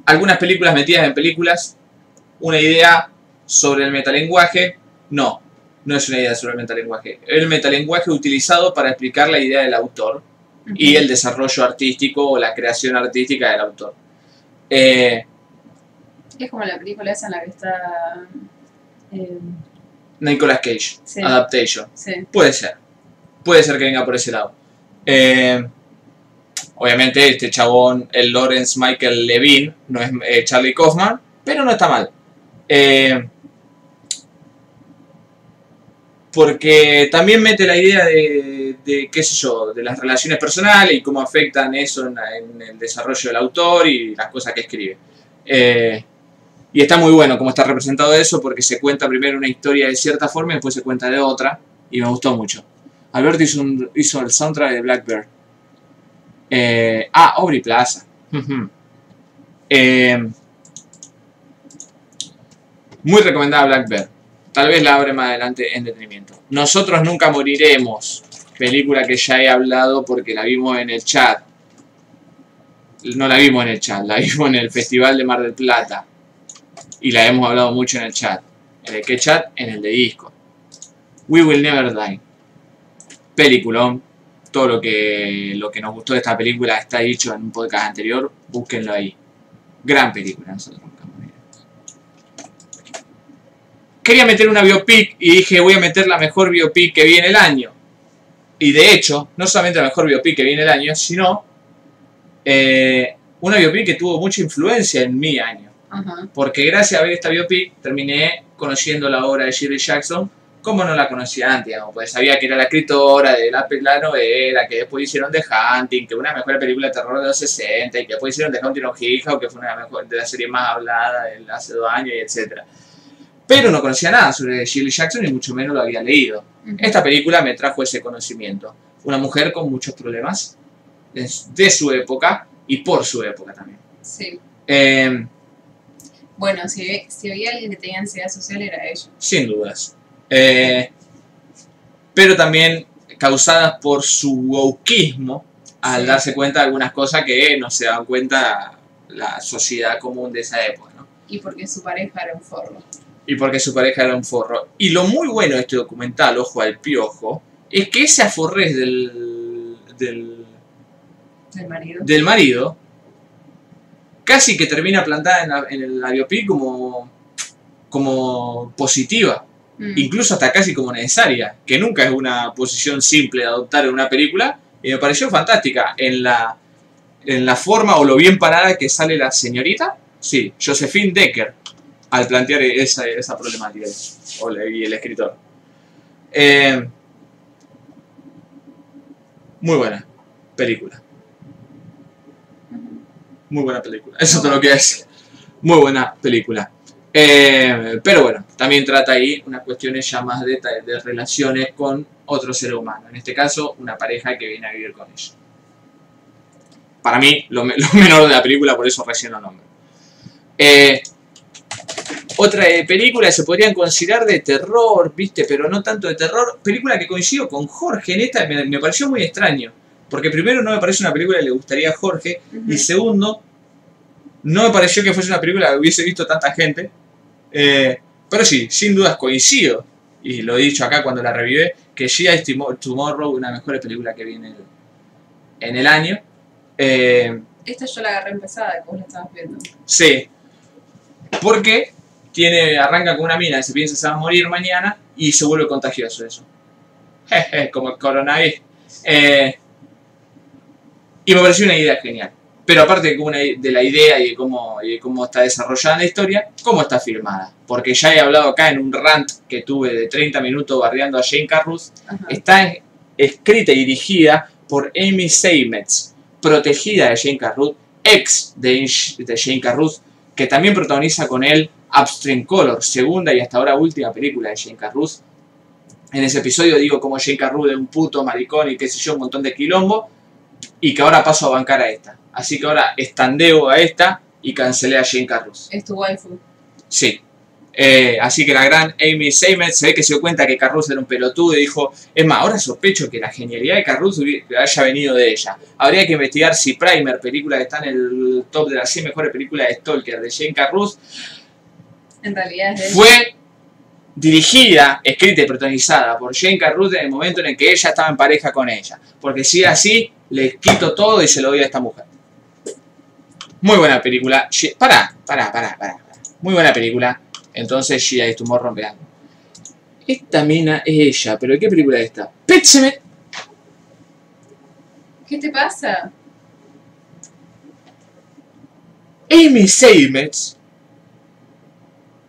Algunas películas metidas en películas, una idea sobre el metalenguaje, no, no es una idea sobre el metalenguaje. El metalenguaje utilizado para explicar la idea del autor y el desarrollo artístico o la creación artística del autor. Eh, Es como la película esa en la que está... eh, Nicolas Cage, Sí. Adaptation. sí. Puede ser. Puede ser que venga por ese lado. Eh, obviamente este chabón, el Lawrence Michael Levine, no es eh, Charlie Kaufman, pero no está mal. Eh, porque también mete la idea de, qué sé yo, de las relaciones personales y cómo afectan eso en, en el desarrollo del autor y las cosas que escribe. Y está muy bueno cómo está representado eso porque se cuenta primero una historia de cierta forma y después se cuenta de otra y me gustó mucho. Alberto hizo, un- hizo el soundtrack de Blackbird. Eh, ah, Aubrey Plaza. Eh, muy recomendada Blackbird. tal vez la abre más adelante en detenimiento. Nosotros nunca moriremos. Película que ya he hablado porque la vimos en el chat. No la vimos en el chat, la vimos en el Festival de Mar del Plata. Y la hemos hablado mucho en el chat. ¿En el qué chat? En el de disco. We Will Never Die. Peliculón. Todo lo que, lo que nos gustó de esta película está dicho en un podcast anterior. Búsquenlo ahí. Gran película. Nosotros. Quería meter una biopic y dije voy a meter la mejor biopic que viene el año. Y de hecho, no solamente la mejor biopic que viene el año, sino eh, una biopic que tuvo mucha influencia en mi año. Ajá. Porque gracias a ver esta biopic terminé conociendo la obra de Shirley Jackson como no la conocía antes, pues sabía que era la escritora de la, la novela, que después hicieron The Hunting, que fue una mejores películas de terror de los 60, y que después hicieron The Hunting of Hill House, que fue una mejores- de las series más habladas hace dos años, y etc. Pero no conocía nada sobre Shirley Jackson y mucho menos lo había leído. Esta película me trajo ese conocimiento. Una mujer con muchos problemas de, de su época y por su época también. Sí. Eh, Bueno, si, si había alguien que tenía ansiedad social era ella. sin dudas. Eh, pero también causadas por su wokismo al Sí. darse cuenta de algunas cosas que no se dan cuenta la sociedad común de esa época. ¿no? Y porque su pareja era un forro. Y porque su pareja era un forro. Y lo muy bueno de este documental, Ojo al Piojo, es que ese aforrés del, del, Del marido. del marido casi que termina plantada en la, en el biopic como, como positiva. Mm. incluso hasta casi como necesaria, que nunca es una posición simple de adoptar en una película, y me pareció fantástica en la, en la forma o lo bien parada que sale la señorita, sí, Josephine Decker, al plantear esa, esa problemática, y el escritor. Eh, muy buena película. Muy buena película, eso es lo que es. Muy buena película. Eh, pero bueno, también trata ahí unas cuestiones ya más de, de relaciones con otro ser humano. En este caso, una pareja que viene a vivir con ella. Para mí, lo, lo menor de la película, por eso recién lo nombro. Eh, otra eh, película que se podrían considerar de terror, viste, pero no tanto de terror. Película que coincido con Jorge en esta, me, me pareció muy extraño. Porque primero no me parece una película que le gustaría a Jorge. Y segundo, no me pareció que fuese una película que hubiese visto tanta gente. Eh, pero sí, sin dudas coincido. Y lo he dicho acá cuando la revivé, que Tomo- Tomorrow, una de las mejores películas que viene el- en el año. Eh, Esta yo la agarré empezada, vos la estabas viendo. sí. Porque tiene, arranca con una mina que se piensa que se va a morir mañana y se vuelve contagioso eso. Jeje, como el coronavirus. Eh, y me pareció una idea genial. Pero aparte de, la idea y de, cómo, y de cómo está desarrollada la historia, cómo está filmada. Porque ya he hablado acá en un rant que tuve de 30 minutos bardeando a Jane Carruth. Ajá. Está escrita y dirigida por Amy Seymetz, protegida de Jane Carruth, ex de, de Jane Carruth, que también protagoniza con él Upstream Color, segunda y hasta ahora última película de Jane Carruth. En ese episodio digo como Jane Carruth es un puto maricón y qué sé yo, un montón de quilombo, y que ahora paso a bancar a esta. Así que ahora estandeo a esta y cancelé a Jane Carruth. Es tu waifu. Sí. Eh, así que la gran Amy Seymetz se ve que se dio cuenta que Carruth era un pelotudo y dijo, es más, ahora sospecho que la genialidad de hubi- haya venido de ella. Habría que investigar si Primer, película que está en el top de las 100 mejores películas de Stalker de Jane Carruth, En realidad es de ella. fue dirigida, escrita y protagonizada por Jane Carruth en el momento en el que ella estaba en pareja con ella. Porque si es así, le quito todo y se lo doy a esta mujer. Muy buena película. Pará, pará, pará. pará. Muy buena película. Entonces Gia y Tumor rompeando. Esta mina es ella, pero ¿qué película es esta? Pet Sematary. ¿Qué te pasa? Amy Seymetz,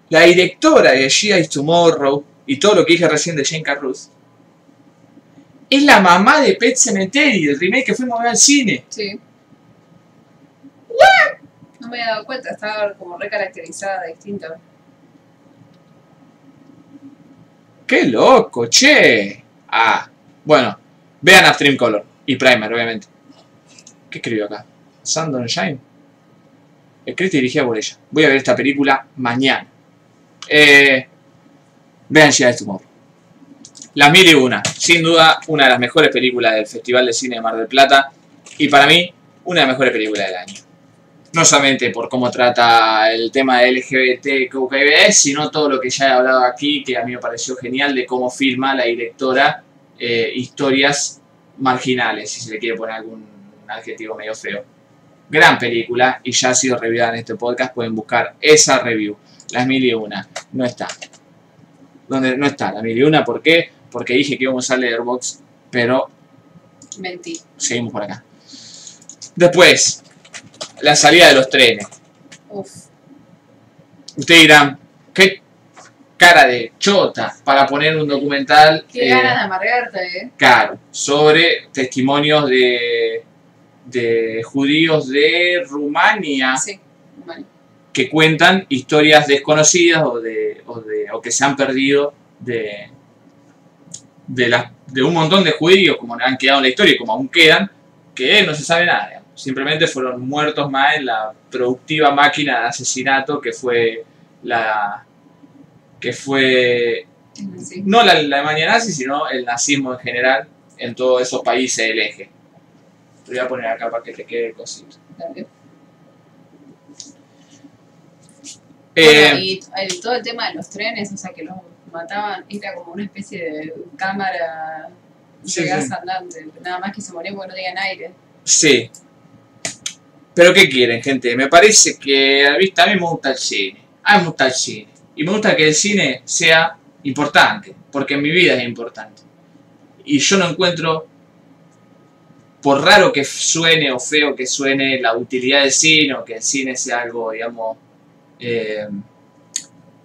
la directora de Gia is Tomorrow y todo lo que dije recién de Jane Carruth, es la mamá de Pet Cemetery, el remake que fuimos a ver al cine. Sí. No me había dado cuenta, estaba como recaracterizada, distinta. ¡Qué loco, che! Ah, bueno, vean Upstream Color y Primer, obviamente. ¿Qué escribió acá? Sandon Shine. Escrita y dirigida por ella. Voy a ver esta película mañana. Eh, vean Giants Tomorrow. Las mil y una, sin duda una de las mejores películas del Festival de Cine de Mar del Plata y para mí una de las mejores películas del año. No solamente por cómo trata el tema de LGBT, QKB, sino todo lo que ya he hablado aquí, que a mí me pareció genial, de cómo filma la directora eh, historias marginales, si se le quiere poner algún adjetivo medio feo. Gran película y ya ha sido reviewada en este podcast, pueden buscar esa review, las mil y una, no está. Donde no está, la mil y una, ¿por qué? Porque dije que íbamos a leer box, pero Mentí. seguimos por acá. Después, la salida de los trenes. Uf. Ustedes dirán, qué cara de chota para poner un documental Qué eh, ganas de amargarte, eh. caro sobre testimonios de, de judíos de Rumania Sí. Que cuentan historias desconocidas o, de, o, de- o que se han perdido de, de, las- de un montón de judíos como han quedado en la historia y como aún quedan, que no se sabe nada. Simplemente fueron muertos más en la productiva máquina de asesinato que fue la que fue Sí. no la, la Alemania nazi, sino el nazismo en general en todos esos países del eje. Te voy a poner acá para que te quede el cosito. Dale. Eh, Bueno, y el- todo el tema de los trenes, o sea, que los mataban, era como una especie de cámara Sí, de gas sí. andante. Nada más que se morían porque no tenían aire. Sí. Pero ¿qué quieren, gente? Me parece que, a mí me gusta el cine. A mí me gusta el cine. Y me gusta que el cine sea importante, porque en mi vida es importante. Y yo no encuentro, por raro que suene o feo que suene, la utilidad del cine o que el cine sea algo, digamos, eh, Una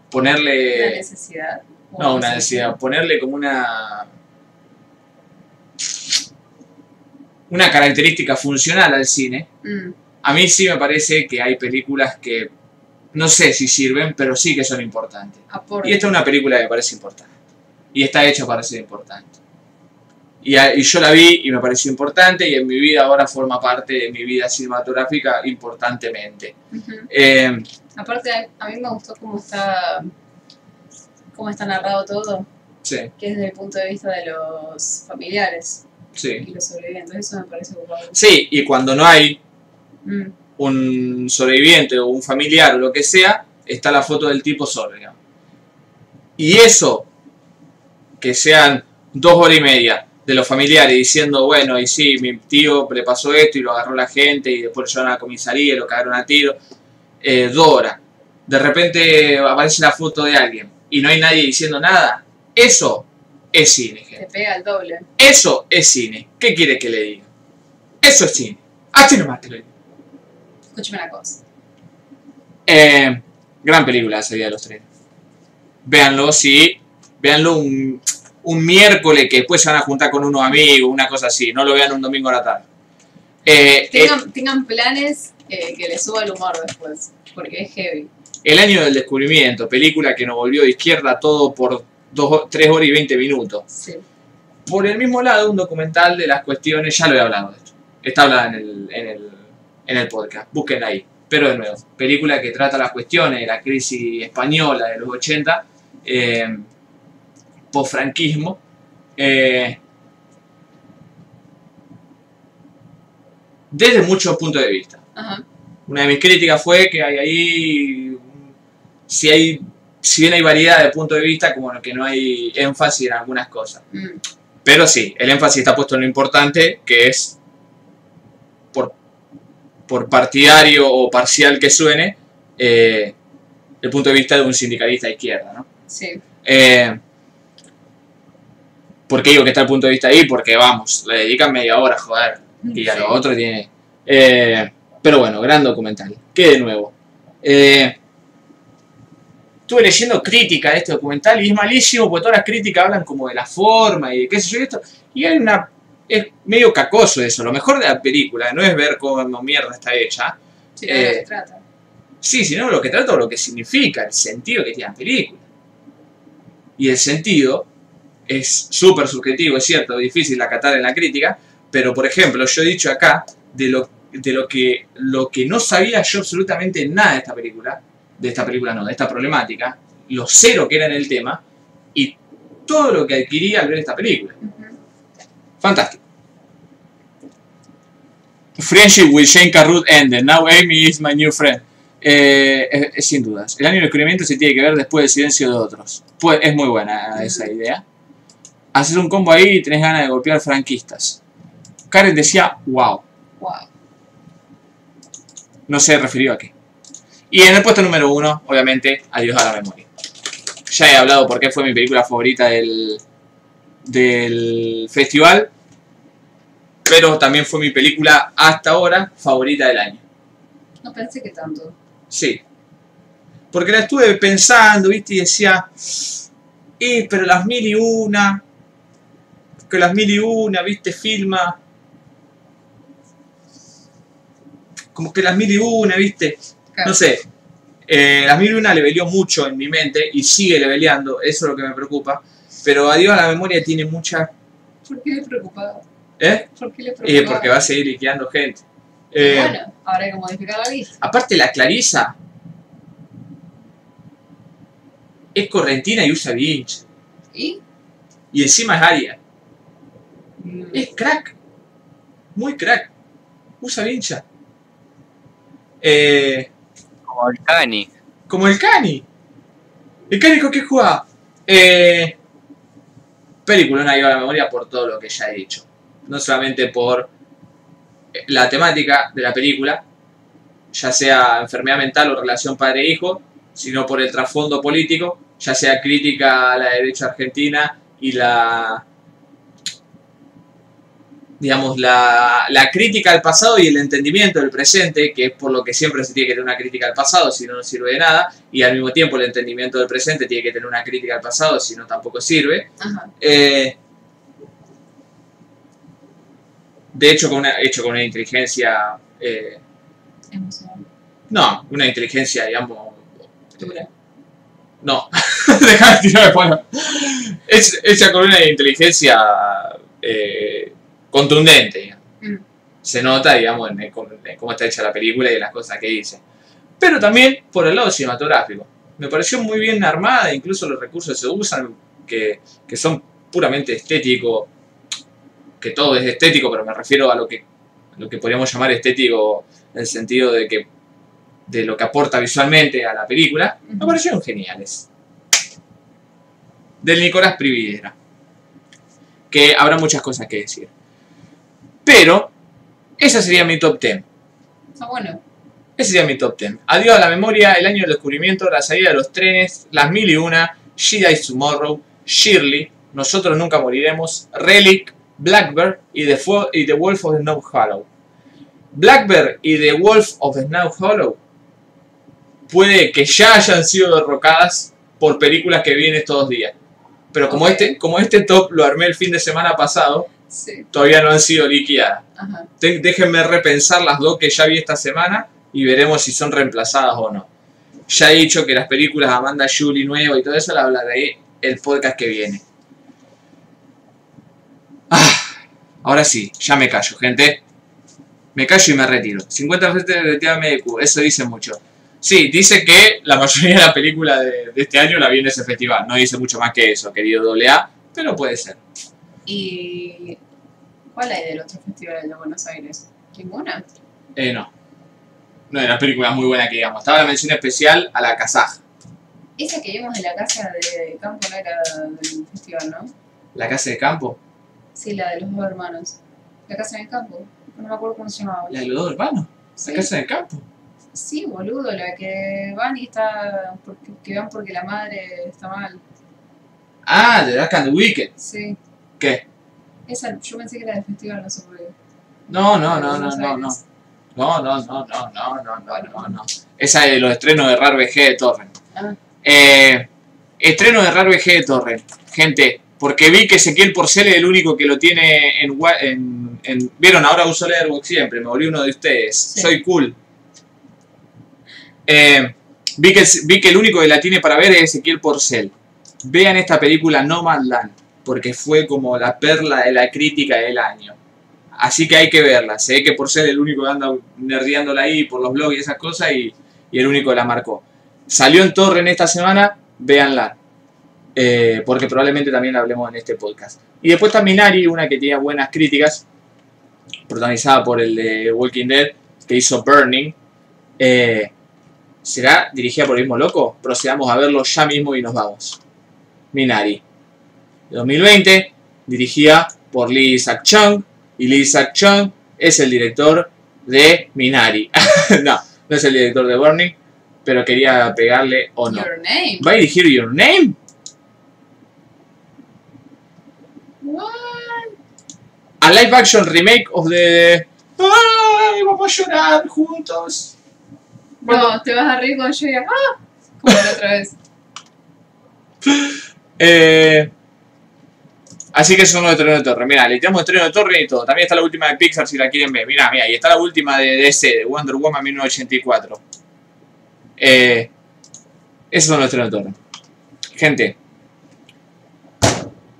ponerle... necesidad. No, una necesidad. Ponerle como una. Una característica funcional al cine. Mm, A mí sí me parece que hay películas que no sé si sirven, pero sí que son importantes. aporte. Y esta es una película que me parece importante. Y está hecha para ser importante. Y, a- y yo la vi y me pareció importante y en mi vida ahora forma parte de mi vida cinematográfica importantemente. Eh, Aparte, a mí me gustó cómo está, cómo está narrado todo, sí, que es desde el punto de vista de los familiares sí. y los sobrevivientes. Eso me parece ocupado. Sí, y cuando no hay Mm, un sobreviviente o un familiar o lo que sea, está la foto del tipo solo, digamos. Y eso, que sean dos horas y media de los familiares diciendo, bueno, y sí, mi tío le pasó esto y lo agarró la gente y después lo llevaron a la comisaría y lo cagaron a tiro, eh, dos horas. De repente aparece la foto de alguien y no hay nadie diciendo nada. Eso es cine, te gente. pega el doble. Eso es cine. ¿Qué quiere que le diga? Eso es cine. Así nomás te lo digo. Escúchame una cosa. Eh, gran película la salida de los trenes. Véanlo, sí. Véanlo un, un miércoles que después se van a juntar con unos amigos, una cosa así. No lo vean un domingo a la tarde. Eh, eh, Tengan, planes que les suba el humor después, porque es heavy. el año del descubrimiento, película que nos volvió de izquierda todo por 3 horas y 20 minutos. Sí. Por el mismo lado, un documental de las cuestiones, ya lo he hablado de esto. Está hablada en el, en el, en el podcast, búsquenla ahí. Pero de nuevo, película que trata las cuestiones de la crisis española de los 80, eh, posfranquismo. eh, desde muchos puntos de vista. Ajá. Una de mis críticas fue que hay ahí, si hay, si bien hay variedad de puntos de vista, como que no hay énfasis en algunas cosas. Mm, Pero sí, el énfasis está puesto en lo importante, que es, por partidario o parcial que suene, eh, el punto de vista de un sindicalista de izquierda, ¿no? sí. Eh, ¿Por qué digo que está el punto de vista ahí? Porque vamos, le dedican media hora, joder. Y a Sí. lo otro tiene. Eh, pero bueno, gran documental. ¿Qué de nuevo? Eh, estuve leyendo crítica de este documental y es malísimo porque todas las críticas hablan como de la forma y de qué sé yo y esto. Y hay una. Es medio cacoso eso. Lo mejor de la película no es ver cómo mierda está hecha. Sí, lo que Eh, trata. Sí, sino lo que trata o lo que significa, el sentido que tiene la película. Y el sentido es súper subjetivo, es cierto, difícil acatar en la crítica, pero por ejemplo, yo he dicho acá de lo, de lo que lo que no sabía yo absolutamente nada de esta película, de esta película no, de esta problemática, lo cero que era en el tema, y todo lo que adquirí al ver esta película. Fantástico. Friendship with Shane Carruth ended. Now Amy is my new friend. Eh, eh, eh, sin dudas. El año del descubrimiento se tiene que ver después del silencio de otros. Pues es muy buena esa idea. Haces un combo ahí y tenés ganas de golpear franquistas. Karen decía, wow. Wow. No se refirió a qué. Y en el puesto número uno, obviamente, Adiós a la memoria. Ya he hablado por qué fue mi película favorita del, del festival. Pero también fue mi película hasta ahora favorita del año. No pensé que tanto. Sí. Porque la estuve pensando, viste, y decía, eh, pero las mil y una, que las mil y una, viste, filma. Como que las mil y una, viste, Claro. no sé. Eh, las mil y una le velió mucho en mi mente y sigue leveleando, eso es lo que me preocupa. Pero Adiós a la memoria tiene mucha... ¿Por qué le preocupaba? ¿Eh? ¿Por qué le Eh, preocupaba? porque va a seguir liquidando gente. Eh, Bueno, ahora hay que modificar la lista. Aparte la Clarisa es correntina y usa Vinci. ¿Y? Y encima es Aria. Mm, Es crack. Muy crack. Usa vincha. Eh, Como el Cani. como el Cani. ¿El Cani con qué juega? Eh, película, una a la memoria por todo lo que ya he dicho. No solamente por eh, la temática de la película, ya sea enfermedad mental o relación padre-hijo, sino por el trasfondo político, ya sea crítica a la derecha argentina y la digamos, la, la crítica al pasado y el entendimiento del presente, que es por lo que siempre se tiene que tener una crítica al pasado, si no, no sirve de nada, y al mismo tiempo el entendimiento del presente tiene que tener una crítica al pasado, si no, tampoco sirve. Ajá. Eh, de hecho, con una, hecho con una inteligencia, eh, Emocionante. no, una inteligencia, digamos, Dura. no, deja de tirarme bueno. Es hecha con una inteligencia eh, contundente, digamos. Mm. se nota, digamos, en, cómo en cómo está hecha la película y en las cosas que dice. Pero también por el lado cinematográfico. Me pareció muy bien armada, incluso los recursos que se usan, que, que son puramente estéticos, que todo es estético, pero me refiero a lo que, lo que podríamos llamar estético en el sentido de que de lo que aporta visualmente a la película, me parecieron geniales. Del Nicolás Prividera. Que habrá muchas cosas que decir. Pero, esa sería mi top 10. Está bueno. Ese sería mi top 10. Adiós a la memoria, el año del descubrimiento, la salida de los trenes, las mil y una, She Dies Tomorrow, Shirley, Nosotros Nunca Moriremos, Relic, Blackbird y The, Fo- y The Wolf of Snow Hollow. Blackbird y The Wolf of Snow Hollow puede que ya hayan sido derrocadas por películas que vienen estos días. Pero como, este, como este top lo armé el fin de semana pasado, Sí. todavía no han sido liquidadas. Ajá. Déjenme repensar las dos que ya vi esta semana y veremos si son reemplazadas o no. Ya he dicho que las películas Amanda Julie nueva y todo eso la hablaré el podcast que viene. Ah, ahora sí, ya me callo, gente. Me callo y me retiro. 50 veces de TMQ, eso dice mucho. Sí, dice que la mayoría de la película de, de este año la vi en ese festival. No dice mucho más que eso, querido AA, pero puede ser. ¿Y cuál hay del otro festival de Buenos Aires? ¿Ninguna? Eh, no. No era película muy buena que digamos. Estaba la mención especial a la Kazaja. Esa que vimos en la casa de campo no era del festival, ¿no? La casa de campo. Sí, la de los dos hermanos. La casa del campo. No me acuerdo cómo se llamaba. La de los dos hermanos. La casa del campo. Sí, boludo, la que van y está. Porque, que van porque la madre está mal. Ah, de Dark and the Wicked. Sí. ¿Qué? Esa, yo pensé que era del festival, no sé por qué. No, no, no, no, no, no. No, no, no, no, no, no, no, no, no. Esa es de los estrenos de Rar VG de Torrent. Ah. Eh, estreno de Rar VG de Torrent. Gente, porque vi que Ezequiel Porcel es el único que lo tiene en... en, en- Vieron, ahora uso Letterboxd siempre, me volví uno de ustedes. Sí. Soy cool. Eh, vi, que, vi que el único que la tiene para ver es Ezequiel Porcel. Vean esta película No Man Land, porque fue como la perla de la crítica del año. Así que hay que verla. Ve que por ser el único que anda nerdeándola ahí por los blogs y esas cosas y, y el único que la marcó. Salió en Torre en esta semana, véanla. Eh, porque probablemente también hablemos en este podcast. Y después está Minari, una que tenía buenas críticas, protagonizada por el de Walking Dead, que hizo Burning. Eh, ¿Será dirigida por el mismo loco? Procedamos a verlo ya mismo y nos vamos. Minari. De 2020, dirigida por Lee Isaac Chung. Y Lee Isaac Chung es el director de Minari. no, no es el director de Burning, pero quería pegarle o no. Your name. ¿Va a dirigir Your Name? What? A live action remake of the... ¡Ay, vamos a llorar juntos! No, te vas a reír cuando yo diga ¡Ah! Como la otra vez. Eh, así que son los de Estreno de Torre. Mira, le tiramos Estreno de Torre y todo. También está la última de Pixar si la quieren ver. Mira, mira, y está la última de DC, de Wonder Woman 1984. Eh, esos son los estrenos de Torre. Gente,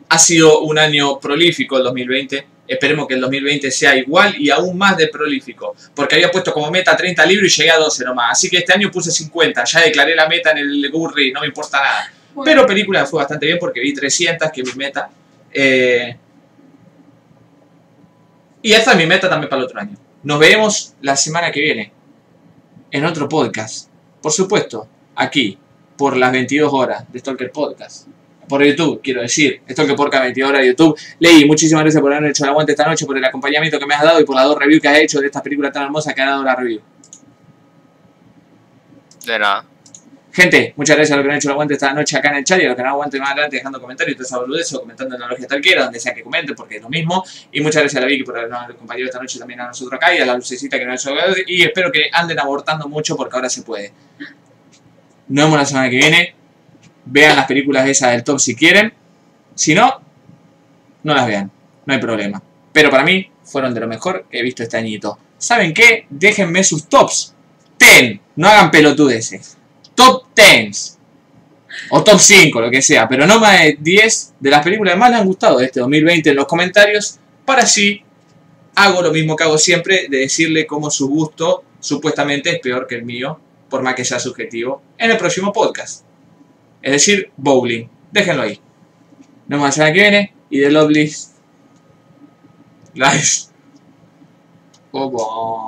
ha sido un año prolífico el 2020. Esperemos que el 2020 sea igual y aún más de prolífico. Porque había puesto como meta 30 libros y llegué a 12 nomás. Así que este año puse 50. Ya declaré la meta en el Gurri, no me importa nada. Bueno, Pero película fue bastante bien porque vi 300, que es mi meta. Eh, y esta es mi meta también para el otro año. Nos vemos la semana que viene en otro podcast. Por supuesto, aquí, por las 22 horas de Stalker Podcast. Por YouTube, quiero decir. Stalker Podcast 22 horas de YouTube. Ley, muchísimas gracias por haber hecho el aguante esta noche, por el acompañamiento que me has dado y por las dos reviews que has hecho de esta película tan hermosa que ha dado la review. De nada. Gente, muchas gracias a los que han hecho el aguante esta noche acá en el chat y a los que no aguanten más adelante dejando comentarios y toda esa boludez o comentando en la logia talquera, donde sea que comenten, porque es lo mismo. Y muchas gracias a la Vicky por habernos acompañado esta noche también a nosotros acá y a la lucecita que nos ha hecho. Y espero que anden abortando mucho porque ahora se puede. Nos vemos la semana que viene. Vean las películas esas del top si quieren. Si no, no las vean. No hay problema. Pero para mí fueron de lo mejor que he visto este añito. ¿Saben qué? Déjenme sus tops. Ten. No hagan pelotudeces top 10 o top 5, lo que sea, pero no más de 10 de las películas que más les han gustado de este 2020 en los comentarios, para así hago lo mismo que hago siempre, de decirle cómo su gusto supuestamente es peor que el mío, por más que sea subjetivo, en el próximo podcast. Es decir, bowling. Déjenlo ahí. Nos vemos la semana que viene y de Lovely Live. Oh, wow.